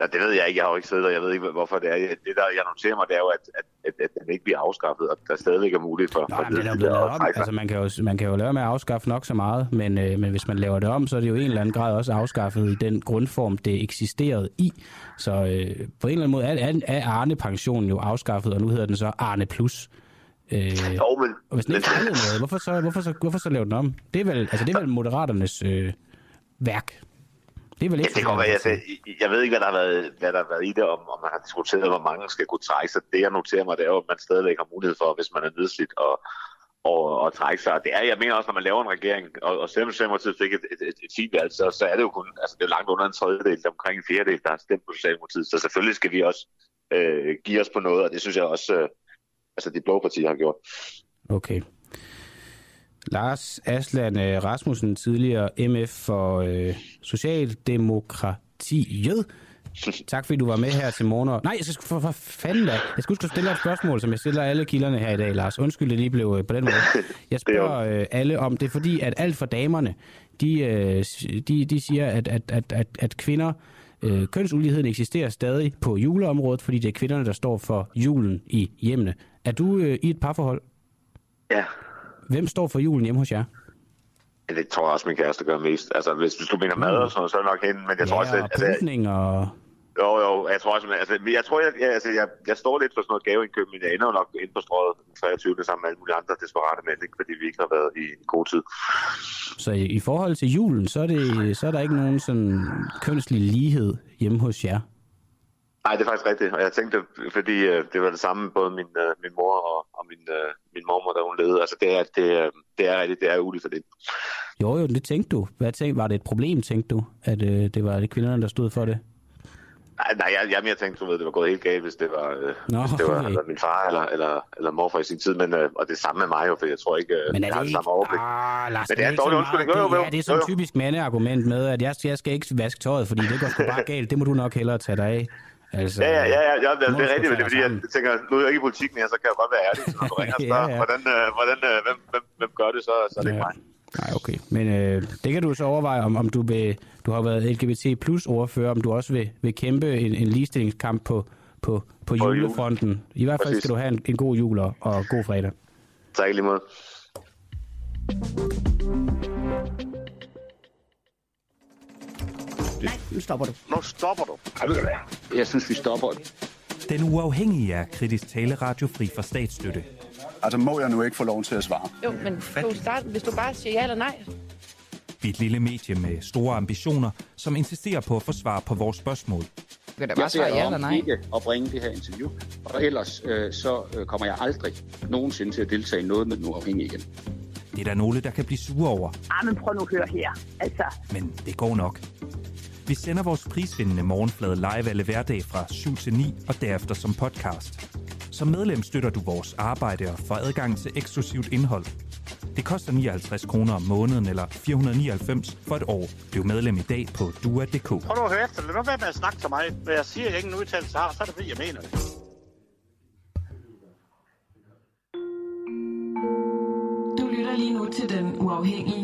Ja, det ved jeg ikke. Jeg har jo ikke siddet og jeg ved ikke, hvorfor det er. Det, der jeg noterer mig, det er jo, at, at, at, at den ikke bliver afskaffet, og der stadigvæk er muligt for... Nej, for men den er blevet lavet om. Altså, man kan, jo, man kan jo lave med at afskaffe nok så meget, men, øh, men hvis man laver det om, så er det jo i en eller anden grad også afskaffet i den grundform, det eksisterede i. Så øh, på en eller anden måde er, er Arne-pensionen jo afskaffet, og nu hedder den så Arne Plus. Øh, jo, men... Og hvis den ikke men... noget, hvorfor så, hvorfor, så, hvorfor så lave den om? Det er vel, altså, det er vel Moderaternes øh, værk. Det er vel ikke ja, det kan være, jeg, jeg ved ikke, hvad der, har været, hvad der har været i det, om, om man har diskuteret, hvor mange skal kunne trække sig. Det, jeg noterer mig, det er jo, at man stadigvæk har mulighed for, hvis man er nedslidt og, og, og trække sig. Det er, jeg mener også, når man laver en regering, og, og selvom Socialdemokratiet fik et, et, et, et fint valg, så, så er det jo kun, altså det er langt under en tredjedel, der omkring en fjerdedel, der har stemt på Socialdemokratiet. Så selvfølgelig skal vi også øh, give os på noget, og det synes jeg også, øh, altså de blå partier har gjort. Okay. Lars Asland øh, Rasmussen, tidligere MF for øh, Socialdemokratiet. Tak fordi du var med her til morgen. Nej, jeg skal for, for fanden da. Jeg skal huske at stille et spørgsmål, som jeg stiller alle kilderne her i dag, Lars. Undskyld, det lige blev øh, på den måde. Jeg spørger øh, alle om det, er fordi at alt for damerne, de, øh, de, de siger, at, at, at, at, at kvinder, øh, kønsuligheden eksisterer stadig på juleområdet, fordi det er kvinderne, der står for julen i hjemmene. Er du øh, i et parforhold? Ja. Hvem står for julen hjemme hos jer? Det tror jeg også, min kæreste gør mest. Altså, hvis, hvis du mener mad og sådan så er det nok hende. Men jeg ja, tror også, at... Altså, og... Jo, jo, jeg tror også, altså, jeg tror, jeg, jeg, altså, jeg, jeg står lidt for sådan noget gaveindkøb, men jeg ender jo nok ind på strået den 23. sammen med alle mulige andre desperate mænd, ikke? fordi vi ikke har været i god tid. Så i, i forhold til julen, så er, det, så er der ikke nogen sådan kønslig lighed hjemme hos jer? Nej, det er faktisk rigtigt, og jeg tænkte, fordi øh, det var det samme, både min, øh, min mor og, og min, øh, min mormor, der hun levede. Altså, det er, det, det er rigtigt, det er uligt for det. Jo, jo, det tænkte du. Hvad tænkte, var det et problem, tænkte du, at øh, det var det kvinderne, der stod for det? Nej, nej jeg, jeg mere tænkte, du ved, det var gået helt galt, hvis det var, øh, Nå, hvis det var okay. eller min far eller, eller, eller morfar i sin tid. Men, øh, og det samme med mig jo, for jeg tror ikke, øh, men er jeg har det samme overblik. Ah, Lars, men det er en dårlig undskyldning. Jo, jo, jo, ja, det er sådan et typisk mandeargument med, at jeg, jeg skal ikke vaske tøjet, fordi det går sgu bare galt. Det må du nok hellere tage dig af. Altså, ja, ja, ja, ja, ja det, det er rigtigt, det fordi jeg tænker, nu er jeg ikke i politik mere, så kan jeg godt være ærlig, så når du ringer og spørger, ja, ja. hvordan, øh, hvordan, øh, hvem, hvem, hvem gør det, så, så er det ja. ikke mig. Nej, okay. Men øh, det kan du så overveje, om, om du vil, du har været LGBT plus ordfører, om du også vil, vil kæmpe en, en ligestillingskamp på, på, på julefronten. Jule. I hvert fald Præcis. skal du have en, en god jul og, og god fredag. Tak lige måde. Nej, nu stopper du. Nu stopper du. Jeg synes, vi stopper. Den uafhængige er kritisk taleradio fri for statsstøtte. Altså, må jeg nu ikke få lov til at svare? Jo, men du starte, hvis du bare siger ja eller nej. Vi er et lille medie med store ambitioner, som insisterer på at få svar på vores spørgsmål. Kan det bare svare ja eller nej? ikke at bringe det her interview, og ellers øh, så øh, kommer jeg aldrig nogensinde til at deltage i noget med den uafhængige igen. Det er der nogle, der kan blive sure over. Ah, men prøv nu at høre her. Altså. Men det går nok. Vi sender vores prisvindende morgenflade live alle hverdag fra 7 til 9 og derefter som podcast. Som medlem støtter du vores arbejde og får adgang til eksklusivt indhold. Det koster 59 kroner om måneden eller 499 for et år. Bliv medlem i dag på dua.dk. Prøv at høre efter. Lad nu være med at snakke til mig. Hvad jeg siger, jeg ikke en udtalelse har, så er det fordi, jeg mener det. Du lytter lige nu til Den Uafhængige.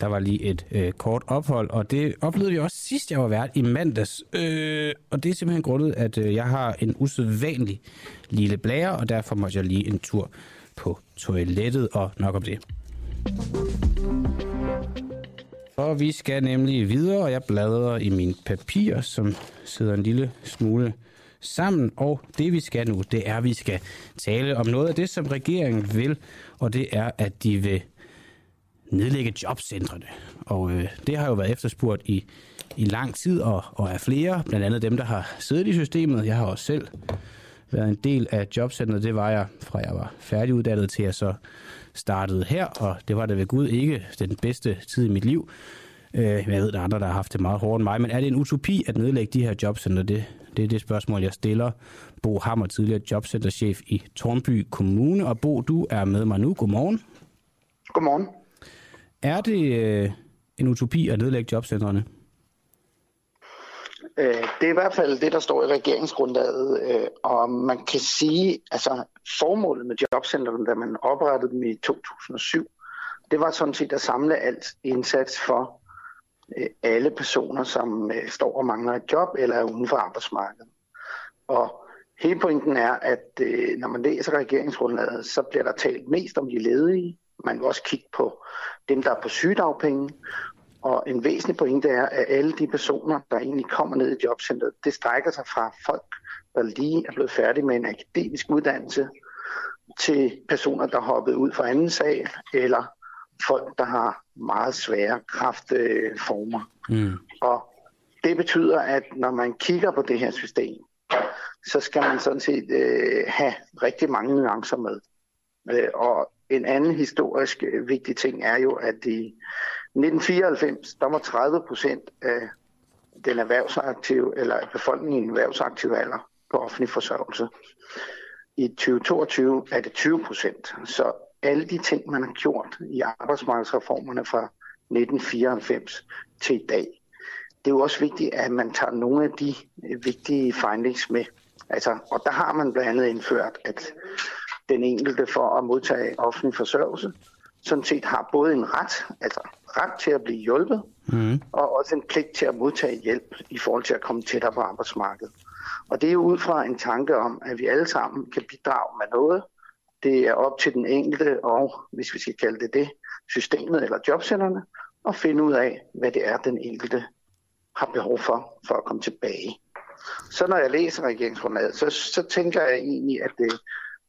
der var lige et øh, kort ophold, og det oplevede vi også sidst, jeg var vært i mandags. Øh, og det er simpelthen grundet, at øh, jeg har en usædvanlig lille blære, og derfor måtte jeg lige en tur på toilettet, og nok om det. For vi skal nemlig videre, og jeg bladrer i mine papirer, som sidder en lille smule sammen. Og det vi skal nu, det er, at vi skal tale om noget af det, som regeringen vil, og det er, at de vil nedlægge jobcentrene. Og øh, det har jo været efterspurgt i, i lang tid, og, og er flere, blandt andet dem, der har siddet i systemet. Jeg har også selv været en del af jobcentret. Det var jeg, fra jeg var færdiguddannet til jeg så startede her, og det var da ved Gud ikke den bedste tid i mit liv. Øh, jeg ved, der er andre, der har haft det meget hårdere end mig, men er det en utopi at nedlægge de her jobcenter? Det, det er det spørgsmål, jeg stiller. Bo Hammer, tidligere jobcenterchef i Tornby Kommune. Og Bo, du er med mig nu. Godmorgen. Godmorgen. Er det øh, en utopi at nedlægge jobcentrene? Øh, det er i hvert fald det, der står i regeringsgrundlaget, øh, og man kan sige, altså formålet med jobcentrene, da man oprettede dem i 2007, det var sådan set at samle alt indsats for øh, alle personer, som står og mangler et job eller er uden for arbejdsmarkedet. Og hele pointen er, at når man læser regeringsgrundlaget, så bliver der talt mest om de ledige. Man vil også kigge på dem, der er på sygedagpenge. Og en væsentlig pointe er, at alle de personer, der egentlig kommer ned i jobcentret, det strækker sig fra folk, der lige er blevet færdige med en akademisk uddannelse, til personer, der hoppet ud fra anden sal, eller folk, der har meget svære kraftformer. Mm. Og det betyder, at når man kigger på det her system, så skal man sådan set øh, have rigtig mange nuancer med. Øh, og en anden historisk øh, vigtig ting er jo, at i 1994, der var 30 procent af den erhvervsaktive, eller befolkningen i en erhvervsaktiv alder på offentlig forsørgelse. I 2022 er det 20 procent. Så alle de ting, man har gjort i arbejdsmarkedsreformerne fra 1994 til i dag, det er jo også vigtigt, at man tager nogle af de vigtige findings med. Altså, og der har man blandt andet indført, at den enkelte for at modtage offentlig forsørgelse, sådan set har både en ret, altså ret til at blive hjulpet, mm. og også en pligt til at modtage hjælp i forhold til at komme tættere på arbejdsmarkedet. Og det er ud fra en tanke om, at vi alle sammen kan bidrage med noget. Det er op til den enkelte, og hvis vi skal kalde det det, systemet eller jobcenterne, at finde ud af, hvad det er, den enkelte har behov for, for at komme tilbage. Så når jeg læser regeringsgrundlaget, så, så tænker jeg egentlig, at det,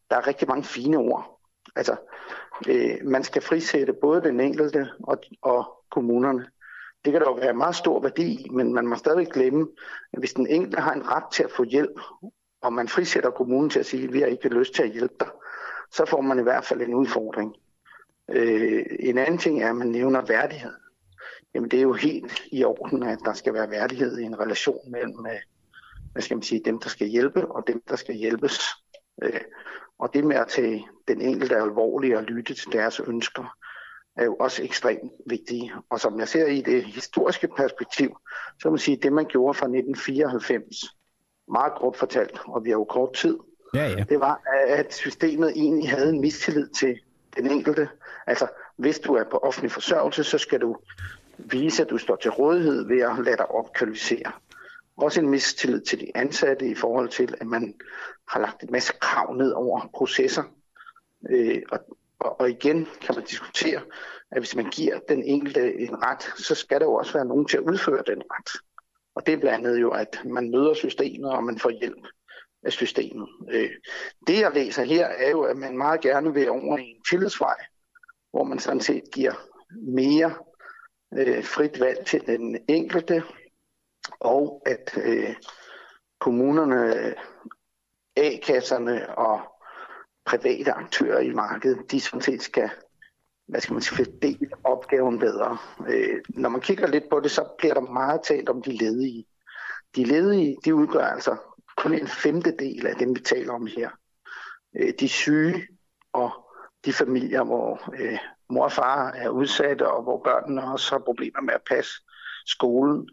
der er rigtig mange fine ord. Altså, øh, man skal frisætte både den enkelte og, og kommunerne. Det kan dog være meget stor værdi, men man må stadig glemme, at hvis den enkelte har en ret til at få hjælp, og man frisætter kommunen til at sige, at vi har ikke lyst til at hjælpe dig, så får man i hvert fald en udfordring. Øh, en anden ting er, at man nævner værdighed. Jamen det er jo helt i orden, at der skal være værdighed i en relation mellem øh, hvad skal man sige, dem, der skal hjælpe, og dem, der skal hjælpes. Øh, og det med at tage den enkelte alvorlige og lytte til deres ønsker, er jo også ekstremt vigtige. Og som jeg ser i det historiske perspektiv, så må man sige, at det man gjorde fra 1994, meget kort fortalt, og vi har jo kort tid, ja, ja. det var, at systemet egentlig havde en mistillid til den enkelte. Altså, hvis du er på offentlig forsørgelse, så skal du vise, at du står til rådighed ved at lade dig opkvalificere. Også en mistillid til de ansatte i forhold til, at man har lagt en masse krav ned over processer. Øh, og, og, og igen kan man diskutere, at hvis man giver den enkelte en ret, så skal der jo også være nogen til at udføre den ret. Og det er blandt andet jo, at man møder systemet, og man får hjælp af systemet. Øh, det jeg læser her er jo, at man meget gerne vil over i en tillidsvej, hvor man sådan set giver mere øh, frit valg til den enkelte, og at øh, kommunerne, A-kasserne og private aktører i markedet, de sådan set skal hvad skal man sige, fordele opgaven bedre. Øh, når man kigger lidt på det, så bliver der meget talt om de ledige. De ledige, de udgør altså kun en femtedel af dem, vi taler om her. Øh, de syge og de familier, hvor øh, mor og far er udsatte, og hvor børnene også har problemer med at passe skolen,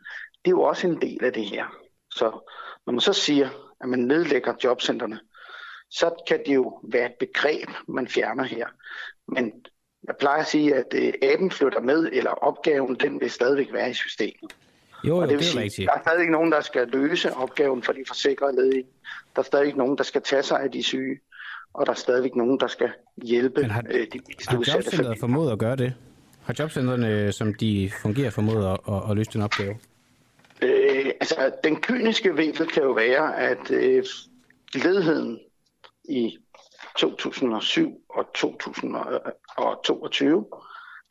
det er jo også en del af det her. Så når man så siger, at man nedlægger jobcentrene, så kan det jo være et begreb, man fjerner her. Men jeg plejer at sige, at øh, aben flytter med, eller opgaven, den vil stadigvæk være i systemet. Jo, jo, og det, vil det sige, er rigtigt. Der er stadig nogen, der skal løse opgaven for de forsikrede ledige. Der er stadig nogen, der skal tage sig af de syge. Og der er stadig nogen, der skal hjælpe Men har, øh, de mest har udsatte familier. formået at gøre det? Har jobcentrene, som de fungerer, formået at, at, at løse den opgave? Øh, altså, den kyniske vinkel kan jo være, at øh, ledigheden i 2007 og 2022,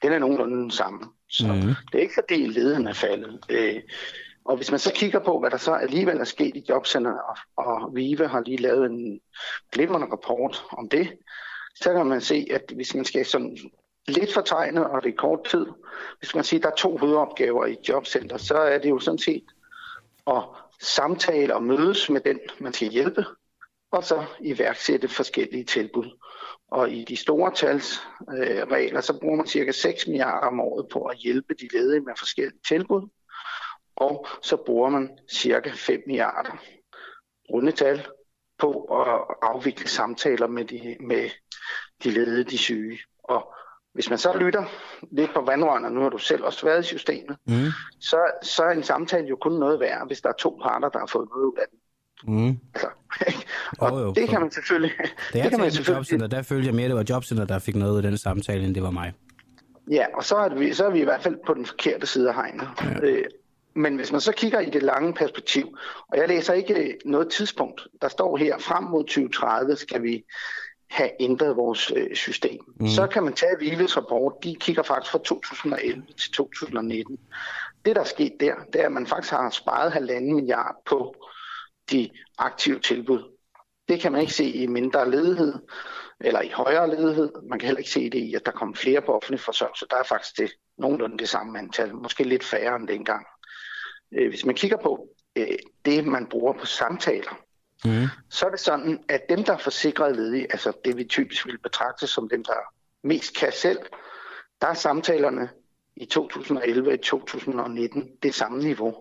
den er nogenlunde den samme. Så Mhm. det er ikke fordi ledigheden er faldet. Øh, og hvis man så kigger på, hvad der så alligevel er sket i jobcenteret, og, og Vive har lige lavet en glimrende rapport om det, så kan man se, at hvis man skal sådan lidt fortegnet, og det er kort tid, hvis man siger, at der er to hovedopgaver i jobcenter, så er det jo sådan set at samtale og mødes med den, man skal hjælpe, og så iværksætte forskellige tilbud. Og i de store talsregler, øh, regler, så bruger man cirka 6 milliarder om året på at hjælpe de ledige med forskellige tilbud, og så bruger man cirka 5 milliarder rundetal på at afvikle samtaler med de, med de ledige, de syge. Og hvis man så lytter lidt på vandrørene, nu har du selv også været i systemet, Mm. så, så er en samtale jo kun noget værd, hvis der er to parter, der har fået noget ud af den. Mm. Og Jo, jo, det kan man selvfølgelig... Da jeg det kan man selvfølgelig jobcenter, der følte jeg mere, at det var jobcenter, der fik noget ud af den samtale, end det var mig. Ja, og så er, vi, så er vi i hvert fald på den forkerte side af hegnet. Ja. Øh, men hvis man så kigger i det lange perspektiv, og jeg læser ikke noget tidspunkt, der står her, frem mod 2030 skal vi have ændret vores øh, system. Mm. Så kan man tage Vives rapport, de kigger faktisk fra 2011 til 2019. Det, der er sket der, det er, at man faktisk har sparet halvanden milliard på de aktive tilbud. Det kan man ikke se i mindre ledighed, eller i højere ledighed. Man kan heller ikke se det i, at der kommer flere på offentlig forsørgelse. Der er faktisk det, nogenlunde det samme antal, måske lidt færre end dengang. Øh, Hvis man kigger på øh, det, man bruger på samtaler, Mm. så er det sådan, at dem, der er forsikret ledige, altså det vi typisk vil betragte som dem, der mest kan selv, der er samtalerne i 2011 og i 2019 det samme niveau.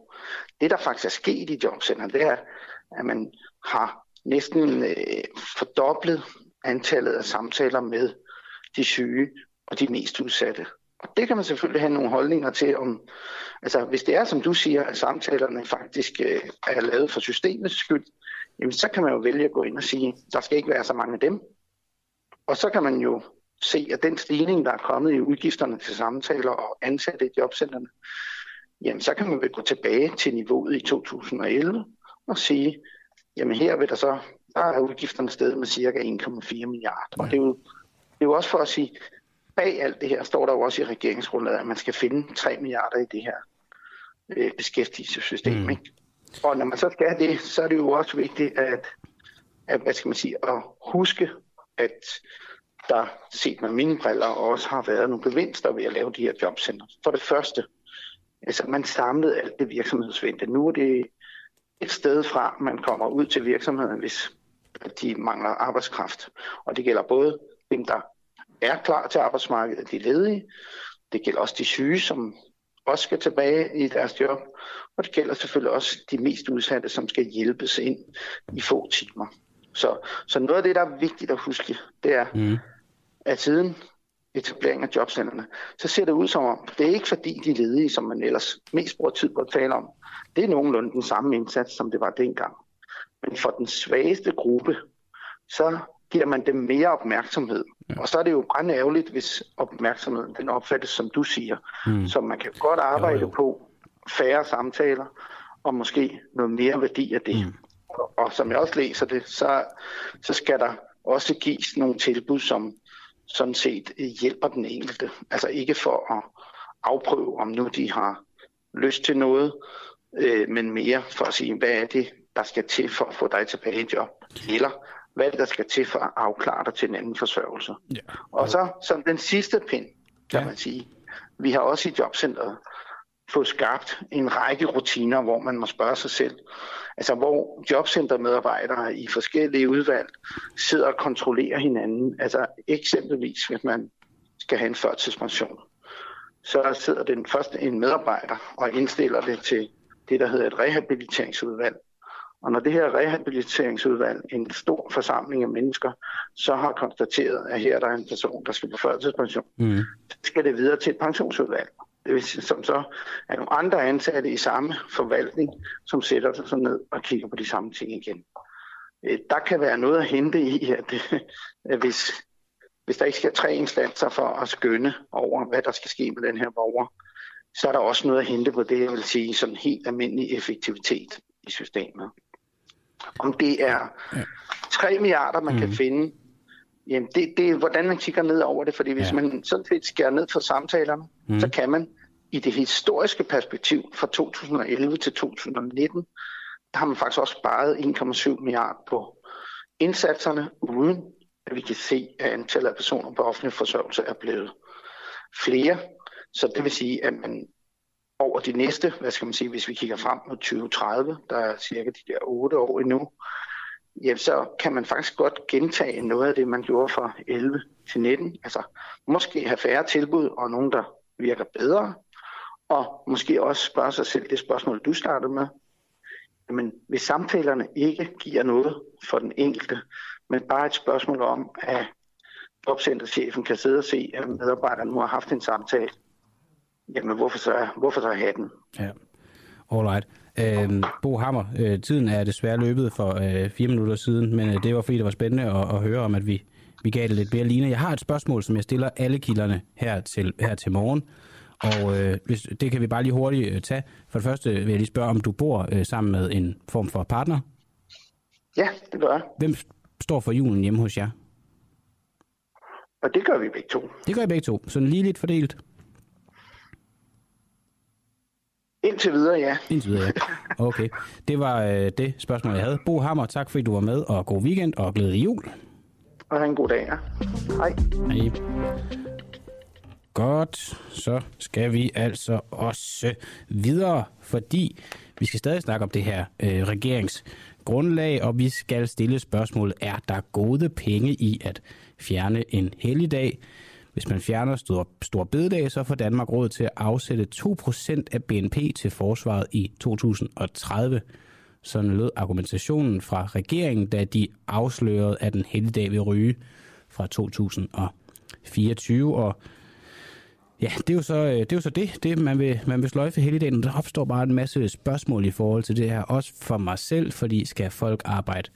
Det, der faktisk er sket i jobcenter, det er, at man har næsten øh, fordoblet antallet af samtaler med de syge og de mest udsatte. Og det kan man selvfølgelig have nogle holdninger til, om, altså hvis det er, som du siger, at samtalerne faktisk øh, er lavet for systemets skyld, jamen så kan man jo vælge at gå ind og sige, der skal ikke være så mange af dem. Og så kan man jo se, at den stigning, der er kommet i udgifterne til samtaler og ansatte i jobcentrene, jamen så kan man vel gå tilbage til niveauet i 2011 og sige, jamen her vil der så, der er udgifterne steget med cirka 1,4 milliarder. Og det er, jo, det er jo også for at sige, bag alt det her står der jo også i regeringsgrundlaget, at man skal finde 3 milliarder i det her øh, beskæftigelsessystem. Mm. Ikke? Og når man så skal det, så er det jo også vigtigt at, at, hvad skal man sige, at huske, at der set med mine briller også har været nogle gevinster ved at lave de her jobcenter. For det første, altså man samlede alt det virksomhedsvente. Nu er det et sted fra, man kommer ud til virksomheden, hvis de mangler arbejdskraft. Og det gælder både dem, der er klar til arbejdsmarkedet, de ledige. Det gælder også de syge, som også skal tilbage i deres job. Og det gælder selvfølgelig også de mest udsatte, som skal hjælpes ind i få timer. Så, så noget af det, der er vigtigt at huske, det er, Mm. at siden etableringen af jobcenterne, så ser det ud som om, det er ikke fordi de ledige, som man ellers mest bruger tid på at tale om, det er nogenlunde den samme indsats, som det var dengang. Men for den svageste gruppe, så giver man dem mere opmærksomhed. Ja. Og så er det jo ærgerligt, hvis opmærksomheden den opfattes, som du siger. Mm. Så man kan godt arbejde Jo, på færre samtaler, og måske noget mere værdi af det. Mm. Og, og som jeg også læser det, så, så skal der også gives nogle tilbud, som sådan set hjælper den enkelte. Altså ikke for at afprøve, om nu de har lyst til noget, øh, men mere for at sige, hvad er det, der skal til for at få dig tilbage i job? Eller hvad er der skal til for at afklare dig til en anden forsørgelse? Ja. Og så som den sidste pind, kan ja. man sige, vi har også i jobcentret fået skabt en række rutiner, hvor man må spørge sig selv, altså hvor jobcentermedarbejdere i forskellige udvalg sidder og kontrollerer hinanden. Altså eksempelvis, hvis man skal have en førtidspension, så sidder den først en medarbejder og indstiller det til det, der hedder et rehabiliteringsudvalg. Og når det her rehabiliteringsudvalg, en stor forsamling af mennesker, så har konstateret, at her der er en person, der skal på førtidspension, Mm. så skal det videre til et pensionsudvalg. Det vil sige, som så er nogle andre ansatte i samme forvaltning, som sætter sig så ned og kigger på de samme ting igen. Øh, Der kan være noget at hente i, at, at hvis, hvis der ikke skal tre instanser for at skønne over, hvad der skal ske med den her borger, så er der også noget at hente på det, jeg vil sige, sådan helt almindelig effektivitet i systemet. Om det er 3 milliarder, man mm. kan finde, jamen det, det er, hvordan man kigger ned over det, fordi hvis Ja. man sådan set skærer ned for samtalerne, mm. så kan man i det historiske perspektiv fra 2011 til 2019, der har man faktisk også sparet 1,7 milliarder på indsatserne, uden at vi kan se, at antallet af personer på offentlig forsørgelse er blevet flere. Så det vil sige, at man over de næste, hvad skal man sige, hvis vi kigger frem mod 2030, der er cirka de der otte år endnu, ja, så kan man faktisk godt gentage noget af det, man gjorde fra 11 til 19. Altså måske have færre tilbud og nogen, der virker bedre, og måske også spørge sig selv det spørgsmål, du startede med. Jamen, hvis samtalerne ikke giver noget for den enkelte, men bare et spørgsmål om at jobcenterchefen kan sidde og se, at medarbejderen nu har haft en samtale, jamen hvorfor så, hvorfor så have den? Ja, alright. Øh, Bo Hammer, øh, tiden er desværre løbet for øh, fire minutter siden, men øh, det var fordi, det var spændende at, at høre om, at vi, vi gav det lidt mere lignende. Jeg har et spørgsmål, som jeg stiller alle kilderne her til, her til morgen, og øh, hvis, det kan vi bare lige hurtigt øh, tage. For det første vil jeg lige spørge, om du bor øh, sammen med en form for partner? Ja, det gør jeg. Hvem står for julen hjemme hos jer? Og det gør vi begge to. Det gør I begge to. Sådan lige lidt fordelt? Indtil videre, ja. Indtil videre, ja. Okay. Det var øh, det spørgsmål, jeg havde. Bo Hammer, tak fordi du var med, og god weekend, og glædelig jul. Og have en god dag, ja. Hej. Hej. Godt, så skal vi altså også videre, fordi vi skal stadig snakke om det her øh, regeringsgrundlag, og vi skal stille spørgsmålet, er der gode penge i at fjerne en helligdag? Hvis man fjerner stor, stor bededag, så får Danmark råd til at afsætte 2% af BNP til forsvaret i 2030. Sådan lød argumentationen fra regeringen, da de afslørede, at en helligdag vil ryge fra 2024. Og ja, det er jo så øh, det, er jo så det, det man, vil, man vil sløjfe helligdagen. Der opstår bare en masse spørgsmål i forhold til det her, også for mig selv, fordi skal folk arbejde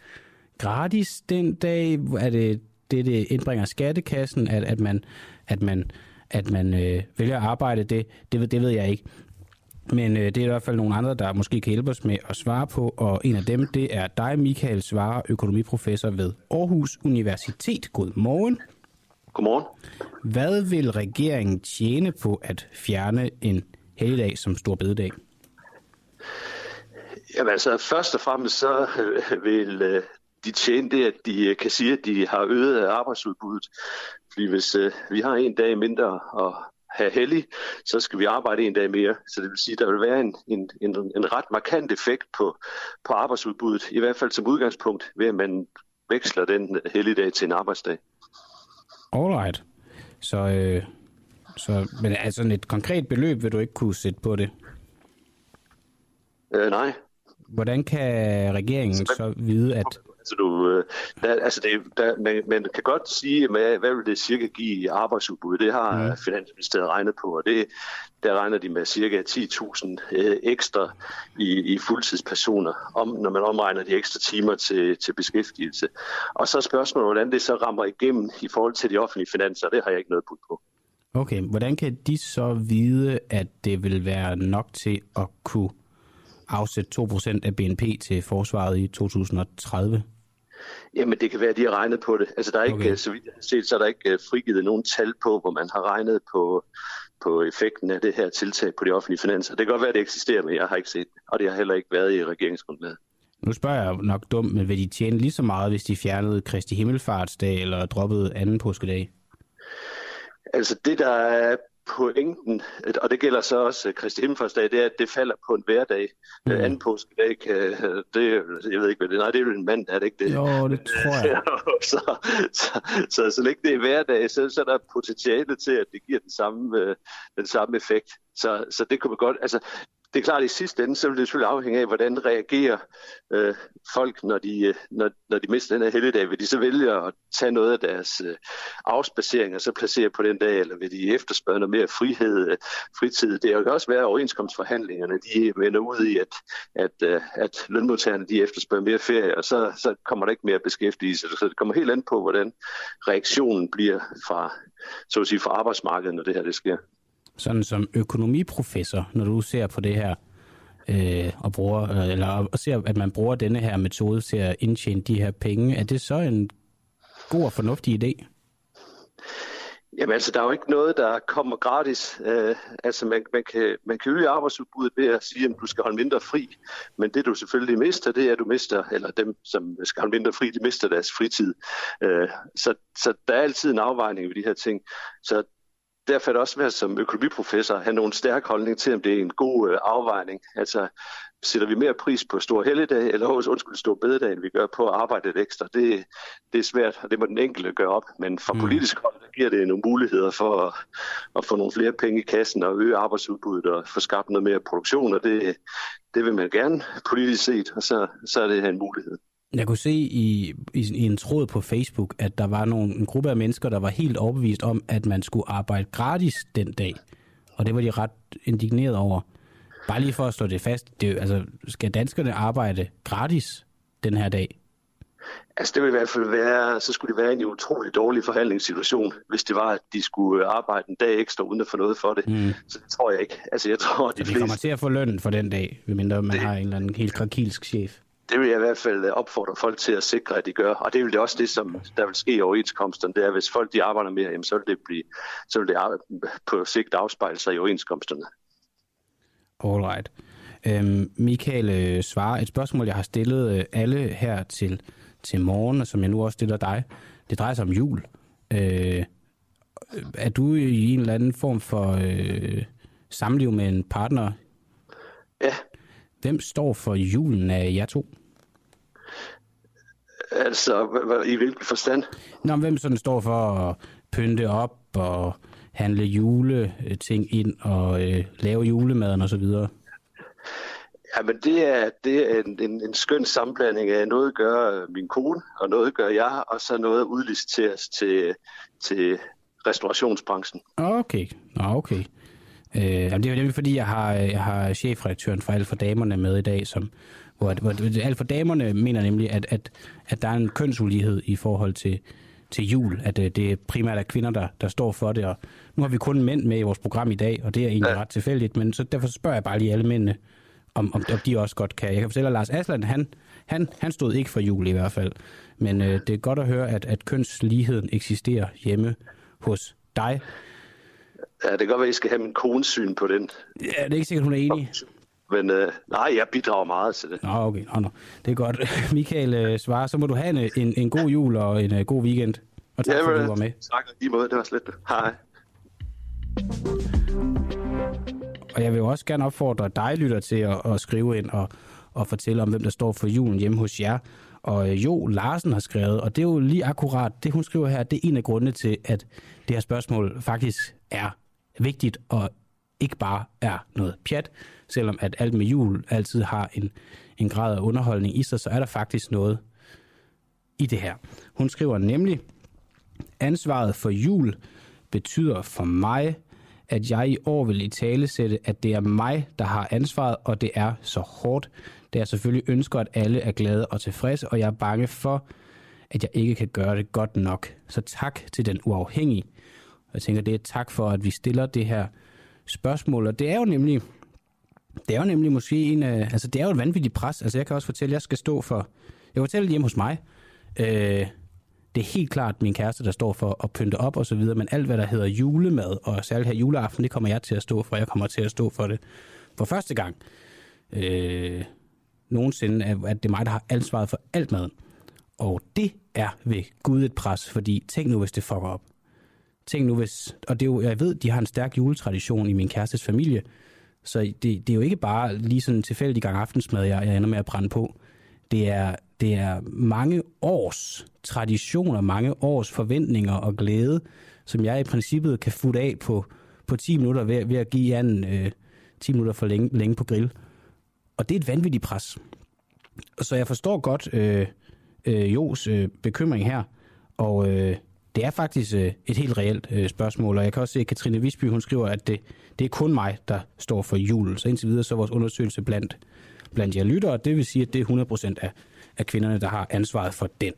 gratis den dag? Er det det, det indbringer skattekassen, at, at man, at man, at man øh, vælger at arbejde, det, det, det ved jeg ikke. Men øh, det er i hvert fald nogle andre, der måske kan hjælpe os med at svare på, og en af dem, det er dig, Michael Svare, økonomiprofessor ved Aarhus Universitet. Godmorgen. Godmorgen. Hvad vil regeringen tjene på at fjerne en helligdag som stor bededag? Jamen altså, først og fremmest så øh, vil øh, de tjene det, at de øh, kan sige, at de har øget arbejdsudbuddet. Fordi hvis uh, vi har en dag mindre at have heldig, så skal vi arbejde en dag mere. Så det vil sige, at der vil være en, en, en, en ret markant effekt på, på arbejdsudbuddet, i hvert fald som udgangspunkt, ved at man veksler den helligdag til en arbejdsdag. Alright. Så, øh, så men altså et konkret beløb vil du ikke kunne sætte på det? Øh, nej. Hvordan kan regeringen så, så vide, at... Altså, du, øh, der, altså det, der, man, man kan godt sige, med, hvad vil det cirka give i arbejdsudbud? Det har mm. Finansministeriet regnet på, og det, der regner de med cirka 10.000 øh, ekstra i, i fuldtidspersoner, om, når man omregner de ekstra timer til, til beskæftigelse. Og så er spørgsmålet, hvordan det så rammer igennem i forhold til de offentlige finanser, det har jeg ikke noget bud på. Okay, hvordan kan de så vide, at det vil være nok til at kunne afsætte 2% af BNP til forsvaret i 2030? Jamen, det kan være, at de har regnet på det. Altså, der er ikke, okay. så vidt jeg har set, så er der ikke øh, frigivet nogen tal på, hvor man har regnet på, på effekten af det her tiltag på de offentlige finanser. Det kan godt være, at det eksisterer, men jeg har ikke set det. Og det har heller ikke været i regeringsgrundlaget. Nu spørger jeg nok dumt, men vil de tjene lige så meget, hvis de fjernede Kristi Himmelfartsdag eller droppede anden påskedag? Altså det, der er pointen, og det gælder så også Kristi Himmelfartsdag, det er, at det falder på en hverdag. Mm. Anden påskedag, kan, det, jeg ved ikke, hvad det er. Nej, det er jo en mand, er det ikke det? Jo, det tror jeg. så, så, så, så længe det er hverdag, så, så er der potentiale til, at det giver den samme, øh, den samme effekt. Så, så det kunne man godt, altså det er klart, at i sidste ende, så vil det selvfølgelig afhænge af, hvordan reagerer øh, folk, når de, øh, når, når de mister den her helligdag. Vil de så vælge at tage noget af deres øh, afspacering og så placere på den dag, eller vil de efterspørge noget mere frihed, øh, fritid? Det kan også være, at overenskomstforhandlingerne de vender ud i, at, at, øh, at lønmodtagerne de efterspørger mere ferie, og så, så kommer der ikke mere beskæftigelse. Så det kommer helt an på, hvordan reaktionen bliver fra, så at sige, fra arbejdsmarkedet, når det her det sker sådan som økonomiprofessor, når du ser på det her, øh, og, bruger, øh, eller, og ser, at man bruger denne her metode til at indtjene de her penge, er det så en god og fornuftig idé? Jamen altså, der er jo ikke noget, der kommer gratis. Øh, altså, man, man, kan, man kan øge arbejdsudbuddet ved at sige, at du skal holde mindre fri. Men det, du selvfølgelig mister, det er, at du mister, eller dem, som skal holde mindre fri, de mister deres fritid. Øh, så, så der er altid en afvejning ved de her ting. Så derfor er det også svært som økonomiprofessor at have nogen stærk holdning til, om det er en god øh, afvejning. Altså, sætter vi mere pris på stor helligdag, eller undskyld stor bededag, end vi gør på at arbejde lidt ekstra. Det, det er svært, og det må den enkelte gøre op. Men fra mm. politisk hold giver det nogle muligheder for at, at få nogle flere penge i kassen og øge arbejdsudbuddet og få skabt noget mere produktion, og det, det vil man gerne politisk set, og så, så er det her en mulighed. Jeg kunne se i, i, i en tråd på Facebook, at der var nogle, en gruppe af mennesker, der var helt overbevist om, at man skulle arbejde gratis den dag. Og det var de ret indigneret over. Bare lige for at slå det fast, det, altså, skal danskerne arbejde gratis den her dag? Altså det vil i hvert fald være, så skulle det være en utrolig dårlig forhandlingssituation, hvis det var, at de skulle arbejde en dag ekstra uden at få noget for det. Mm. Så det tror jeg ikke. Altså jeg tror, de, de fleste... kommer til at få løn for den dag, medmindre man det... har en eller anden helt krakilsk chef det vil jeg i hvert fald øh, opfordre folk til at sikre, at de gør. Og det vil det også det, som der vil ske i overenskomsterne. Det er, hvis folk de arbejder mere, jamen, så vil det, blive, så vil det på sigt afspejle sig i overenskomsterne. All right. Øhm, Michael øh, svarer et spørgsmål, jeg har stillet øh, alle her til, til morgen, og som jeg nu også stiller dig. Det drejer sig om jul. Øh, er du i en eller anden form for øh, samliv med en partner? Ja. Hvem står for julen af jer to? Altså, i hvilken forstand? Nå, hvem sådan står for at pynte op og handle juleting ind og øh, lave julemaden osv.? Ja, men det er, det er en, en, en skøn sammenblanding af noget gør min kone, og noget gør jeg, og så noget udliciteres til, til restaurationsbranchen. Okay, okay. Øh, det er jo nemlig fordi, jeg har, jeg har chefredaktøren for Alt for Damerne med i dag, som, hvor, hvor Alt for Damerne mener nemlig, at, at, at der er en kønsulighed i forhold til, til jul, at øh, det er primært er kvinder, der, der står for det, og nu har vi kun mænd med i vores program i dag, og det er egentlig ja. ret tilfældigt, men så derfor spørger jeg bare lige alle mændene, om, om, om de også godt kan. Jeg kan fortælle, at Lars Asland, han, han, han stod ikke for jul i hvert fald, men øh, det er godt at høre, at, at kønsligheden eksisterer hjemme hos dig. Ja, det kan godt være, at I skal have min kones syn på den. Ja, det er ikke sikkert, hun er enig. Men øh, nej, jeg bidrager meget til det. Nå, okay. Nå, nå. Det er godt. Michael øh, svarer, så må du have en, en, en god jul og en uh, god weekend. Og tak, ja, for, at du var med. Tak i måde. Det var slet Hej. Og jeg vil også gerne opfordre dig, lytter, til at, at skrive ind og, og fortælle om, hvem der står for julen hjemme hos jer. Og øh, Jo Larsen har skrevet, og det er jo lige akkurat, det hun skriver her, det er en af grundene til, at det her spørgsmål faktisk er vigtigt og ikke bare er noget pjat. Selvom at alt med jul altid har en, en grad af underholdning i sig, så er der faktisk noget i det her. Hun skriver nemlig, ansvaret for jul betyder for mig, at jeg i år vil i tale sætte, at det er mig, der har ansvaret, og det er så hårdt. Det er selvfølgelig ønsker, at alle er glade og tilfredse, og jeg er bange for, at jeg ikke kan gøre det godt nok. Så tak til den uafhængige. Jeg tænker, det er tak for, at vi stiller det her spørgsmål, og det er jo nemlig, det er jo nemlig måske en, øh, altså det er jo et vanvittigt pres. Altså jeg kan også fortælle, at jeg skal stå for, jeg fortæller hjemme hos mig, øh, det er helt klart min kæreste, der står for at pynte op og så videre, men alt hvad der hedder julemad, og særligt her juleaften, det kommer jeg til at stå for. Jeg kommer til at stå for det for første gang øh, nogensinde, at det er mig, der har ansvaret for alt maden. Og det er ved Gud et pres, fordi tænk nu, hvis det fucker op. Tænk nu, hvis... Og det er jo, jeg ved, de har en stærk juletradition i min kærestes familie, så det, det er jo ikke bare lige sådan en tilfældig gang aftensmad, jeg, jeg ender med at brænde på. Det er, det er mange års traditioner, mange års forventninger og glæde, som jeg i princippet kan futte af på, på 10 minutter ved, ved at give jer en øh, 10 minutter for længe, længe på grill. Og det er et vanvittigt pres. Så jeg forstår godt øh, øh, Jos øh, bekymring her, og øh, det er faktisk øh, et helt reelt øh, spørgsmål, og jeg kan også se, at Katrine Visby, hun skriver, at det, det er kun mig, der står for jul. Så indtil videre så er vores undersøgelse blandt, blandt jer lyttere, det vil sige, at det er 100% af, af kvinderne, der har ansvaret for den.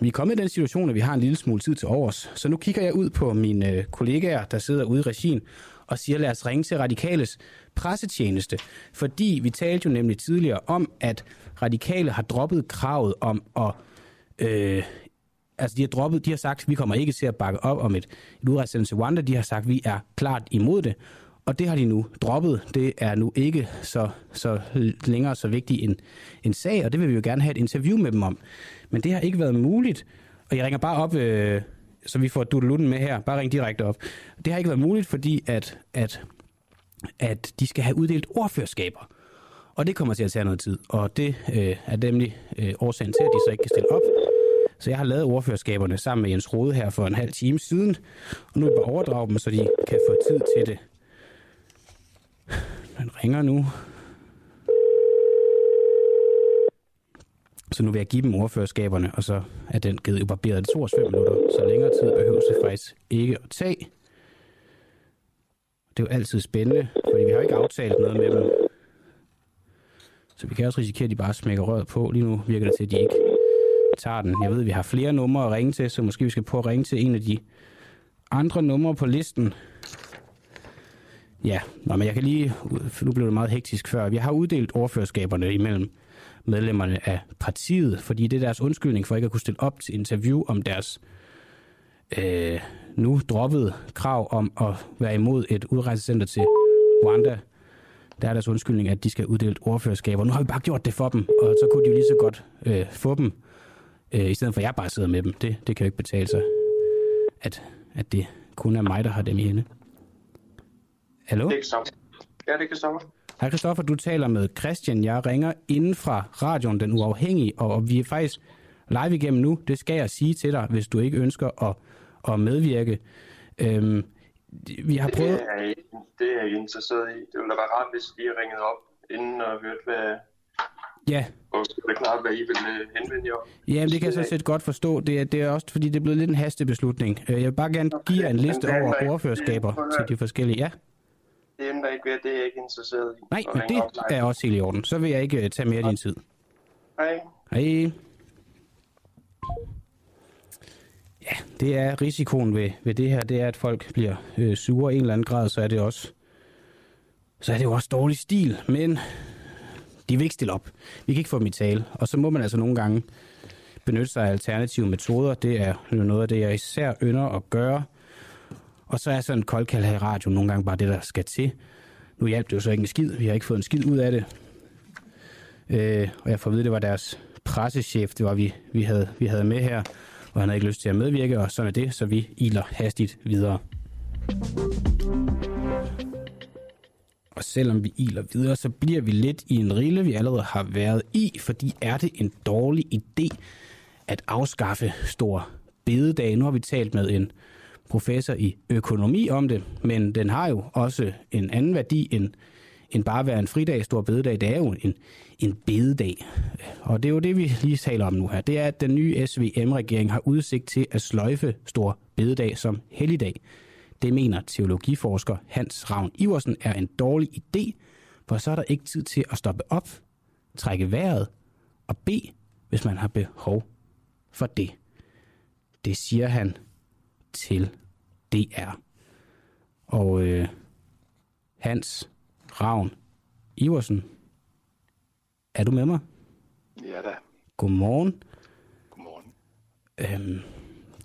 Vi er kommet i den situation, at vi har en lille smule tid til overs, så nu kigger jeg ud på mine øh, kollegaer, der sidder ude i regien, og siger, lad os ringe til Radikales pressetjeneste. Fordi vi talte jo nemlig tidligere om, at Radikale har droppet kravet om at... Øh, altså de har droppet, de har sagt, at vi kommer ikke til at bakke op om et, et udrejsecenter til Rwanda. De har sagt, at vi er klart imod det. Og det har de nu droppet. Det er nu ikke så, så længere så vigtig en, en sag, og det vil vi jo gerne have et interview med dem om. Men det har ikke været muligt, og jeg ringer bare op, øh, så vi får Dudelutten med her. Bare ring direkte op. Det har ikke været muligt, fordi at, at, at de skal have uddelt ordførskaber. Og det kommer til at tage noget tid, og det øh, er nemlig øh, årsagen til, at de så ikke kan stille op. Så jeg har lavet ordførerskaberne sammen med Jens Rode her for en halv time siden, og nu er jeg bare overdrage dem, så de kan få tid til det. Den ringer nu. Så nu vil jeg give dem ordførerskaberne, og så er den givet i barberet 22 minutter. Så længere tid behøver det faktisk ikke at tage. Det er jo altid spændende, fordi vi har ikke aftalt noget med dem. Så vi kan også risikere, at de bare smækker røret på. Lige nu virker det til, at de ikke tager den. Jeg ved, at vi har flere numre at ringe til, så måske vi skal prøve at ringe til en af de andre numre på listen. Ja, Nå, men jeg kan lige... Nu blev det meget hektisk før. Vi har uddelt ordførerskaberne imellem medlemmerne af partiet, fordi det er deres undskyldning for ikke at kunne stille op til interview om deres øh, nu droppede krav om at være imod et udrejsecenter til Rwanda. Der er deres undskyldning, at de skal uddele ordførerskaber. Nu har vi bare gjort det for dem, og så kunne de jo lige så godt øh, få dem, øh, i stedet for at jeg bare sidder med dem. Det, det kan jo ikke betale sig, at, at det kun er mig, der har dem i hende. Hallo? Det er Ja, det er Kristoffer. Hej Kristoffer, du taler med Christian. Jeg ringer inden fra radioen Den Uafhængige, og vi er faktisk live igennem nu. Det skal jeg sige til dig, hvis du ikke ønsker at, at medvirke. Øhm, vi har prøvet... Det er, jeg, det er jeg interesseret i. Det ville da være rart, hvis I ringede op inden og hørte, hvad... Ja. Og det klart, hvad I vil øh, henvende jer Jamen, det kan jeg så set godt forstå. Det er, det er også, fordi det er blevet lidt en hastebeslutning. Øh, jeg vil bare gerne give jer en liste over ordførerskaber til de forskellige. Ja. Det ændrer ikke ved, det er jeg ikke interesseret i. Nej, men det er også helt i orden. Så vil jeg ikke uh, tage mere af din tid. Hej. Hej. Ja, det er risikoen ved, ved det her, det er, at folk bliver øh, sure i en eller anden grad, så er det også så er det jo også dårlig stil, men de vil ikke stille op. Vi kan ikke få dem i tale, og så må man altså nogle gange benytte sig af alternative metoder. Det er jo noget af det, jeg især ynder at gøre. Og så er sådan en koldkald her i radio nogle gange bare det, der skal til. Nu hjalp det jo så ikke en skid. Vi har ikke fået en skid ud af det. Øh, og jeg får at vide, det var deres pressechef, det var vi, vi, havde, vi havde med her, og han havde ikke lyst til at medvirke, og sådan er det, så vi iler hastigt videre. Og selvom vi iler videre, så bliver vi lidt i en rille, vi allerede har været i, fordi er det en dårlig idé at afskaffe stor bededag. Nu har vi talt med en professor i økonomi om det, men den har jo også en anden værdi end, end bare at være en fridag, stor bededag. Det er jo en, en bededag. Og det er jo det, vi lige taler om nu her. Det er, at den nye SVM-regering har udsigt til at sløjfe stor bededag som helligdag. Det mener teologiforsker Hans Ravn Iversen er en dårlig idé, for så er der ikke tid til at stoppe op, trække vejret og bede, hvis man har behov for det. Det siger han til DR. Og øh, Hans Ravn Iversen, er du med mig? Ja da. Godmorgen. Godmorgen. Øhm,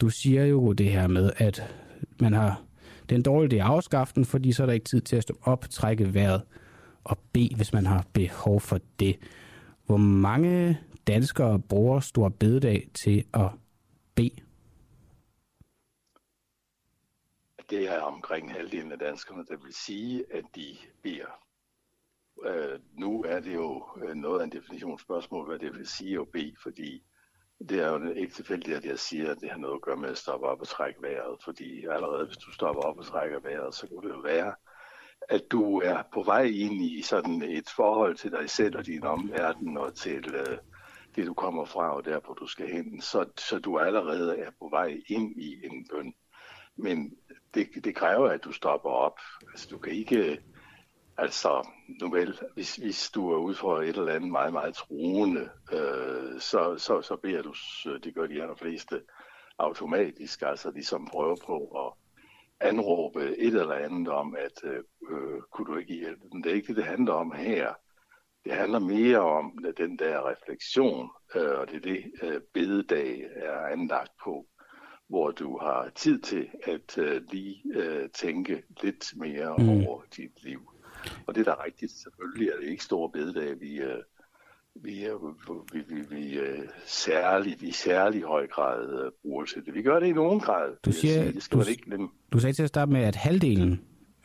du siger jo det her med, at man har det er en dårlig idé at afskaffe den, fordi så er der ikke tid til at stå op, trække vejret og bede, hvis man har behov for det. Hvor mange danskere bruger stor bededag til at bede? Det er omkring halvdelen af danskerne, der vil sige, at de beder. Øh, nu er det jo øh, noget af en definitionsspørgsmål, hvad det vil sige at bede, fordi det er jo ikke tilfældigt, at jeg siger, at det har noget at gøre med at stoppe op og trække vejret, fordi allerede hvis du stopper op og trækker vejret, så kunne det jo være, at du er på vej ind i sådan et forhold til dig selv og din omverden og til øh, det, du kommer fra og der, hvor du skal hen, så, så du allerede er på vej ind i en bøn. Men det, det kræver, at du stopper op. Altså, du kan ikke Altså, nu vel, hvis, hvis du er ude for et eller andet meget, meget truende, øh, så, så, så beder du, øh, det gør de allerfleste automatisk, altså ligesom som prøver på at anråbe et eller andet om, at øh, øh, kunne du ikke hjælpe dem. Det er ikke det, det handler om her. Det handler mere om den der refleksion, øh, og det er det, øh, bededag er anlagt på, hvor du har tid til at øh, lige øh, tænke lidt mere mm. over dit liv. Og det er da rigtigt. Selvfølgelig er det ikke store bededag, vi, øh, vi, vi, vi, vi øh, særlig, i særlig høj grad øh, bruger til det. Vi gør det i nogen grad. Du, siger, det skal du, ikke glemme. du sagde til at starte med, at halvdelen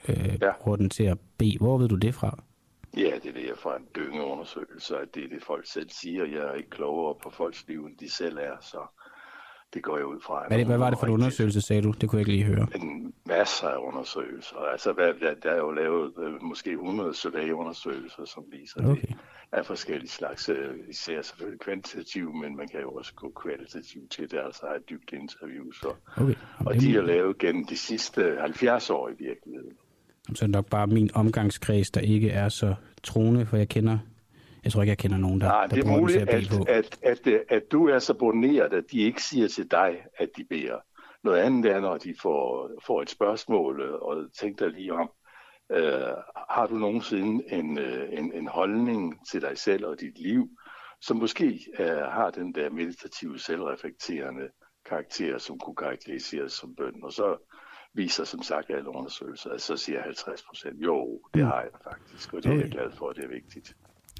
øh, ja. bruger den til at bede. Hvor ved du det fra? Ja, det er det fra en dyngeundersøgelse, at det er det, folk selv siger. Jeg er ikke klogere på folks liv, end de selv er, så det går jeg ud fra. Hvad, det, hvad var det for en undersøgelse, sagde du? Det kunne jeg ikke lige høre. En masse af undersøgelser. Altså, der, der er jo lavet øh, måske 100 undersøgelser, som viser okay. det. af forskellige slags, øh, især selvfølgelig kvantitativ, men man kan jo også gå kvalitativt til deres eget dybt interview. Så. Okay. Og de er lavet gennem de sidste 70 år i virkeligheden. Så er det nok bare min omgangskreds, der ikke er så troende, for jeg kender jeg tror ikke, jeg kender nogen, der, Nej, der det er muligt, at at, at, at, at du er så boneret, at de ikke siger til dig, at de beder. Noget andet er, når de får, får et spørgsmål, øh, og tænk dig lige om, øh, har du nogensinde en, øh, en, en holdning til dig selv og dit liv, som måske øh, har den der meditative, selvreflekterende karakter, som kunne karakteriseres som bøn. Og så viser som sagt alle undersøgelser, at så siger 50 procent, jo, det Mm. har jeg faktisk, og det er jeg glad for, det er vigtigt.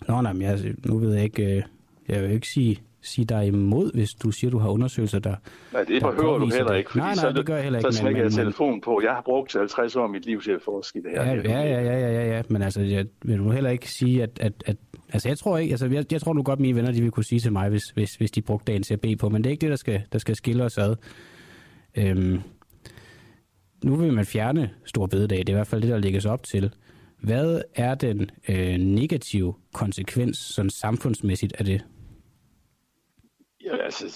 Nå, nej, men jeg, nu ved jeg ikke, øh, jeg vil ikke sige, sige dig imod, hvis du siger, du har undersøgelser, der Nej, det der behøver du heller ikke, fordi nej, nej, så, det gør jeg heller så ikke. smækker jeg telefon på. Jeg har brugt 50 år af mit liv til at forske det her. Ja, ja, ja, ja, ja, ja, ja, men altså, jeg vil du heller ikke sige, at, at, at altså, jeg tror ikke, altså, jeg, jeg tror nu godt, mine venner, de vil kunne sige til mig, hvis, hvis, hvis de brugte dagen til at bede på, men det er ikke det, der skal, der skal skille os ad. Øhm, nu vil man fjerne stor bededag, det er i hvert fald det, der lægges op til. Hvad er den øh, negative konsekvens sådan samfundsmæssigt af det? Ja, altså,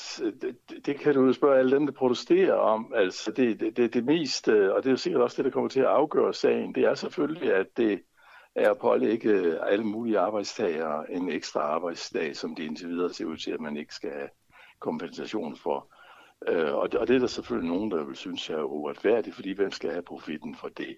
det, det- kan du spørge alle dem, der protesterer om. Altså, det, det, det, det mest, øh, og det er jo sikkert også det, der kommer til at afgøre sagen, det er selvfølgelig, at det er at pålægge alle mulige arbejdstagere en ekstra arbejdsdag, som de indtil videre ser ud til, at man ikke skal have kompensation for. Øh, og det, og det er der selvfølgelig nogen, der vil synes er uretfærdigt, fordi hvem skal have profitten for det?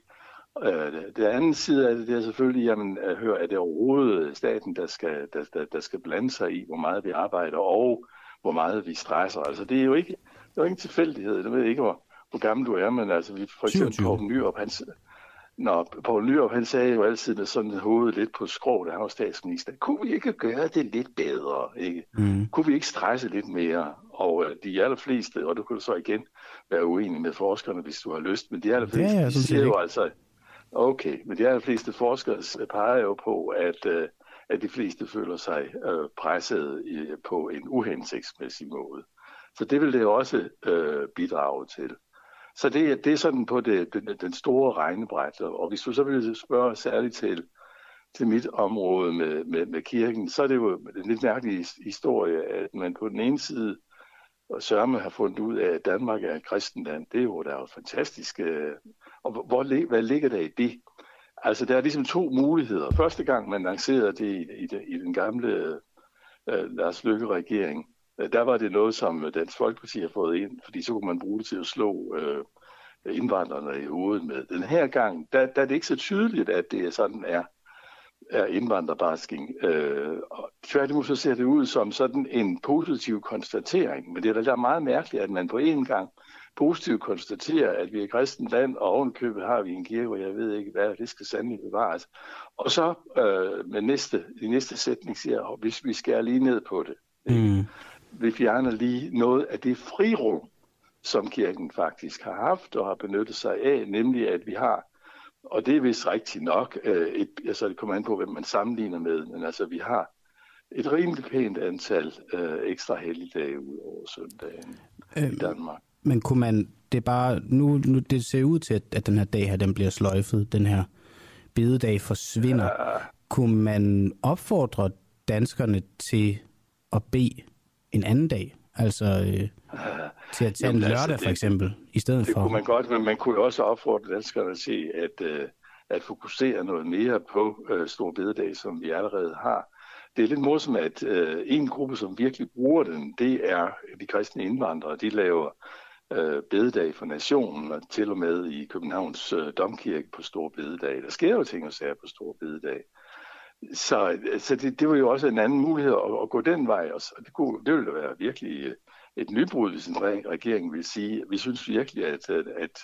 Øh, det- anden side af det, det er selvfølgelig, jamen, at høre, er det overhovedet staten, der skal, der, der, der skal blande sig i, hvor meget vi arbejder, og hvor meget vi stresser. Altså, det er jo ikke, det er jo ikke en tilfældighed. Jeg ved ikke, hvor, hvor gammel du er, men altså, vi, for eksempel 27. Poul Nyrup, han, Nå, Poul Nyrup, han sagde jo altid med sådan hovedet lidt på skrå, da han var statsminister, kunne vi ikke gøre det lidt bedre? Ikke? Mm. Kunne vi ikke stresse lidt mere? Og øh, de allerfleste, og du kan så igen være uenig med forskerne, hvis du har lyst, men de allerfleste, Ja, ja, de siger jo altså, okay, men de allerfleste forskere peger jo på, at, øh, at de fleste føler sig øh, presset i, på en uhensigtsmæssig måde. Så det vil det også øh, bidrage til. Så det, det er sådan på det, den, den store regnebræt. Og hvis du så vil spørge særligt til, til mit område med, med, med kirken, så er det jo en lidt mærkelig historie, at man på den ene side og Sørme har fundet ud af, at Danmark er et kristent land. Det er jo, der er jo fantastisk. Øh, og hvor, hvad ligger der i det? Altså, der er ligesom to muligheder. Første gang, man lancerede det i, i, den- i den gamle øh, Lars Løkke-regering, øh, der var det noget, som Dansk Folkeparti har fået ind, fordi så kunne man bruge det til at slå øh, indvandrerne i hovedet med. Den her gang, der, der er det ikke så tydeligt, at det er sådan er, er indvandrerbasking. Øh, og tværtimod så ser det ud som sådan en positiv konstatering. Men det er da meget mærkeligt, at man på en gang positivt konstaterer, at vi er kristent land, og ovenkøbet har vi en kirke, og jeg ved ikke hvad, det skal sandelig bevares. Og så øh, med næste, i næste sætning siger, hvis vi skærer lige ned på det, Mm. vi fjerner lige noget af det frirum, som kirken faktisk har haft og har benyttet sig af, nemlig at vi har, og det er vist rigtigt nok, øh, et, altså det kommer an på, hvem man sammenligner med, men altså vi har et rimelig pænt antal øh, ekstra helligdage ud over søndagen i Øhm, Danmark. Men kunne man, det er bare, nu, nu det ser ud til, at, at den her dag her, den bliver sløjfet, den her bededag forsvinder. Ja. Kunne man opfordre danskerne til at bede en anden dag? Altså øh, til at tage en Jamen, altså, lørdag for det- eksempel, i stedet Det for... kunne man godt, men man kunne jo også opfordre danskerne til at, øh, at fokusere noget mere på øh, Stor Bededag, som vi allerede har. Det er lidt morsomt, at øh, en gruppe, som virkelig bruger den, det er de kristne indvandrere. De laver øh, bededag for nationen, og til og med i Københavns øh, Domkirke på Stor Bededag. Der sker jo ting og sager på Stor Bededag. Så, øh, så det, det var jo også en anden mulighed at, at gå den vej. Også. det, kunne, det ville da være virkelig øh, et nybrud, hvis en regering vil sige, vi synes virkelig, at, at, at,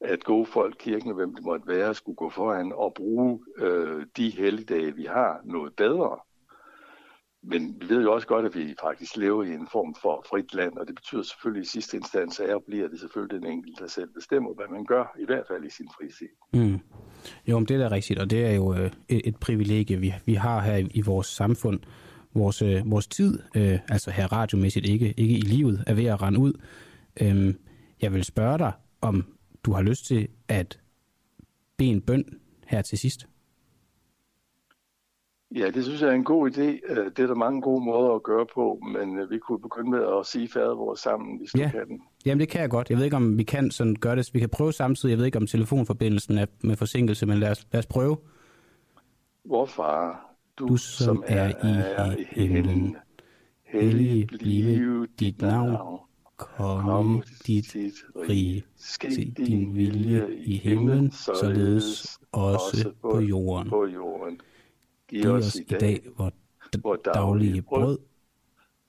at gode folk, kirken og hvem det måtte være, skulle gå foran og bruge øh, de helligdage, vi har, noget bedre. Men vi ved jo også godt, at vi faktisk lever i en form for frit land, og det betyder selvfølgelig i sidste instans, at og bliver det selvfølgelig den enkelte, der selv bestemmer, hvad man gør, i hvert fald i sin fritid. Mm. Jo, men det er da rigtigt, og det er jo øh, et, et privilegie, vi, vi har her i, i vores samfund. Vores, øh, vores tid, øh, altså her radiomæssigt, ikke, ikke i livet, er ved at rende ud. Øhm, jeg vil spørge dig, om du har lyst til at bede en bøn her til sidst. Ja, det synes jeg er en god idé. Øh, det er der mange gode måder at gøre på, men øh, vi kunne begynde med at sige vores sammen, hvis ja. du kan den. Jamen, det kan jeg godt. Jeg ved ikke, om vi kan sådan gøre det. Vi kan prøve samtidig. Jeg ved ikke, om telefonforbindelsen er med forsinkelse, men lad os, lad os prøve. Vor far, du, du som, som er, er i himlen, hellig blive dit navn. Kom dit rige. Se din vilje i himlen, således også på jorden. På jorden. Giv os i dag vores daglige brød,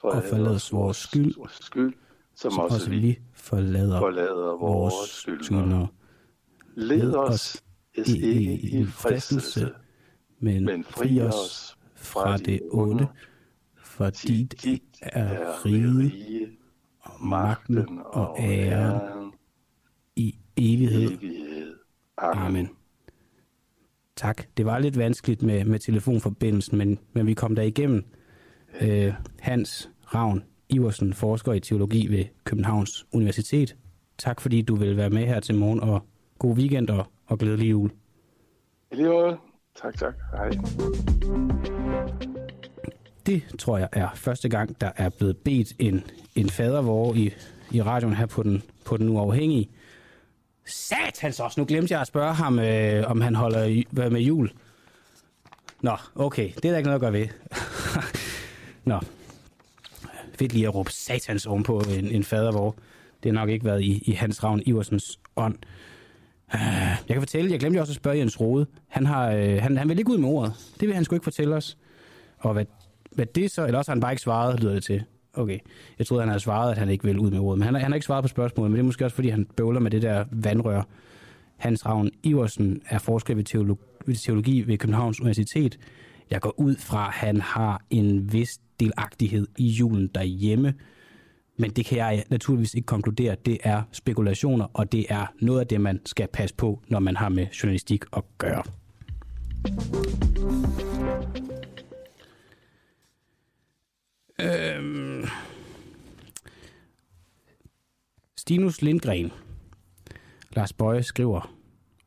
og forlad os vores skyld, skyld som, som også vi forlader, forlader vores skyldnere. Led os ikke i fristelse, men, men fri os fra det onde, for dit er rige, og magten og æren i evighed. Amen. Tak. Det var lidt vanskeligt med, med telefonforbindelsen, men, men vi kom der igennem. Øh, Hans Ravn Iversen, forsker i teologi ved Københavns Universitet. Tak fordi du vil være med her til morgen, og god weekend og, og glædelig jul. I lige måde. Tak, tak. Hej. Det tror jeg er første gang, der er blevet bedt en, en fadervore i, i radioen her på den, på den uafhængige. Satans også! Nu glemte jeg at spørge ham, øh, om han holder hvad med jul. Nå, okay. Det er der ikke noget at gøre ved. Nå. Fedt lige at råbe satans ovenpå en, en fadervor. Det har nok ikke været i, i Hans Ravn Iversens ånd. Uh, jeg kan fortælle, jeg glemte også at spørge Jens Rode. Han, har, øh, han, han vil ikke ud med ordet. Det vil han sgu ikke fortælle os. Og hvad, hvad det så, eller også har han bare ikke svaret, lyder det til. Okay. Jeg troede, han havde svaret, at han ikke ville ud med ordet. Men han, han har ikke svaret på spørgsmålet, men det er måske også, fordi han bøvler med det der vandrør. Hans Ravn Iversen er forsker ved teologi, ved teologi ved Københavns Universitet. Jeg går ud fra, at han har en vis delagtighed i julen derhjemme. Men det kan jeg naturligvis ikke konkludere. Det er spekulationer, og det er noget af det, man skal passe på, når man har med journalistik at gøre. Stinus Lindgren. Lars Bøje skriver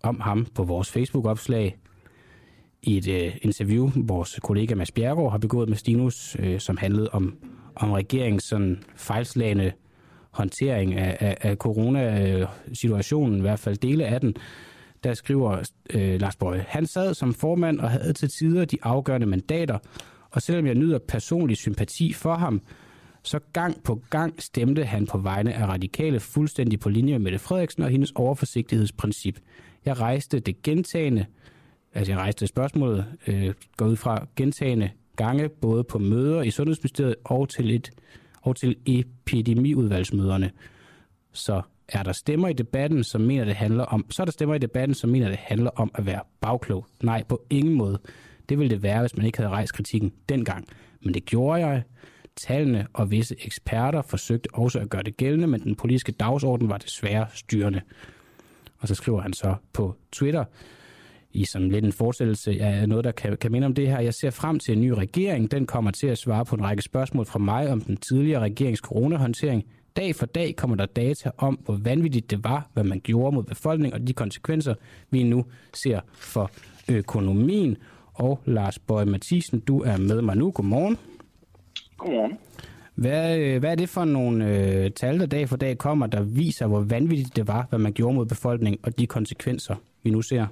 om ham på vores Facebook-opslag i et øh, interview, vores kollega Mads Bjergaard har begået med Stinus, øh, som handlede om, om regeringens sådan fejlslagende håndtering af, af, af coronasituationen, i hvert fald dele af den, der skriver øh, Lars Bøje. Han sad som formand og havde til tider de afgørende mandater, og selvom jeg nyder personlig sympati for ham, så gang på gang stemte han på vegne af radikale fuldstændig på linje med Mette Frederiksen og hendes overforsigtighedsprincip. Jeg rejste det gentagende, altså jeg rejste spørgsmålet, øh, går ud fra gentagende gange, både på møder i Sundhedsministeriet og til, et, og til epidemiudvalgsmøderne. Så er der stemmer i debatten, som mener, det handler om, så er der stemmer i debatten, som mener, det handler om at være bagklog. Nej, på ingen måde. Det ville det være, hvis man ikke havde rejst kritikken dengang. Men det gjorde jeg. Tallene og visse eksperter forsøgte også at gøre det gældende, men den politiske dagsorden var desværre styrende. Og så skriver han så på Twitter, i som lidt en fortsættelse af noget, der kan, kan minde om det her. Jeg ser frem til en ny regering. Den kommer til at svare på en række spørgsmål fra mig om den tidligere regerings coronahåndtering. Dag for dag kommer der data om, hvor vanvittigt det var, hvad man gjorde mod befolkningen og de konsekvenser, vi nu ser for økonomien. Og Lars Bøge Mathisen, du er med mig nu. Godmorgen. Godmorgen. Hvad, øh, hvad er det for nogle øh, tal, der dag for dag kommer, der viser, hvor vanvittigt det var, hvad man gjorde mod befolkningen og de konsekvenser, vi nu ser?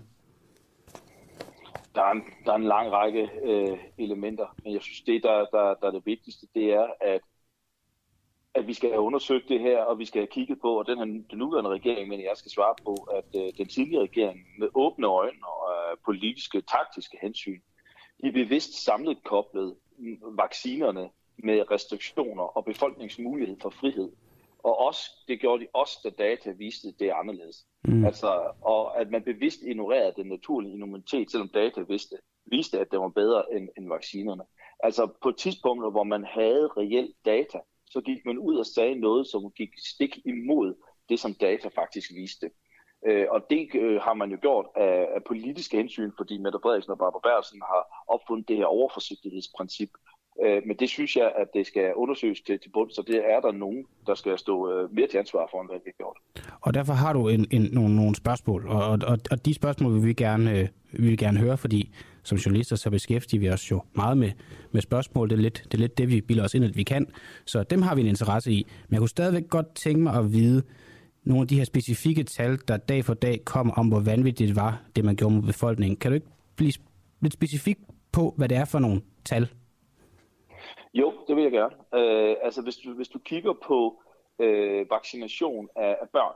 Der er en, der er en lang række øh, elementer, men jeg synes, det, der, der, der er det vigtigste, det er, at, at vi skal have undersøgt det her, og vi skal have kigget på, og den, her, den nuværende regering, men jeg skal svare på, at øh, den tidligere regering med åbne øjne og øh, politiske, taktiske hensyn, de bevidst samlet koblet vaccinerne med restriktioner og befolkningsmulighed for frihed. Og også, det gjorde de også, da data viste, at det er anderledes. Mm. Altså, og at man bevidst ignorerede den naturlige immunitet, selvom data vidste, viste, at det var bedre end, end vaccinerne. Altså på tidspunkter, hvor man havde reelt data, så gik man ud og sagde noget, som gik stik imod det, som data faktisk viste. Øh, og det øh, har man jo gjort af, af politiske hensyn, fordi Mette Frederiksen og Barbara Bergsen har opfundet det her overforsigtighedsprincip, Øh, men det synes jeg, at det skal undersøges til, til bund, så det er der nogen, der skal stå øh, mere til ansvar for, end hvad vi har gjort. Og derfor har du en, en, nogle, nogle spørgsmål, og, og, og de spørgsmål vil vi gerne, øh, vi vil gerne høre, fordi som journalister, så beskæftiger vi os jo meget med, med spørgsmål. Det er, lidt, det er lidt det, vi bilder os ind, at vi kan. Så dem har vi en interesse i. Men jeg kunne stadigvæk godt tænke mig at vide, nogle af de her specifikke tal, der dag for dag kom om, hvor vanvittigt det var, det man gjorde mod befolkningen. Kan du ikke blive lidt specifik på, hvad det er for nogle tal? Jo, det vil jeg gerne. Øh, altså, hvis du, hvis du kigger på øh, vaccination af, af børn,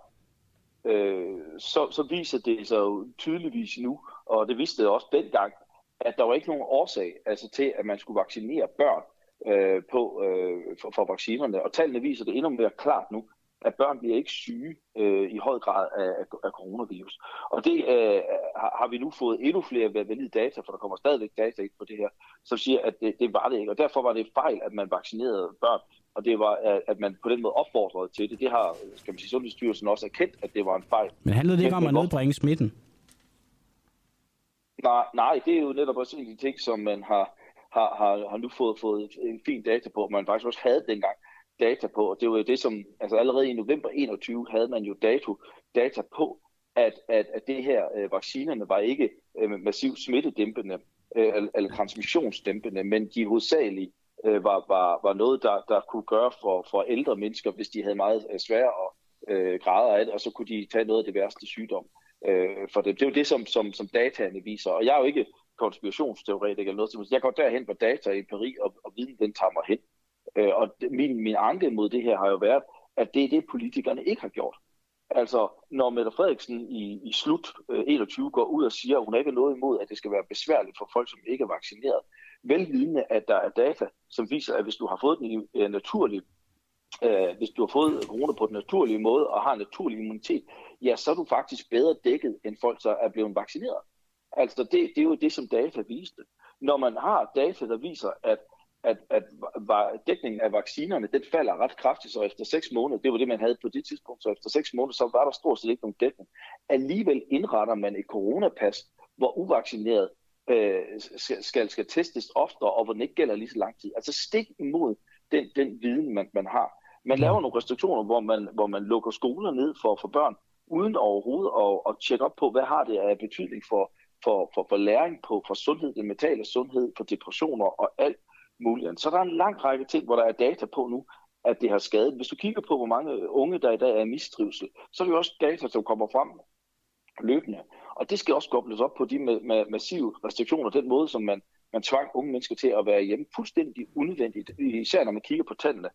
øh, så, så viser det sig jo tydeligvis nu, og det viste det også dengang, at der var ikke nogen årsag altså, til, at man skulle vaccinere børn øh, på, øh, for, for vaccinerne. Og tallene viser det endnu mere klart nu, at børn bliver ikke syge øh, i høj grad af, af coronavirus. Og det øh, har vi nu fået endnu flere valide data, for der kommer stadigvæk data ind på det her, som siger, at det, det var det ikke. Og derfor var det fejl, at man vaccinerede børn, og det var, at man på den måde opfordrede til det. Det har, skal man sige, Sundhedsstyrelsen også erkendt, at det var en fejl. Men handlede det ikke om at nedbringe smitten? Nej, nej, det er jo netop også en af de ting, som man har, har, har, har nu fået, fået en fin data på, man faktisk også havde dengang data på, og det var jo det, som, altså allerede i november 21 havde man jo dato, data på, at, at, at det her øh, vaccinerne var ikke øh, massivt smittedæmpende øh, eller transmissionsdæmpende, men de hovedsageligt øh, var, var, var noget, der, der kunne gøre for, for ældre mennesker, hvis de havde meget øh, svære øh, grader af det, og så kunne de tage noget af det værste sygdom øh, for dem. Det er jo det, som, som, som dataene viser, og jeg er jo ikke konspirationsteoretiker eller noget, som jeg går derhen, hvor data i Paris, og, og viden den tager mig hen. Øh, og min, min anke mod det her har jo været, at det er det, politikerne ikke har gjort. Altså, når Mette Frederiksen i, i slut øh, 21 går ud og siger, at hun ikke har noget imod, at det skal være besværligt for folk, som ikke er vaccineret, velvidende, at der er data, som viser, at hvis du har fået den øh, naturlige øh, hvis du har fået corona på den naturlige måde og har en naturlig immunitet, ja, så er du faktisk bedre dækket, end folk, der er blevet vaccineret. Altså, det, det er jo det, som data viste. Når man har data, der viser, at at, at dækningen af vaccinerne, den falder ret kraftigt, så efter 6 måneder, det var det, man havde på det tidspunkt, så efter 6 måneder, så var der stort set ikke nogen dækning. Alligevel indretter man et coronapas, hvor uvaccineret øh, skal, skal testes oftere, og hvor den ikke gælder lige så lang tid. Altså stik imod den, den viden, man, man har. Man laver nogle restriktioner, hvor man, hvor man lukker skoler ned for, for børn, uden overhovedet at, at tjekke op på, hvad har det af betydning for, for, for, for læring, på, for sundhed, den mentale sundhed, for depressioner og alt muligt. Så der er en lang række ting, hvor der er data på nu, at det har skadet. Hvis du kigger på, hvor mange unge, der i dag er i mistrivsel, så er det jo også data, som kommer frem løbende. Og det skal også kobles op på de med, med massive restriktioner, den måde, som man, man tvang unge mennesker til at være hjemme fuldstændig unødvendigt, især når man kigger på tallene,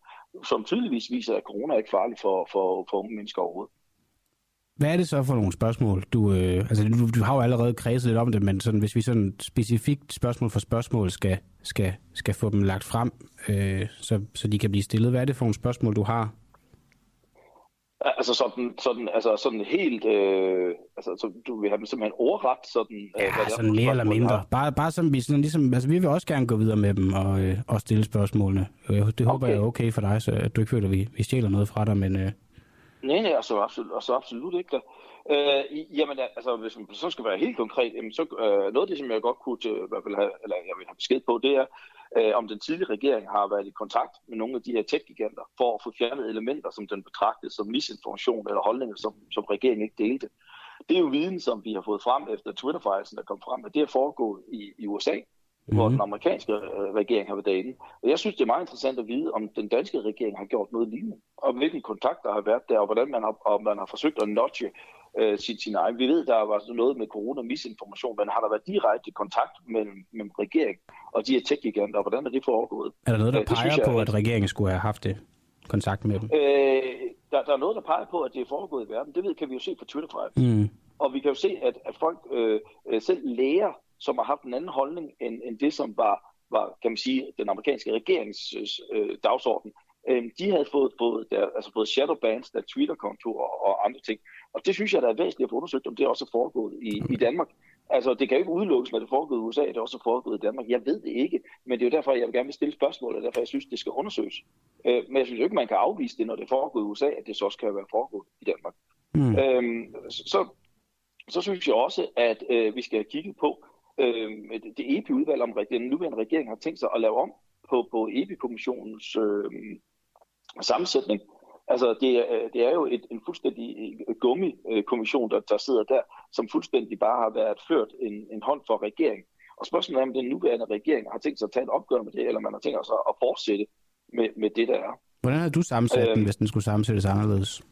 som tydeligvis viser, at corona er ikke farlig for, for, for unge mennesker overhovedet. Hvad er det så for nogle spørgsmål? Du, øh, altså, du, du har jo allerede kredset lidt om det, men sådan, hvis vi sådan specifikt spørgsmål for spørgsmål skal, skal, skal få dem lagt frem, øh, så, så de kan blive stillet, hvad er det for nogle spørgsmål, du har? Altså sådan, sådan, altså sådan helt, øh, altså så du vil have dem simpelthen overret sådan? Øh, ja, hvad sådan mere eller mindre. Bare, bare som vi sådan ligesom, altså vi vil også gerne gå videre med dem og, øh, og stille spørgsmålene. Det okay. håber jeg er okay for dig, så du ikke føler, at vi, vi stjæler noget fra dig, men... Øh, Nej, nej, altså absolut, altså absolut ikke. Da. Øh, jamen, altså, hvis man så skal være helt konkret, jamen, så øh, noget af det, som jeg godt kunne til, hvert fald have, eller jeg vil have besked på, det er, øh, om den tidlige regering har været i kontakt med nogle af de her tech-giganter for at få fjernet elementer, som den betragtede som misinformation eller holdninger, som, som regeringen ikke delte. Det er jo viden, som vi har fået frem efter Twitter-fejlsen, der kom frem, at det er foregået i, i USA mm-hmm. hvor den amerikanske øh, regering har været derinde. Og jeg synes, det er meget interessant at vide, om den danske regering har gjort noget lignende, og hvilken kontakt der har været der, og hvordan man har, og man har forsøgt at notche øh, sin, sin egen. Vi ved, der var noget med corona-misinformation, men har der været direkte kontakt mellem, mellem regeringen og de her tech-giganter, og hvordan er det foregået? Er der noget, der øh, peger synes, på, at regeringen skulle have haft det? kontakt med dem? Øh, der, der er noget, der peger på, at det er foregået i verden. Det ved, kan vi jo se på Twitter fra. Mm. Og vi kan jo se, at, at folk øh, øh selv læger som har haft en anden holdning end, end det, som var, var, kan man sige, den amerikanske regerings øh, dagsorden. Øh, de havde fået, fået, der, altså fået shadowbans, der Twitter-kontorer og andre ting. Og det synes jeg, der er væsentligt at få undersøgt, om det også er foregået i, i Danmark. Altså, det kan jo ikke udelukkes, når det er foregået i USA, det er også foregået i Danmark. Jeg ved det ikke, men det er jo derfor, jeg vil gerne vil stille spørgsmål, og derfor jeg synes, det skal undersøges. Øh, men jeg synes jo ikke, man kan afvise det, når det er foregået i USA, at det så også kan være foregået i Danmark. Mm. Øhm, så, så synes jeg også, at øh, vi skal kigge på, øh, det EPI-udvalg, om den nuværende regering har tænkt sig at lave om på, på EPI-kommissionens øh, sammensætning. Altså, det, er, det er jo et, en fuldstændig gummikommission, der, der sidder der, som fuldstændig bare har været ført en, en hånd for regeringen. Og spørgsmålet er, om den nuværende regering har tænkt sig at tage et opgør med det, eller man har tænkt sig at fortsætte med, med det, der er. Hvordan havde du sammensat den, hvis den skulle sammensættes anderledes?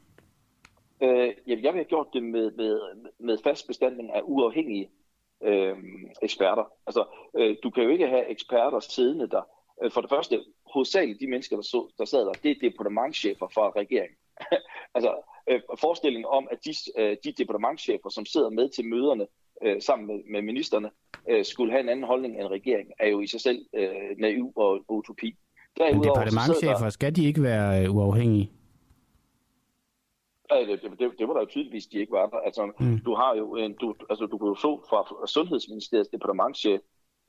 Øh, jamen, jeg vil have gjort det med, med, med fast bestandning af uafhængige øh, eksperter. Altså, øh, du kan jo ikke have eksperter siddende der. Øh, for det første, hovedsageligt de mennesker, der, så, der sad der, det er departementchefer fra regeringen. altså, øh, forestillingen om, at de, øh, de departementchefer, som sidder med til møderne øh, sammen med, med ministerne, øh, skulle have en anden holdning end regeringen, er jo i sig selv øh, naiv og utopi. Men departementchefer, skal de ikke være øh, uafhængige? Det, det, det var der jo tydeligvis, de ikke var der. Altså, mm. du har jo en, du, altså, du kunne jo så fra Sundhedsministeriets departementchef,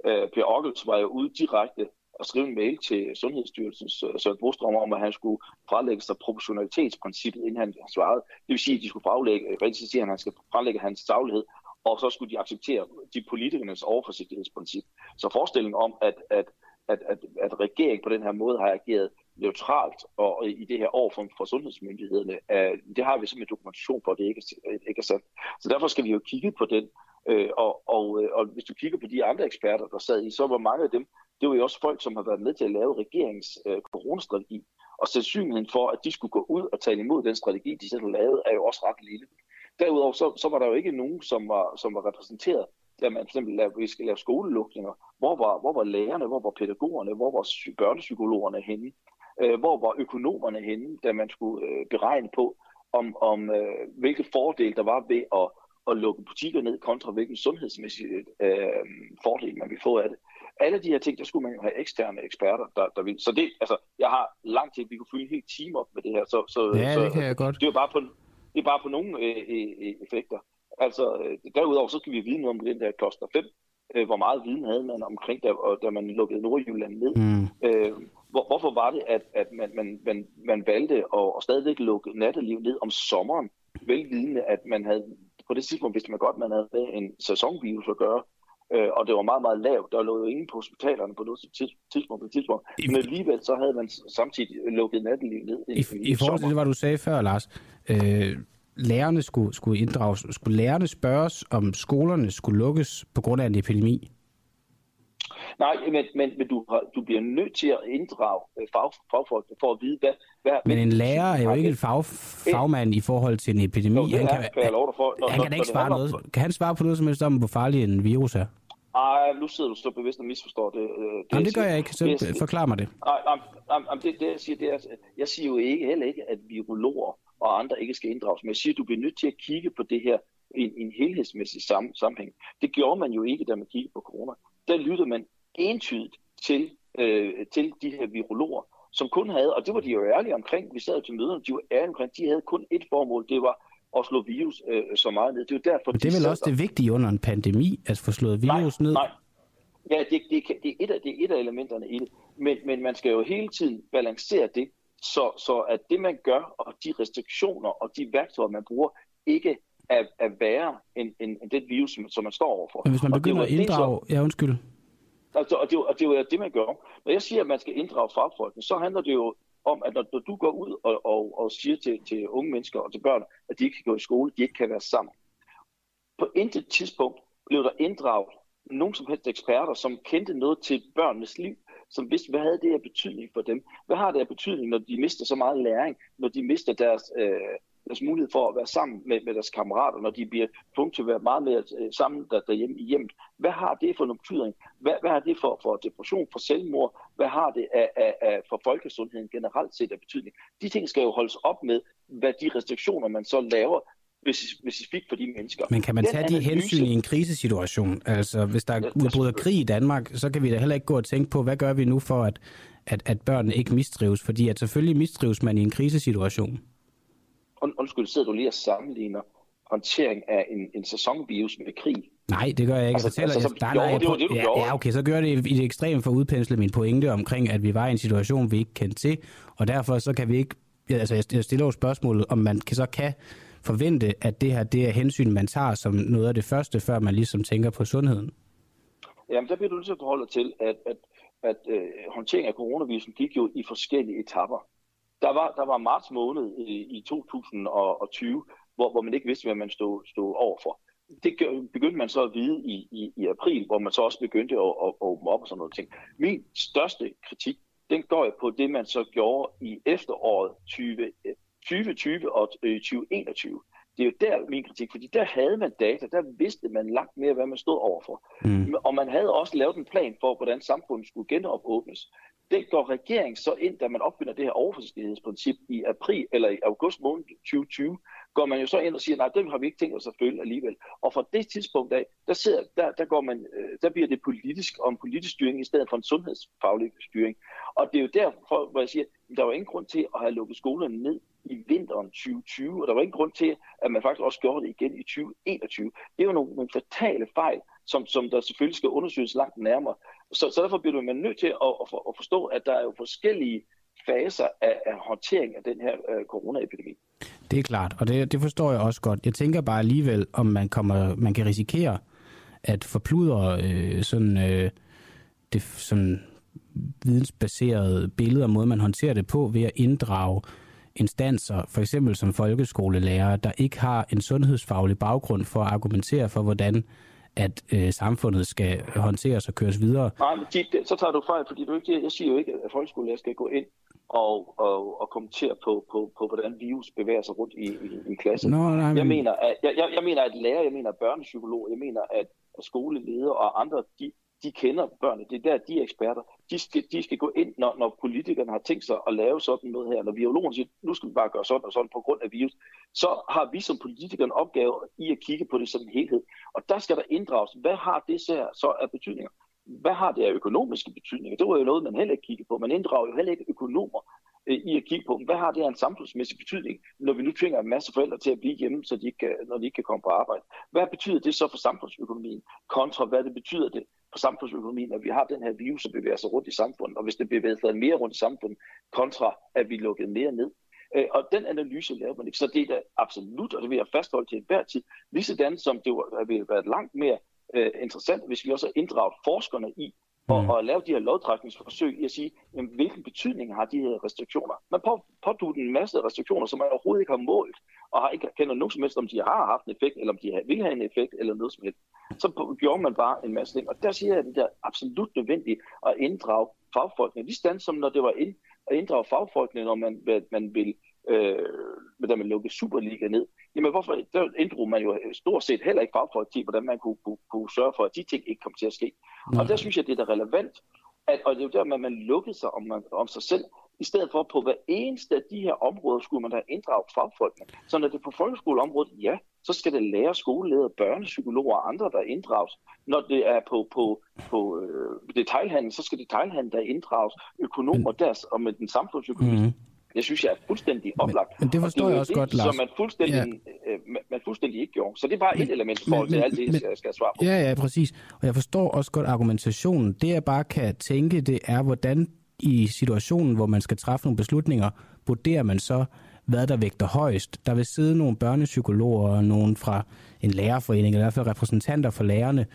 øh, Per Ockels var jo ude direkte og skrive en mail til Sundhedsstyrelsens uh, Søren Brostrøm om, at han skulle frelægge sig proportionalitetsprincippet, inden han svarede. Det vil sige, at de skulle frelægge, rigtig siger han, at han skal frelægge hans saglighed, og så skulle de acceptere de politikernes overforsigtighedsprincip. Så forestillingen om, at, at, at, at, at regeringen på den her måde har ageret neutralt og, øh, i det her år for, for sundhedsmyndighederne, uh, det har vi simpelthen dokumentation for, at det ikke er, øh, ikke er sandt. Så derfor skal vi jo kigge på den, uh, og, og, og hvis du kigger på de andre eksperter, der sad i, så var mange af dem, det var jo også folk, som har været med til at lave regeringens øh, coronastrategi. Og sandsynligheden for, at de skulle gå ud og tale imod den strategi, de selv har lavet, er jo også ret lille. Derudover så, så var der jo ikke nogen, som var, som var repræsenteret, da man fx lavede, vi skal lave skolelukninger. Hvor var, hvor var lærerne, hvor var pædagogerne, hvor var børnepsykologerne henne? Øh, hvor var økonomerne henne, da man skulle øh, beregne på, om, om øh, hvilke fordele der var ved at, at lukke butikker ned, kontra hvilken sundhedsmæssig øh, fordel man ville få af det. Alle de her ting, der skulle man jo have eksterne eksperter, der, der vil. Så det, altså, jeg har lang tid, vi kunne fylde en helt time op med det her. Så, så, ja, så, det kan jeg godt. Det er bare på, det er bare på nogle øh, øh, effekter. Altså, øh, derudover så skal vi vide noget om den der kloster 5. Øh, hvor meget viden havde man omkring, da, da man lukkede Nordjylland ned. Mm. Øh, hvor, hvorfor var det, at, at man, man, man, man valgte at, at stadigvæk lukke natteliv ned om sommeren, velvidende, at man havde på det tidspunkt vidste man godt, at man havde med en sæsonvirus at gøre, øh, og det var meget, meget lavt. Der lå jo ingen på hospitalerne på noget tidspunkt. På tidspunkt. I, Men alligevel så havde man samtidig lukket natteliv ned. I, i, i forhold til det, hvad du sagde før, Lars, øh, lærerne skulle, skulle inddrages. Skulle lærerne spørges, om skolerne skulle lukkes på grund af en epidemi? Nej, men, men, men du, du bliver nødt til at inddrage øh, fag, fagfolk for at vide, hvad... hvad men en lærer er jo ikke en fag, fagmand i forhold til en epidemi. Nå, han kan, kan, jeg love dig for. Når, han kan når, ikke svare noget. Kan han svare på noget som helst om, hvor farlig en virus er? Ej, nu sidder du så bevidst og misforstår det. Øh, det Jamen, det gør jeg ikke, så forklar mig det. Nej, nej, det, det, jeg siger, det er, jeg siger jo ikke, heller ikke, at virologer og andre ikke skal inddrages, men jeg siger, at du bliver nødt til at kigge på det her i en, en helhedsmæssig sam, sammenhæng. Det gjorde man jo ikke, da man kiggede på corona. Der lyttede man entydigt til, øh, til de her virologer, som kun havde, og det var de jo ærlige omkring, vi sad til møderne, de var ærlige omkring, de havde kun et formål, det var at slå virus øh, så meget ned. Det er jo derfor, Men det er vel også der. det vigtige under en pandemi, at få slået virus nej, ned? Nej, Ja, det, det, det, er et af, det er et af elementerne i det. Men, men man skal jo hele tiden balancere det, så, så at det man gør, og de restriktioner og de værktøjer, man bruger, ikke er, er værre end, end, end det virus, som, man står overfor. Men hvis man begynder at inddrage... Så, ja, undskyld. Altså, og, det, og det er jo det, man gør. Når jeg siger, at man skal inddrage fagfolkene, så handler det jo om, at når, når du går ud og, og, og siger til, til unge mennesker og til børn, at de ikke kan gå i skole, de ikke kan være sammen. På intet tidspunkt blev der inddraget nogen som helst eksperter, som kendte noget til børnenes liv, som vidste, hvad havde det af betydning for dem? Hvad har det af betydning, når de mister så meget læring, når de mister deres, øh, deres mulighed for at være sammen med, med deres kammerater, når de bliver tvunget til at være meget mere øh, sammen der, derhjemme i hjemmet. Hvad har det for en betydning? Hvad, hvad har det for, for depression, for selvmord? Hvad har det af, af, af, for folkesundheden generelt set af betydning? De ting skal jo holdes op med, hvad de restriktioner, man så laver, specifikt for de mennesker. Men kan man tage de hensyn i en krisesituation? Altså, hvis der udbryder krig i Danmark, så kan vi da heller ikke gå og tænke på, hvad gør vi nu for, at, at, at børnene ikke mistrives? Fordi at selvfølgelig mistrives man i en krisesituation. Und, undskyld, sidder du lige og sammenligner håndtering af en, en sæsonvirus med krig? Nej, det gør jeg ikke. Altså, altså, altså, nej, nej, jo, det var det, du ja, gjorde. Ja, okay, så gør det i det ekstreme for at udpensle min pointe omkring, at vi var i en situation, vi ikke kendte til, og derfor så kan vi ikke, altså jeg stiller jo spørgsmålet, om man så kan forvente, at det her det er hensyn, man tager som noget af det første, før man ligesom tænker på sundheden? Jamen, der bliver du nødt til at forholde til, at, at, at uh, håndtering af coronavirusen gik jo i forskellige etapper. Der var, der var marts måned i, i 2020, hvor, hvor man ikke vidste, hvad man stod, stod overfor. det begyndte man så at vide i, i, i april, hvor man så også begyndte at, at, at åbne op og sådan noget ting. Min største kritik, den går på det, man så gjorde i efteråret 20, 2020 og øh, 2021. Det er jo der min kritik, fordi der havde man data, der vidste man langt mere, hvad man stod overfor. Mm. Og man havde også lavet en plan for, hvordan samfundet skulle genopåbnes. Det går regeringen så ind, da man opfinder det her overforsigtighedsprincip i april eller i august måned 2020, går man jo så ind og siger, nej, det har vi ikke tænkt os at følge alligevel. Og fra det tidspunkt af, der, sidder, der, der, går man, øh, der bliver det politisk om politisk styring i stedet for en sundhedsfaglig styring. Og det er jo derfor, hvor jeg siger, der var ingen grund til at have lukket skolerne ned i vinteren 2020, og der var ingen grund til, at man faktisk også gjorde det igen i 2021. Det er jo nogle, nogle fatale fejl, som, som der selvfølgelig skal undersøges langt nærmere. Så, så derfor bliver man nødt til at, at, at forstå, at der er jo forskellige faser af, af håndtering af den her øh, coronaepidemi. Det er klart, og det, det forstår jeg også godt. Jeg tænker bare alligevel, om man, kommer, man kan risikere at forpludre øh, sådan, øh, det, sådan vidensbaserede billeder, måde man håndterer det på, ved at inddrage instanser, for eksempel som folkeskolelærer, der ikke har en sundhedsfaglig baggrund for at argumentere for, hvordan at øh, samfundet skal håndteres og køres videre. Nej, men de, så tager du fejl, fordi du ikke, jeg siger jo ikke, at folkeskolelærer skal gå ind og, og, og kommentere på, på, på, hvordan virus bevæger sig rundt i, i, i klassen. Nå, nej, men... jeg, mener, at, jeg, jeg, jeg mener, at lærer, jeg mener, at børnepsykolog, jeg mener, at, at skoleledere og andre, de, de kender børnene. Det er der, de er eksperter. De skal, de skal gå ind, når, når politikerne har tænkt sig at lave sådan noget her. Når biologen siger, nu skal vi bare gøre sådan og sådan på grund af virus, så har vi som politikere en opgave i at kigge på det som en helhed. Og der skal der inddrages, hvad har det så af betydninger? Hvad har det af økonomiske betydninger? Det var jo noget, man heller ikke kiggede på. Man inddrager jo heller ikke økonomer Øh, i at kigge på, hvad har det her en samfundsmæssig betydning, når vi nu tvinger en masse forældre til at blive hjemme, så de ikke kan, når de ikke kan komme på arbejde. Hvad betyder det så for samfundsøkonomien, kontra hvad det betyder det for samfundsøkonomien, at vi har den her virus, som bevæger sig rundt i samfundet, og hvis det bevæger sig mere rundt i samfundet, kontra at vi lukkede mere ned. Øh, og den analyse laver man ikke. Så det er da absolut, og det vil jeg fastholde til enhver tid, ligesådan som det ville være langt mere øh, interessant, hvis vi også inddraget forskerne i, og, mm. og lave de her lovtrækningsforsøg i at sige, jamen, hvilken betydning har de her restriktioner. Man på, pådutter en masse restriktioner, som man overhovedet ikke har målt, og har ikke kender nogen som helst, om de har haft en effekt, eller om de vil have en effekt, eller noget som helst. Så gjorde man bare en masse ting. Og der siger jeg, at det er absolut nødvendigt at inddrage fagfolkene. Lige stand som når det var ind, at inddrage fagfolkene, når man, man vil øh, da man lukkede Superliga ned. Jamen hvorfor, der inddrog man jo stort set heller ikke fagfolk til, hvordan man kunne, kunne, kunne sørge for, at de ting ikke kom til at ske. Nej. Og der synes jeg, det er da relevant, at, og det er jo der, at man lukkede sig om, man, om sig selv, i stedet for på hver eneste af de her områder, skulle man da inddrage fagfolkene. Så når det er på folkeskoleområdet, ja, så skal det lære skoleledere, børnepsykologer og andre, der inddrages. Når det er på, på, på øh, detailhandel, så skal detailhandel der inddrages, økonomer der, og med den samfundsøkonomiske mm. Det synes jeg er fuldstændig oplagt. Men, men det forstår og det jeg også det, godt, Lars. Som man fuldstændig, ja. øh, man fuldstændig ikke gjorde. Så det er bare men, et element for forhold til alt det, jeg skal svare på. Ja, ja, præcis. Og jeg forstår også godt argumentationen. Det jeg bare kan tænke, det er, hvordan i situationen, hvor man skal træffe nogle beslutninger, vurderer man så, hvad der vægter højst. Der vil sidde nogle børnepsykologer og nogen fra en lærerforening, eller i hvert fald repræsentanter for lærerne,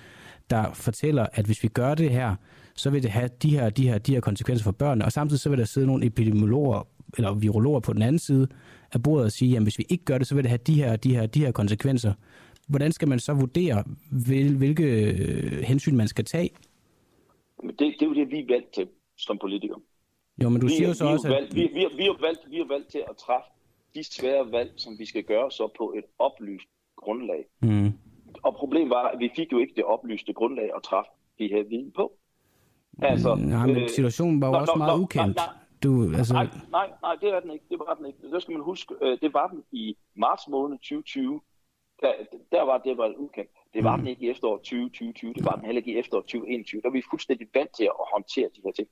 der fortæller, at hvis vi gør det her, så vil det have de her, de her, de her konsekvenser for børnene, og samtidig så vil der sidde nogle epidemiologer eller virologer på den anden side af bordet og sige, at hvis vi ikke gør det, så vil det have de her, de her, de her konsekvenser. Hvordan skal man så vurdere, hvil, hvilke øh, hensyn man skal tage? Det, det er jo det, vi er valgt til som politikere. Jo, men du vi, siger jo så vi også, at... Valgt, vi, vi, vi, er valgt, vi er valgt til at træffe de svære valg, som vi skal gøre så på et oplyst grundlag. Mm. Og problemet var, at vi fik jo ikke det oplyste grundlag at træffe de her viden på. Altså, Nej, men øh, situationen var jo også meget ukendt. Nej, du, altså... nej, nej, nej, det er den ikke. Det var den ikke. Det skal man huske. Øh, det var den i marts måned 2020. Der, der var det var ukendt. Det var mm. den ikke i efteråret 2020. Det var den heller ikke i efteråret 2021. Der var vi fuldstændig vant til at håndtere de her ting.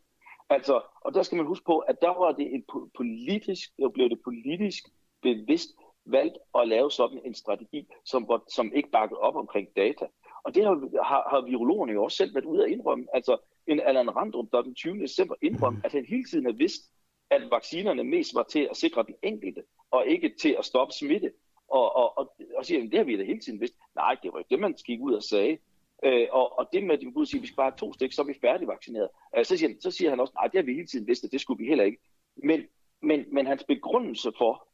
Altså, og der skal man huske på, at der var det et politisk, der blev det politisk bevidst valgt at lave sådan en strategi, som, som ikke bakkede op omkring data. Og det har, har, har virologerne jo også selv været ude at indrømme. Altså, en Allan Randrup, der den 20. december indrømte, at han hele tiden har vidst, at vaccinerne mest var til at sikre den enkelte, og ikke til at stoppe smitte. Og, og, og, og siger, at det har vi da hele tiden vidst. Nej, det var ikke det, man gik ud og sagde. Øh, og, og det med, at de og sige, at vi skal bare have to stik, så er vi færdigvaccineret. Øh, så, siger, så siger han også, nej, det har vi hele tiden vidst, at det skulle vi heller ikke. Men, men, men hans begrundelse for,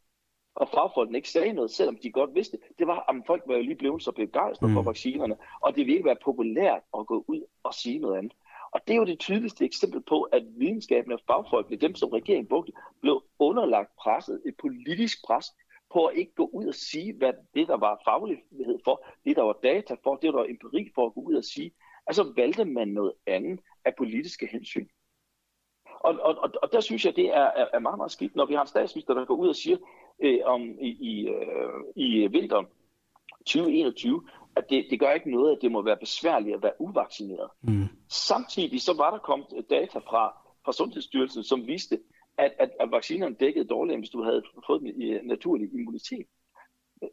og fagfolkene ikke sagde noget, selvom de godt vidste det, det var, at folk var jo lige blevet så begejstrede mm. for vaccinerne, og det ville ikke være populært at gå ud og sige noget andet. Og det er jo det tydeligste eksempel på, at videnskaben og fagfolkene, dem som regeringen brugte, blev underlagt presset, et politisk pres, på at ikke gå ud og sige, hvad det, der var faglighed for, det, der var data for, det, der var empiri for at gå ud og sige. Altså valgte man noget andet af politiske hensyn. Og, og, og, og der synes jeg, det er, er meget, meget skidt, når vi har en statsminister, der går ud og siger øh, om i, i, øh, i vinteren 2021, at det, det gør ikke noget, at det må være besværligt at være uvaccineret. Mm. Samtidig så var der kommet data fra, fra Sundhedsstyrelsen, som viste, at, at, at vaccinerne dækkede dårligere, hvis du havde fået en naturlig immunitet.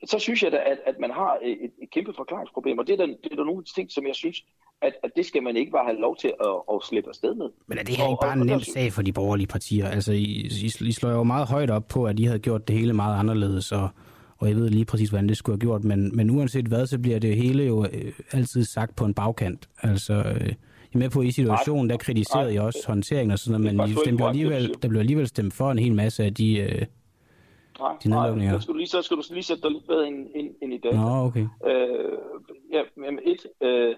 Så synes jeg da, at, at man har et, et kæmpe forklaringsproblem, og det er, der, det er der nogle ting, som jeg synes, at, at det skal man ikke bare have lov til at, at slippe afsted med. Men er det her og, ikke bare en nem sag for de borgerlige partier? Altså, I, I, I slår jo meget højt op på, at de havde gjort det hele meget anderledes, og, og jeg ved lige præcis, hvordan det skulle have gjort, men, men uanset hvad, så bliver det hele jo øh, altid sagt på en bagkant. Altså, øh, jeg er med på, i situationen, der kritiserede jeg også håndteringen og sådan noget, men I stemte alligevel, der blev alligevel stemt for en hel masse af de, øh, nej, de nedlukninger. Nej, skal du lige, så skal du lige sætte dig lidt bedre ind, ind, ind i dag. Nå, okay. Øh, ja, men et, øh,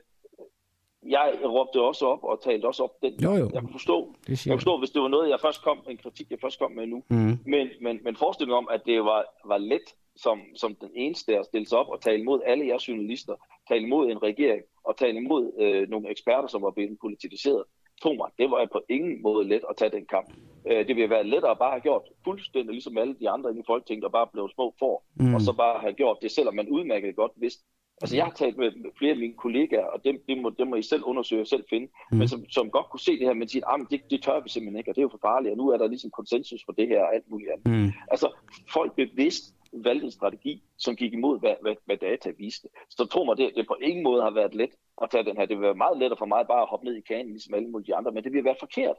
jeg råbte også op og talte også op. Den, jo, jo. Jeg kan forstå, jeg kan forstå, hvis det var noget, jeg først kom, en kritik, jeg først kom med nu. Mm. Men, men, men forestillingen om, at det var, var let som, som den eneste at stille sig op og tale imod alle jeres journalister, tale imod en regering og tale imod øh, nogle eksperter, som var blevet politiseret. Tro mig, det var på ingen måde let at tage den kamp. Øh, det ville være lettere at bare have gjort fuldstændig ligesom alle de andre i Folketinget, der bare blev små for, mm. og så bare have gjort det, selvom man udmærket godt vidste, Altså, jeg har talt med flere af mine kollegaer, og dem, dem, må, dem må I selv undersøge og selv finde, mm. men som, som godt kunne se det her, men siger, at ah, det, det tør vi simpelthen ikke, og det er jo for farligt, og nu er der ligesom konsensus for det her og alt muligt andet. Mm. Altså, folk bevidst valgte en strategi, som gik imod, hvad, hvad, hvad data viste. Så tro mig, det, det på ingen måde har været let at tage den her. Det vil være meget lettere for mig bare at hoppe ned i kanen, ligesom alle mulige andre, men det vil være forkert.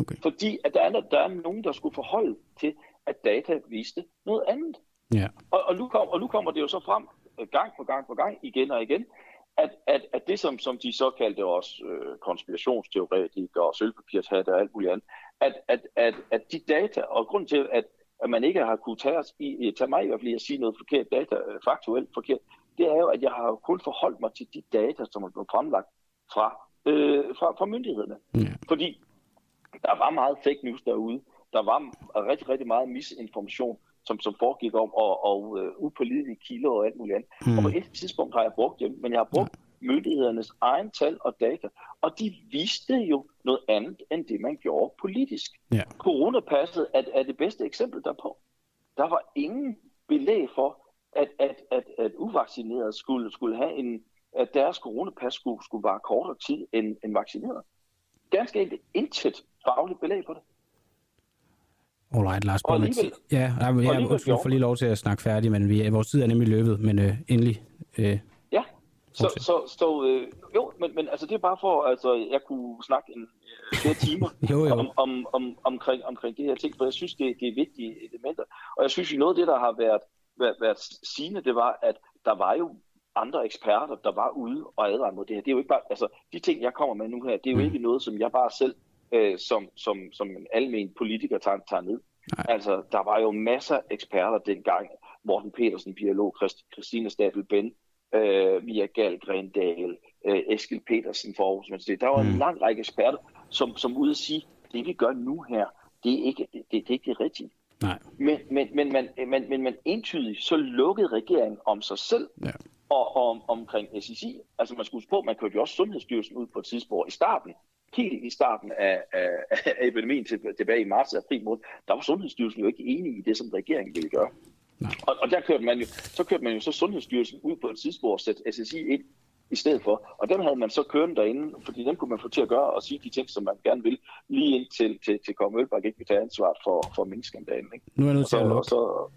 Okay. Fordi at der, er, der er nogen, der skulle forholde til, at data viste noget andet. Ja. Og, og, nu kom, og nu kommer det jo så frem øh, gang på gang på gang, igen og igen, at, at, at det, som, som de så kaldte også øh, konspirationsteoretikere og sølvpapirshatte og alt muligt andet, at, at, at, at de data, og grund til, at at man ikke har kunnet tage, os i, tage mig i hvert fald at sige noget forkert data, øh, faktuelt forkert, det er jo, at jeg har kun forholdt mig til de data, som er blevet fremlagt fra, øh, fra, fra myndighederne. Ja. Fordi der var meget fake news derude. Der var rigtig, rigtig meget misinformation, som, som foregik om, og, og uh, upålidelige kilder og alt muligt andet. Mm. Og på et tidspunkt har jeg brugt dem, men jeg har brugt ja. Myndighedernes egen tal og data, og de viste jo noget andet, end det man gjorde politisk. Ja. Coronapasset er, er det bedste eksempel derpå. Der var ingen belæg for, at, at, at, at uvaccinerede skulle, skulle have en, at deres coronapas skulle, skulle være kortere tid end, end vaccineret. Ganske enkelt intet fagligt belæg på det. Alright, Lars Borg. Ja, jeg, jeg, jeg, jeg får lige lov til at snakke færdig, men vi, vores tid er nemlig løbet, men øh, endelig. Øh, så, så, så øh, jo, men, men altså det er bare for, altså jeg kunne snakke en øh, flere timer jo, jo. Om, om, om, omkring, omkring det her ting, for jeg synes, det, det er vigtige elementer. Og jeg synes, at noget af det, der har været, været, været sigende, det var, at der var jo andre eksperter, der var ude og advare mod det her. Det er jo ikke bare, altså de ting, jeg kommer med nu her, det er jo mm. ikke noget, som jeg bare selv øh, som, som, som en almen politiker tager, tager ned. Nej. Altså, der var jo masser af eksperter dengang. Morten Petersen, biolog, Christ, Christine Stabel Ben, øh, Mia Gal Grendal, øh, Eskil Petersen for Aarhus Universitet. Der var mm. en lang række eksperter, som, som ude at sige, det vi gør nu her, det er ikke det, det, er ikke det rigtige. Nej. Men, men, men, men, men, men, men entydigt, så lukkede regeringen om sig selv ja. og, og om, omkring SSI. Altså man skulle på, man kørte jo også Sundhedsstyrelsen ud på et tidspunkt i starten, helt i starten af, af, af epidemien til, tilbage i marts og april måned, der var Sundhedsstyrelsen jo ikke enig i det, som regeringen ville gøre. Og, og der kørte man jo, så kørte man jo så Sundhedsstyrelsen ud på et tidspunkt og sætte SSI ind i stedet for. Og dem havde man så kørende derinde, fordi dem kunne man få til at gøre og sige de ting, som man gerne vil, lige indtil til, til Kåre Mølberg ikke vil tage ansvar for, for minkskandalen. Ikke? Nu er jeg nødt til at lukke. Så,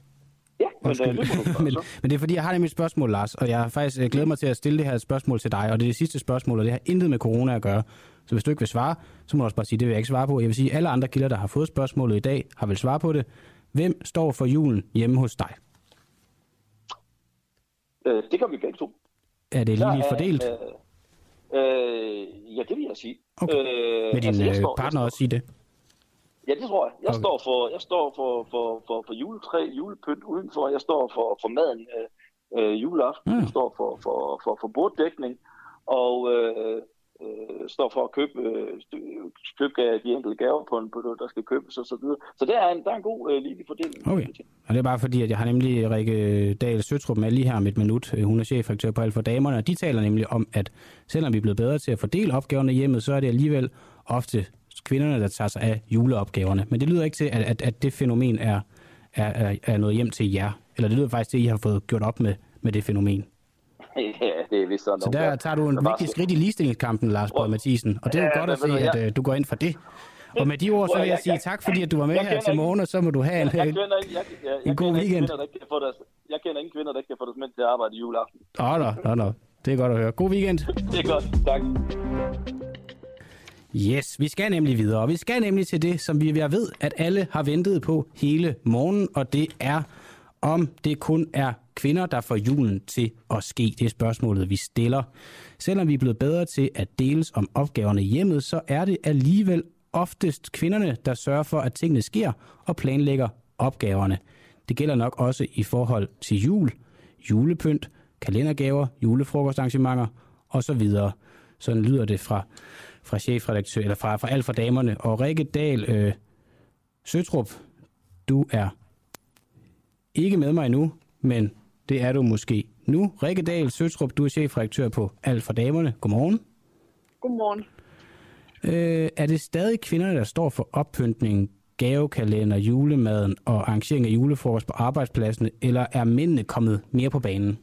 Ja, men, øh, det men, men det er fordi, jeg har nemlig et spørgsmål, Lars, og jeg har faktisk øh, glædet mig til at stille det her spørgsmål til dig, og det er det sidste spørgsmål, og det har intet med corona at gøre. Så hvis du ikke vil svare, så må du også bare sige, det vil jeg ikke svare på. Jeg vil sige, at alle andre kilder, der har fået spørgsmålet i dag, har vel svare på det. Hvem står for julen hjemme hos dig? Øh, det gør vi begge to. Er det lige fordelt? Øh, øh, ja, det vil jeg sige. Okay. Øh, vil din altså, øh, partner også sige det? Ja, det tror jeg. Jeg Okay. står for, jeg står for, for, for, for juletræ, julepynt udenfor. Jeg står for, for maden øh, øh, juleaften. Mm. Jeg står for, for, for, for borddækning. Og øh, øh, står for at købe, øh, købe de enkelte gaver på, en, på noget, der skal købes og så videre. Så der er en, der er en god øh, lige fordeling. Okay. Og det er bare fordi, at jeg har nemlig Rikke Dahl Søtrup med lige her om et minut. Øh, Hun er chefredaktør på Alt for Damerne, og de taler nemlig om, at selvom vi er blevet bedre til at fordele opgaverne hjemmet, så er det alligevel ofte kvinderne, der tager sig af juleopgaverne. Men det lyder ikke til, at, at, at det fænomen er, er, er, er noget hjem til jer. Eller det lyder faktisk til, at I har fået gjort op med, med det fænomen. ja, det er sådan. Så der tager du en Der vigtig så- skridt i ligestillingskampen, Lars Borg Mathisen. Og det er jo Ja, godt at se, at øh, du går ind for det. Og med de ord, så vil jeg sige tak, fordi at du var med jeg her til morgen, og så må du have en, Jeg, jeg, kender jeg, jeg, jeg en god weekend. Kvinder, der ikke kan få deres, jeg kender ingen kvinder, der ikke kan få deres mænd til at arbejde i juleaften. Nå, nå, nå. Det er godt at høre. God weekend. Det er godt. Tak. Yes, vi skal nemlig videre, og vi skal nemlig til det, som vi jeg ved, at alle har ventet på hele morgen, og det er, om det kun er kvinder, der får julen til at ske. Det er spørgsmålet, vi stiller. Selvom vi er blevet bedre til at deles om opgaverne i hjemmet, så er det alligevel oftest kvinderne, der sørger for, at tingene sker og planlægger opgaverne. Det gælder nok også i forhold til jul, julepynt, kalendergaver, julefrokostarrangementer osv. Sådan lyder det fra, fra chefredaktør, eller fra, fra alt fra damerne. Og Rikke Dahl øh, Søtrup, du er ikke med mig nu, men det er du måske nu. Rikke Dahl Søtrup, du er chefredaktør på Alt for Damerne. Godmorgen. Godmorgen. Øh, er det stadig kvinderne, der står for oppyntning, gavekalender, julemaden og arrangering af julefrokost på arbejdspladsen, eller er mændene kommet mere på banen?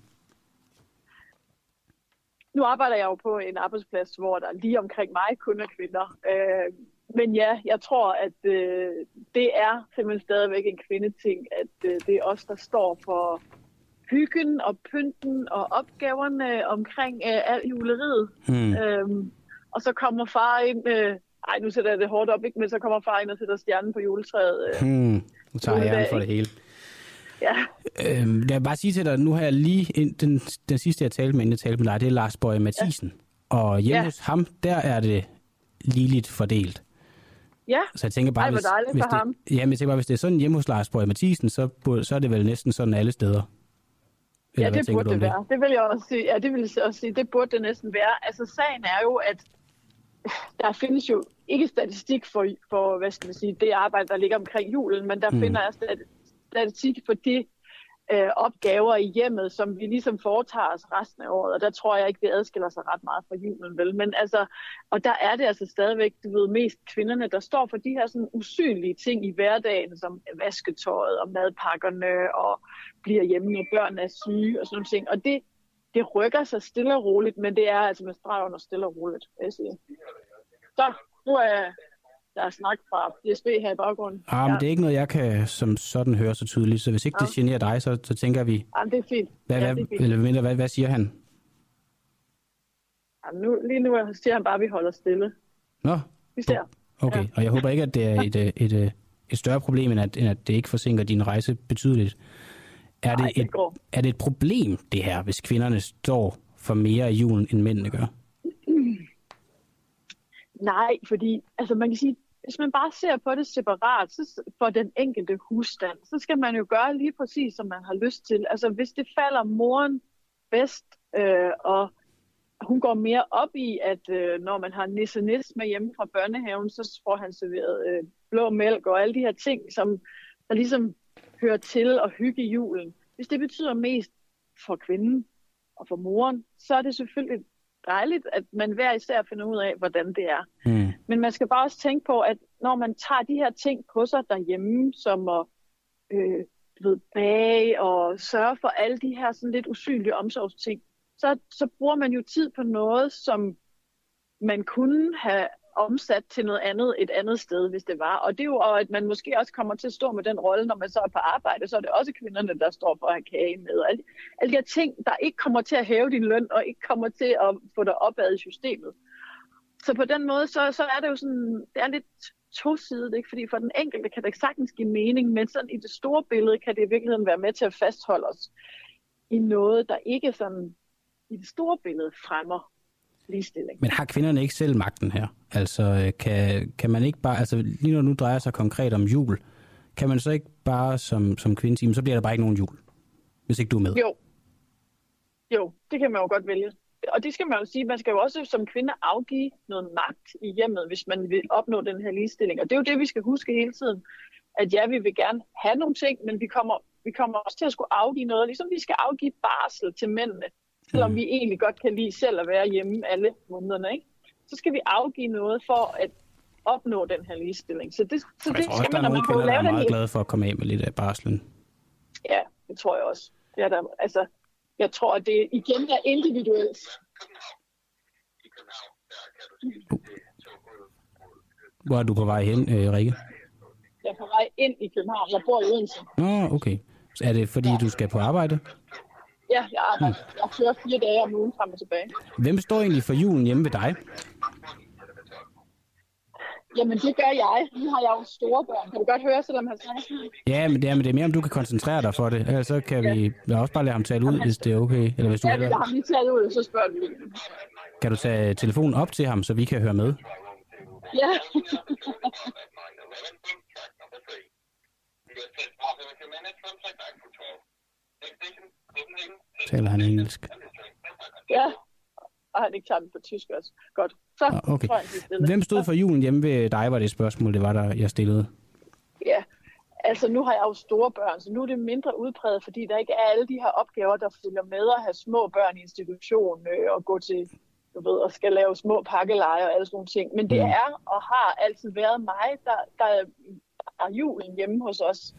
Nu arbejder jeg jo på en arbejdsplads, hvor der lige omkring mig kun er kvinder. Øh, men ja, jeg tror, at øh, det er simpelthen stadigvæk en kvindeting, at øh, det er os, der står for hyggen og pynten og opgaverne omkring øh, al juleriet. Hmm. Øhm, og så kommer far ind, øh, ej nu sætter jeg det hårdt op, ikke? men så kommer far ind og sætter stjernen på juletræet. Øh, Hmm. Nu tager jeg for det hele. ja. Øhm, jeg vil bare sige til dig, nu har jeg lige ind, den, den sidste, jeg talte med, inden jeg talte med dig, det er Lars Bøje Mathisen. Ja. Og hjemme Ja. hos ham, der er det ligeligt fordelt. ja, Så jeg tænker bare, Ej, hvis, dejligt hvis for det, ham. Ja, men jeg tænker bare, hvis det er sådan hjemme hos Lars Bøje Mathisen, så, så er det vel næsten sådan alle steder. Ja, Eller hvad det burde om det være. Det vil jeg også sige. Ja, det vil jeg også sige. Det burde det næsten være. Altså, sagen er jo, at der findes jo ikke statistik for, for hvad skal man sige, det arbejde, der ligger omkring julen, men der Mm. finder jeg stat- statistik for de øh, opgaver i hjemmet, som vi ligesom foretager os resten af året, og der tror jeg ikke, det adskiller sig ret meget fra julen, vel? Men altså, og der er det altså stadigvæk, du ved, mest kvinderne, der står for de her sådan usynlige ting i hverdagen, som vasketøjet og madpakkerne, og bliver hjemme, når børn er syge og sådan nogle ting. Og det, det rykker sig stille og roligt, men det er altså med streg under stille og roligt, vil jeg sige. Så, nu er der er snak fra DSB her i baggrunden. Ah, men det er ikke noget, jeg kan som sådan høre så tydeligt. Så hvis ikke det Ja. generer dig, så, så tænker vi, Jamen, det er fint. hvad, ja, hvad, det er fint. eller mindre, hvad, hvad siger han? Jamen, nu, lige nu siger han bare, at vi holder stille. Nå, Vi ser. okay. Og jeg håber ikke, at det er et, øh, et, et, et større problem, end at, end at det ikke forsinker din rejse betydeligt. Er det, et, er det et problem, det her, hvis kvinderne står for mere i julen, end mændene gør? Nej, fordi altså man kan sige, hvis man bare ser på det separat så for den enkelte husstand, så skal man jo gøre lige præcis, som man har lyst til. Altså hvis det falder moren bedst, øh, og hun går mere op i, at øh, når man har nisse nis med hjemme fra børnehaven, så får han serveret øh, blå mælk og alle de her ting, som der ligesom hører til at hygge julen. Hvis det betyder mest for kvinden og for moren, så er det selvfølgelig dejligt, at man hver især finder ud af, hvordan det er. Mm. Men man skal bare også tænke på, at når man tager de her ting på sig derhjemme, som at øh, ved, bage og sørge for alle de her sådan lidt usynlige omsorgsting, så, så bruger man jo tid på noget, som man kunne have omsat til noget andet et andet sted, hvis det var. Og det er jo, og at man måske også kommer til at stå med den rolle, når man så er på arbejde, så er det også kvinderne, der står for at have kage med. Alle, alle de her ting, der ikke kommer til at hæve din løn, og ikke kommer til at få dig opad i systemet. Så på den måde, så, så er det jo sådan, det er lidt tosidigt, ikke? fordi for den enkelte kan det sagtens give mening, men sådan i det store billede kan det i virkeligheden være med til at fastholde os i noget, der ikke sådan i det store billede fremmer ligestilling. Men har kvinderne ikke selv magten her? Altså, øh, kan, kan man ikke bare, altså lige når nu drejer sig konkret om jul, kan man så ikke bare som, som kvinde sige, så bliver der bare ikke nogen jul, hvis ikke du er med? Jo. Jo, det kan man jo godt vælge. Og det skal man jo sige, man skal jo også som kvinde afgive noget magt i hjemmet, hvis man vil opnå den her ligestilling. Og det er jo det, vi skal huske hele tiden. At ja, vi vil gerne have nogle ting, men vi kommer, vi kommer også til at skulle afgive noget, ligesom vi skal afgive barsel til mændene, selvom vi egentlig godt kan lide selv at være hjemme alle månederne. Ikke? Så skal vi afgive noget for at opnå den her ligestilling. Så det, så jeg det tror skal der man, er nogle kvinder, der er meget glade for at komme af med lidt af barslen. Ja, det tror jeg også. Det er der, altså, jeg tror, at det igen er individuelt. Hvor er du på vej hen, øh, Rikke? Jeg er på vej ind i København. Jeg bor i Odense. Nå, okay. Så er det fordi, du skal på arbejde? Ja, jeg, arbejder. jeg kører fire dage om ugen frem og tilbage. Hvem står egentlig for julen hjemme ved dig? Jamen, det gør jeg. Nu har jeg jo store børn. Kan du godt høre, selvom han snakker? Ja, men det er, men det er mere, om du kan koncentrere dig for det. Ellers så kan vi jeg også bare lade ham tale ud, hvis det er okay. Eller hvis du Ja, hellere, jeg har lige taget ud, så spørger vi. kan du tage telefonen op til ham, så vi kan høre med? Ja. Taler han engelsk? ja. Og han ikke tager den på tysk også. Godt. Så Ah, Okay. tror jeg. Hvem stod for julen hjemme ved dig, var det spørgsmål, det var der, jeg stillede. Ja, altså nu har jeg jo store børn, så nu er det mindre udpræget, fordi der ikke er alle de her opgaver, der følger med at have små børn i institution øh, og gå til, du ved, og skal lave små pakkeleje og alle sådan nogle ting. Men det Mm. er og har altid været mig, der, der er julen hjemme hos os.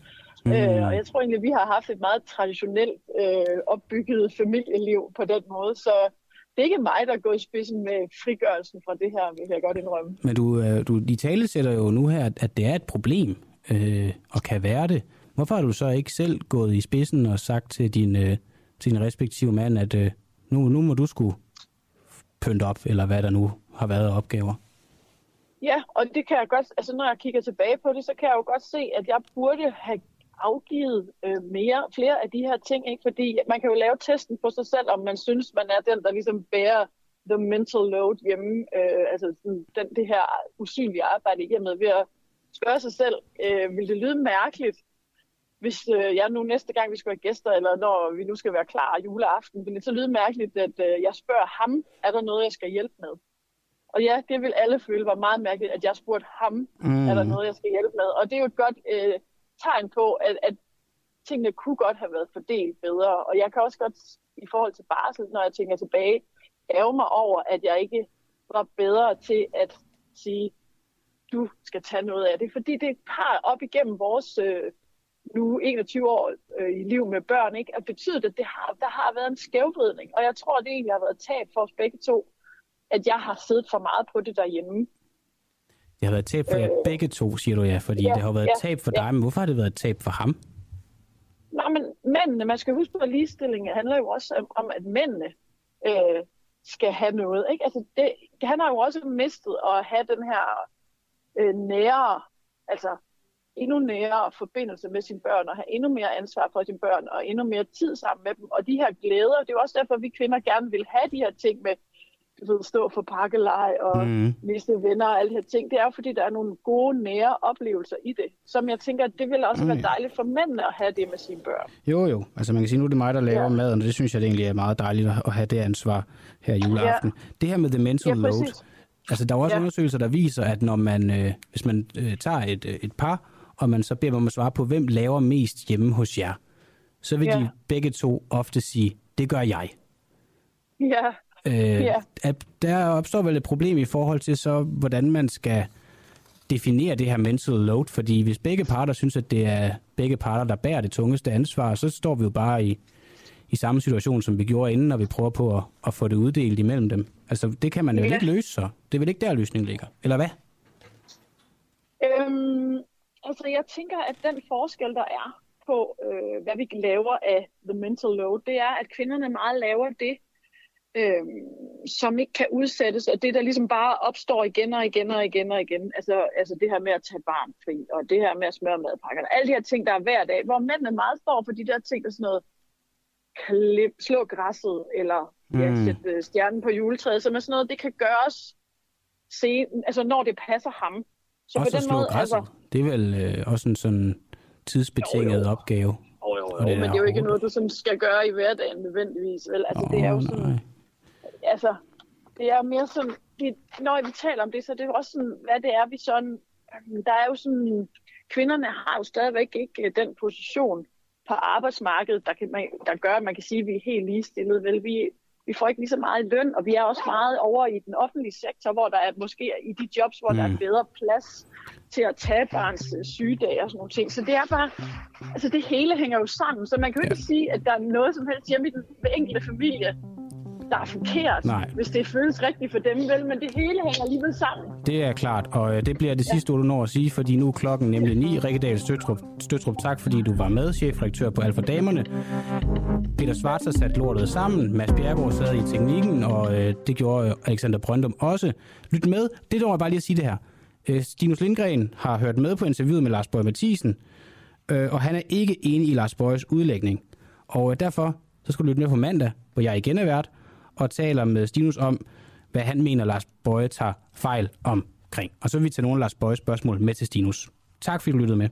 Mm. Øh, og jeg tror egentlig, vi har haft et meget traditionelt øh, opbygget familieliv på den måde, så det er ikke mig, der er gået i spidsen med frigørelsen fra det her, vil jeg godt indrømme. Men du, øh, du i tale sætter jo nu her, at- at det er et problem, øh, og kan være det. Hvorfor har du så ikke selv gået i spidsen og sagt til din, øh, til din respektive mand, at øh, nu, nu må du skulle pynte op, eller hvad der nu har været opgaver? Ja, og det kan jeg godt, altså når jeg kigger tilbage på det, så kan jeg jo godt se, at jeg burde have afgivet øh, mere, flere af de her ting, ikke? fordi man kan jo lave testen på sig selv, om man synes, man er den, der ligesom bærer the mental load hjemme, øh, altså sådan, den, det her usynlige arbejde i hjemmet, ved at spørge sig selv, øh, vil det lyde mærkeligt, hvis øh, jeg nu næste gang, vi skal have gæster, eller når vi nu skal være klar juleaften, vil det så lyde mærkeligt, at øh, jeg spørger ham, er der noget, jeg skal hjælpe med? Og ja, det vil alle føle var meget mærkeligt, at jeg spurgte ham, Mm. mm. er der noget, jeg skal hjælpe med? Og det er jo et godt øh, tegn på, at, at tingene kunne godt have været fordelt bedre. Og jeg kan også godt, i forhold til barsel, når jeg tænker tilbage, ærge mig over, at jeg ikke var bedre til at sige, du skal tage noget af det. Fordi det har op igennem vores øh, nu 21 år øh, i liv med børn, ikke, at betydet, at det har, der har været en skævvridning. Og jeg tror, det egentlig har været tab for os begge to, at jeg har siddet for meget på det derhjemme. Det har været et tab for jer begge to, siger du ja, fordi Ja, det har været et ja, tab for ja. dig, men hvorfor har det været et tab for ham? Nej, men mændene, man skal huske på, at ligestilling handler jo også om, om at mændene øh, skal have noget. Ikke? Altså det, han har jo også mistet at have den her øh, nære, altså endnu nære forbindelse med sine børn, og have endnu mere ansvar for sine børn, og endnu mere tid sammen med dem. Og de her glæder, det er jo også derfor, at vi kvinder gerne vil have de her ting med, du ved, stå for pakkelej og mm. miste venner og alle de her ting. Det er jo fordi, der er nogle gode, nære oplevelser i det, som jeg tænker, at det vil også Mm. være dejligt for mændene at have det med sine børn. Jo, jo. Altså man kan sige, nu er det mig, der laver ja. Maden, og det synes jeg det egentlig er meget dejligt at have det ansvar her i juleaften. Ja. Det her med the mental Ja, load. Altså der er også ja. Undersøgelser, der viser, at når man, øh, hvis man øh, tager et, øh, et par, og man så beder dem om at svare på, hvem laver mest hjemme hos jer, så vil. Ja. de begge to ofte sige, det gør jeg. Ja, Øh, Ja. at der opstår vel et problem i forhold til så, hvordan man skal definere det her mental load, fordi hvis begge parter synes, at det er begge parter, der bærer det tungeste ansvar, så står vi jo bare i, i samme situation, som vi gjorde inden, når vi prøver på at, at få det uddelt imellem dem. Altså, det kan man jo Ja. ikke løse så. Det er vel ikke der, løsningen ligger. Eller hvad? Øhm, altså jeg tænker, at den forskel, der er på, øh, hvad vi laver af the mental load, det er, at kvinderne meget laver det, øh, som ikke kan udsættes, og det, der ligesom bare opstår igen og igen og igen og igen. Altså, altså det her med at tage barn fri, og det her med at smøre madpakkerne, alle de her ting, der er hver dag, hvor mændene meget står for de der ting, der er sådan noget, klip, slå græsset, eller mm. at sætte øh, stjernen på juletræet, som er sådan noget, det kan gøres sen, altså når det passer ham. Så også på den måde, altså, det er vel øh, også en sådan tidsbetinget jo, jo. opgave. Jo, jo, jo. Men det er jo ikke noget, du sådan skal gøre i hverdagen nødvendigvis. Vel? Altså, oh, det er jo sådan, nej. Altså, det er mere sådan, det, når vi taler om det, så det er også sådan, hvad det er, vi sådan, der er jo sådan, kvinderne har jo stadigvæk ikke øh, den position på arbejdsmarkedet, der, kan, der gør, at man kan sige, at vi er helt ligestillet. Vel, vi, vi får ikke lige så meget løn, og vi er også meget over i den offentlige sektor, hvor der er måske i de jobs, hvor mm. der er mm. bedre plads til at tage barns øh, sygedag og sådan nogle ting. Så det er bare, altså det hele hænger jo sammen, så man kan jo ikke ja. sige, at der er noget som helst hjemme i den enkelte familie, der er forkert, Nej. hvis det føles rigtigt for dem, vel, men det hele hænger alligevel sammen. Det er klart, og øh, det bliver det sidste, ja. du når at sige, fordi nu er klokken nemlig 9. Rikkedal Støtrup, Støtrup, tak fordi du var med, chefredaktør på Alfa Damerne. Peter Svarts har sat lortet sammen, Mads Bjergård sad i teknikken, og øh, det gjorde Alexander Brøndum også. Lyt med, det er bare lige at sige det her. Øh, Stinus Lindgren har hørt med på interviewet med Lars Bøge Mathisen, øh, og han er ikke enig i Lars Bøjes udlægning. Og øh, derfor så skal du lytte med på mandag, hvor jeg igen er vært, og taler med Stinus om, hvad han mener, Lars Bøje tager fejl omkring. Og så vil vi tage nogle af Lars Bøjes spørgsmål med til Stinus. Tak fordi du lyttede med.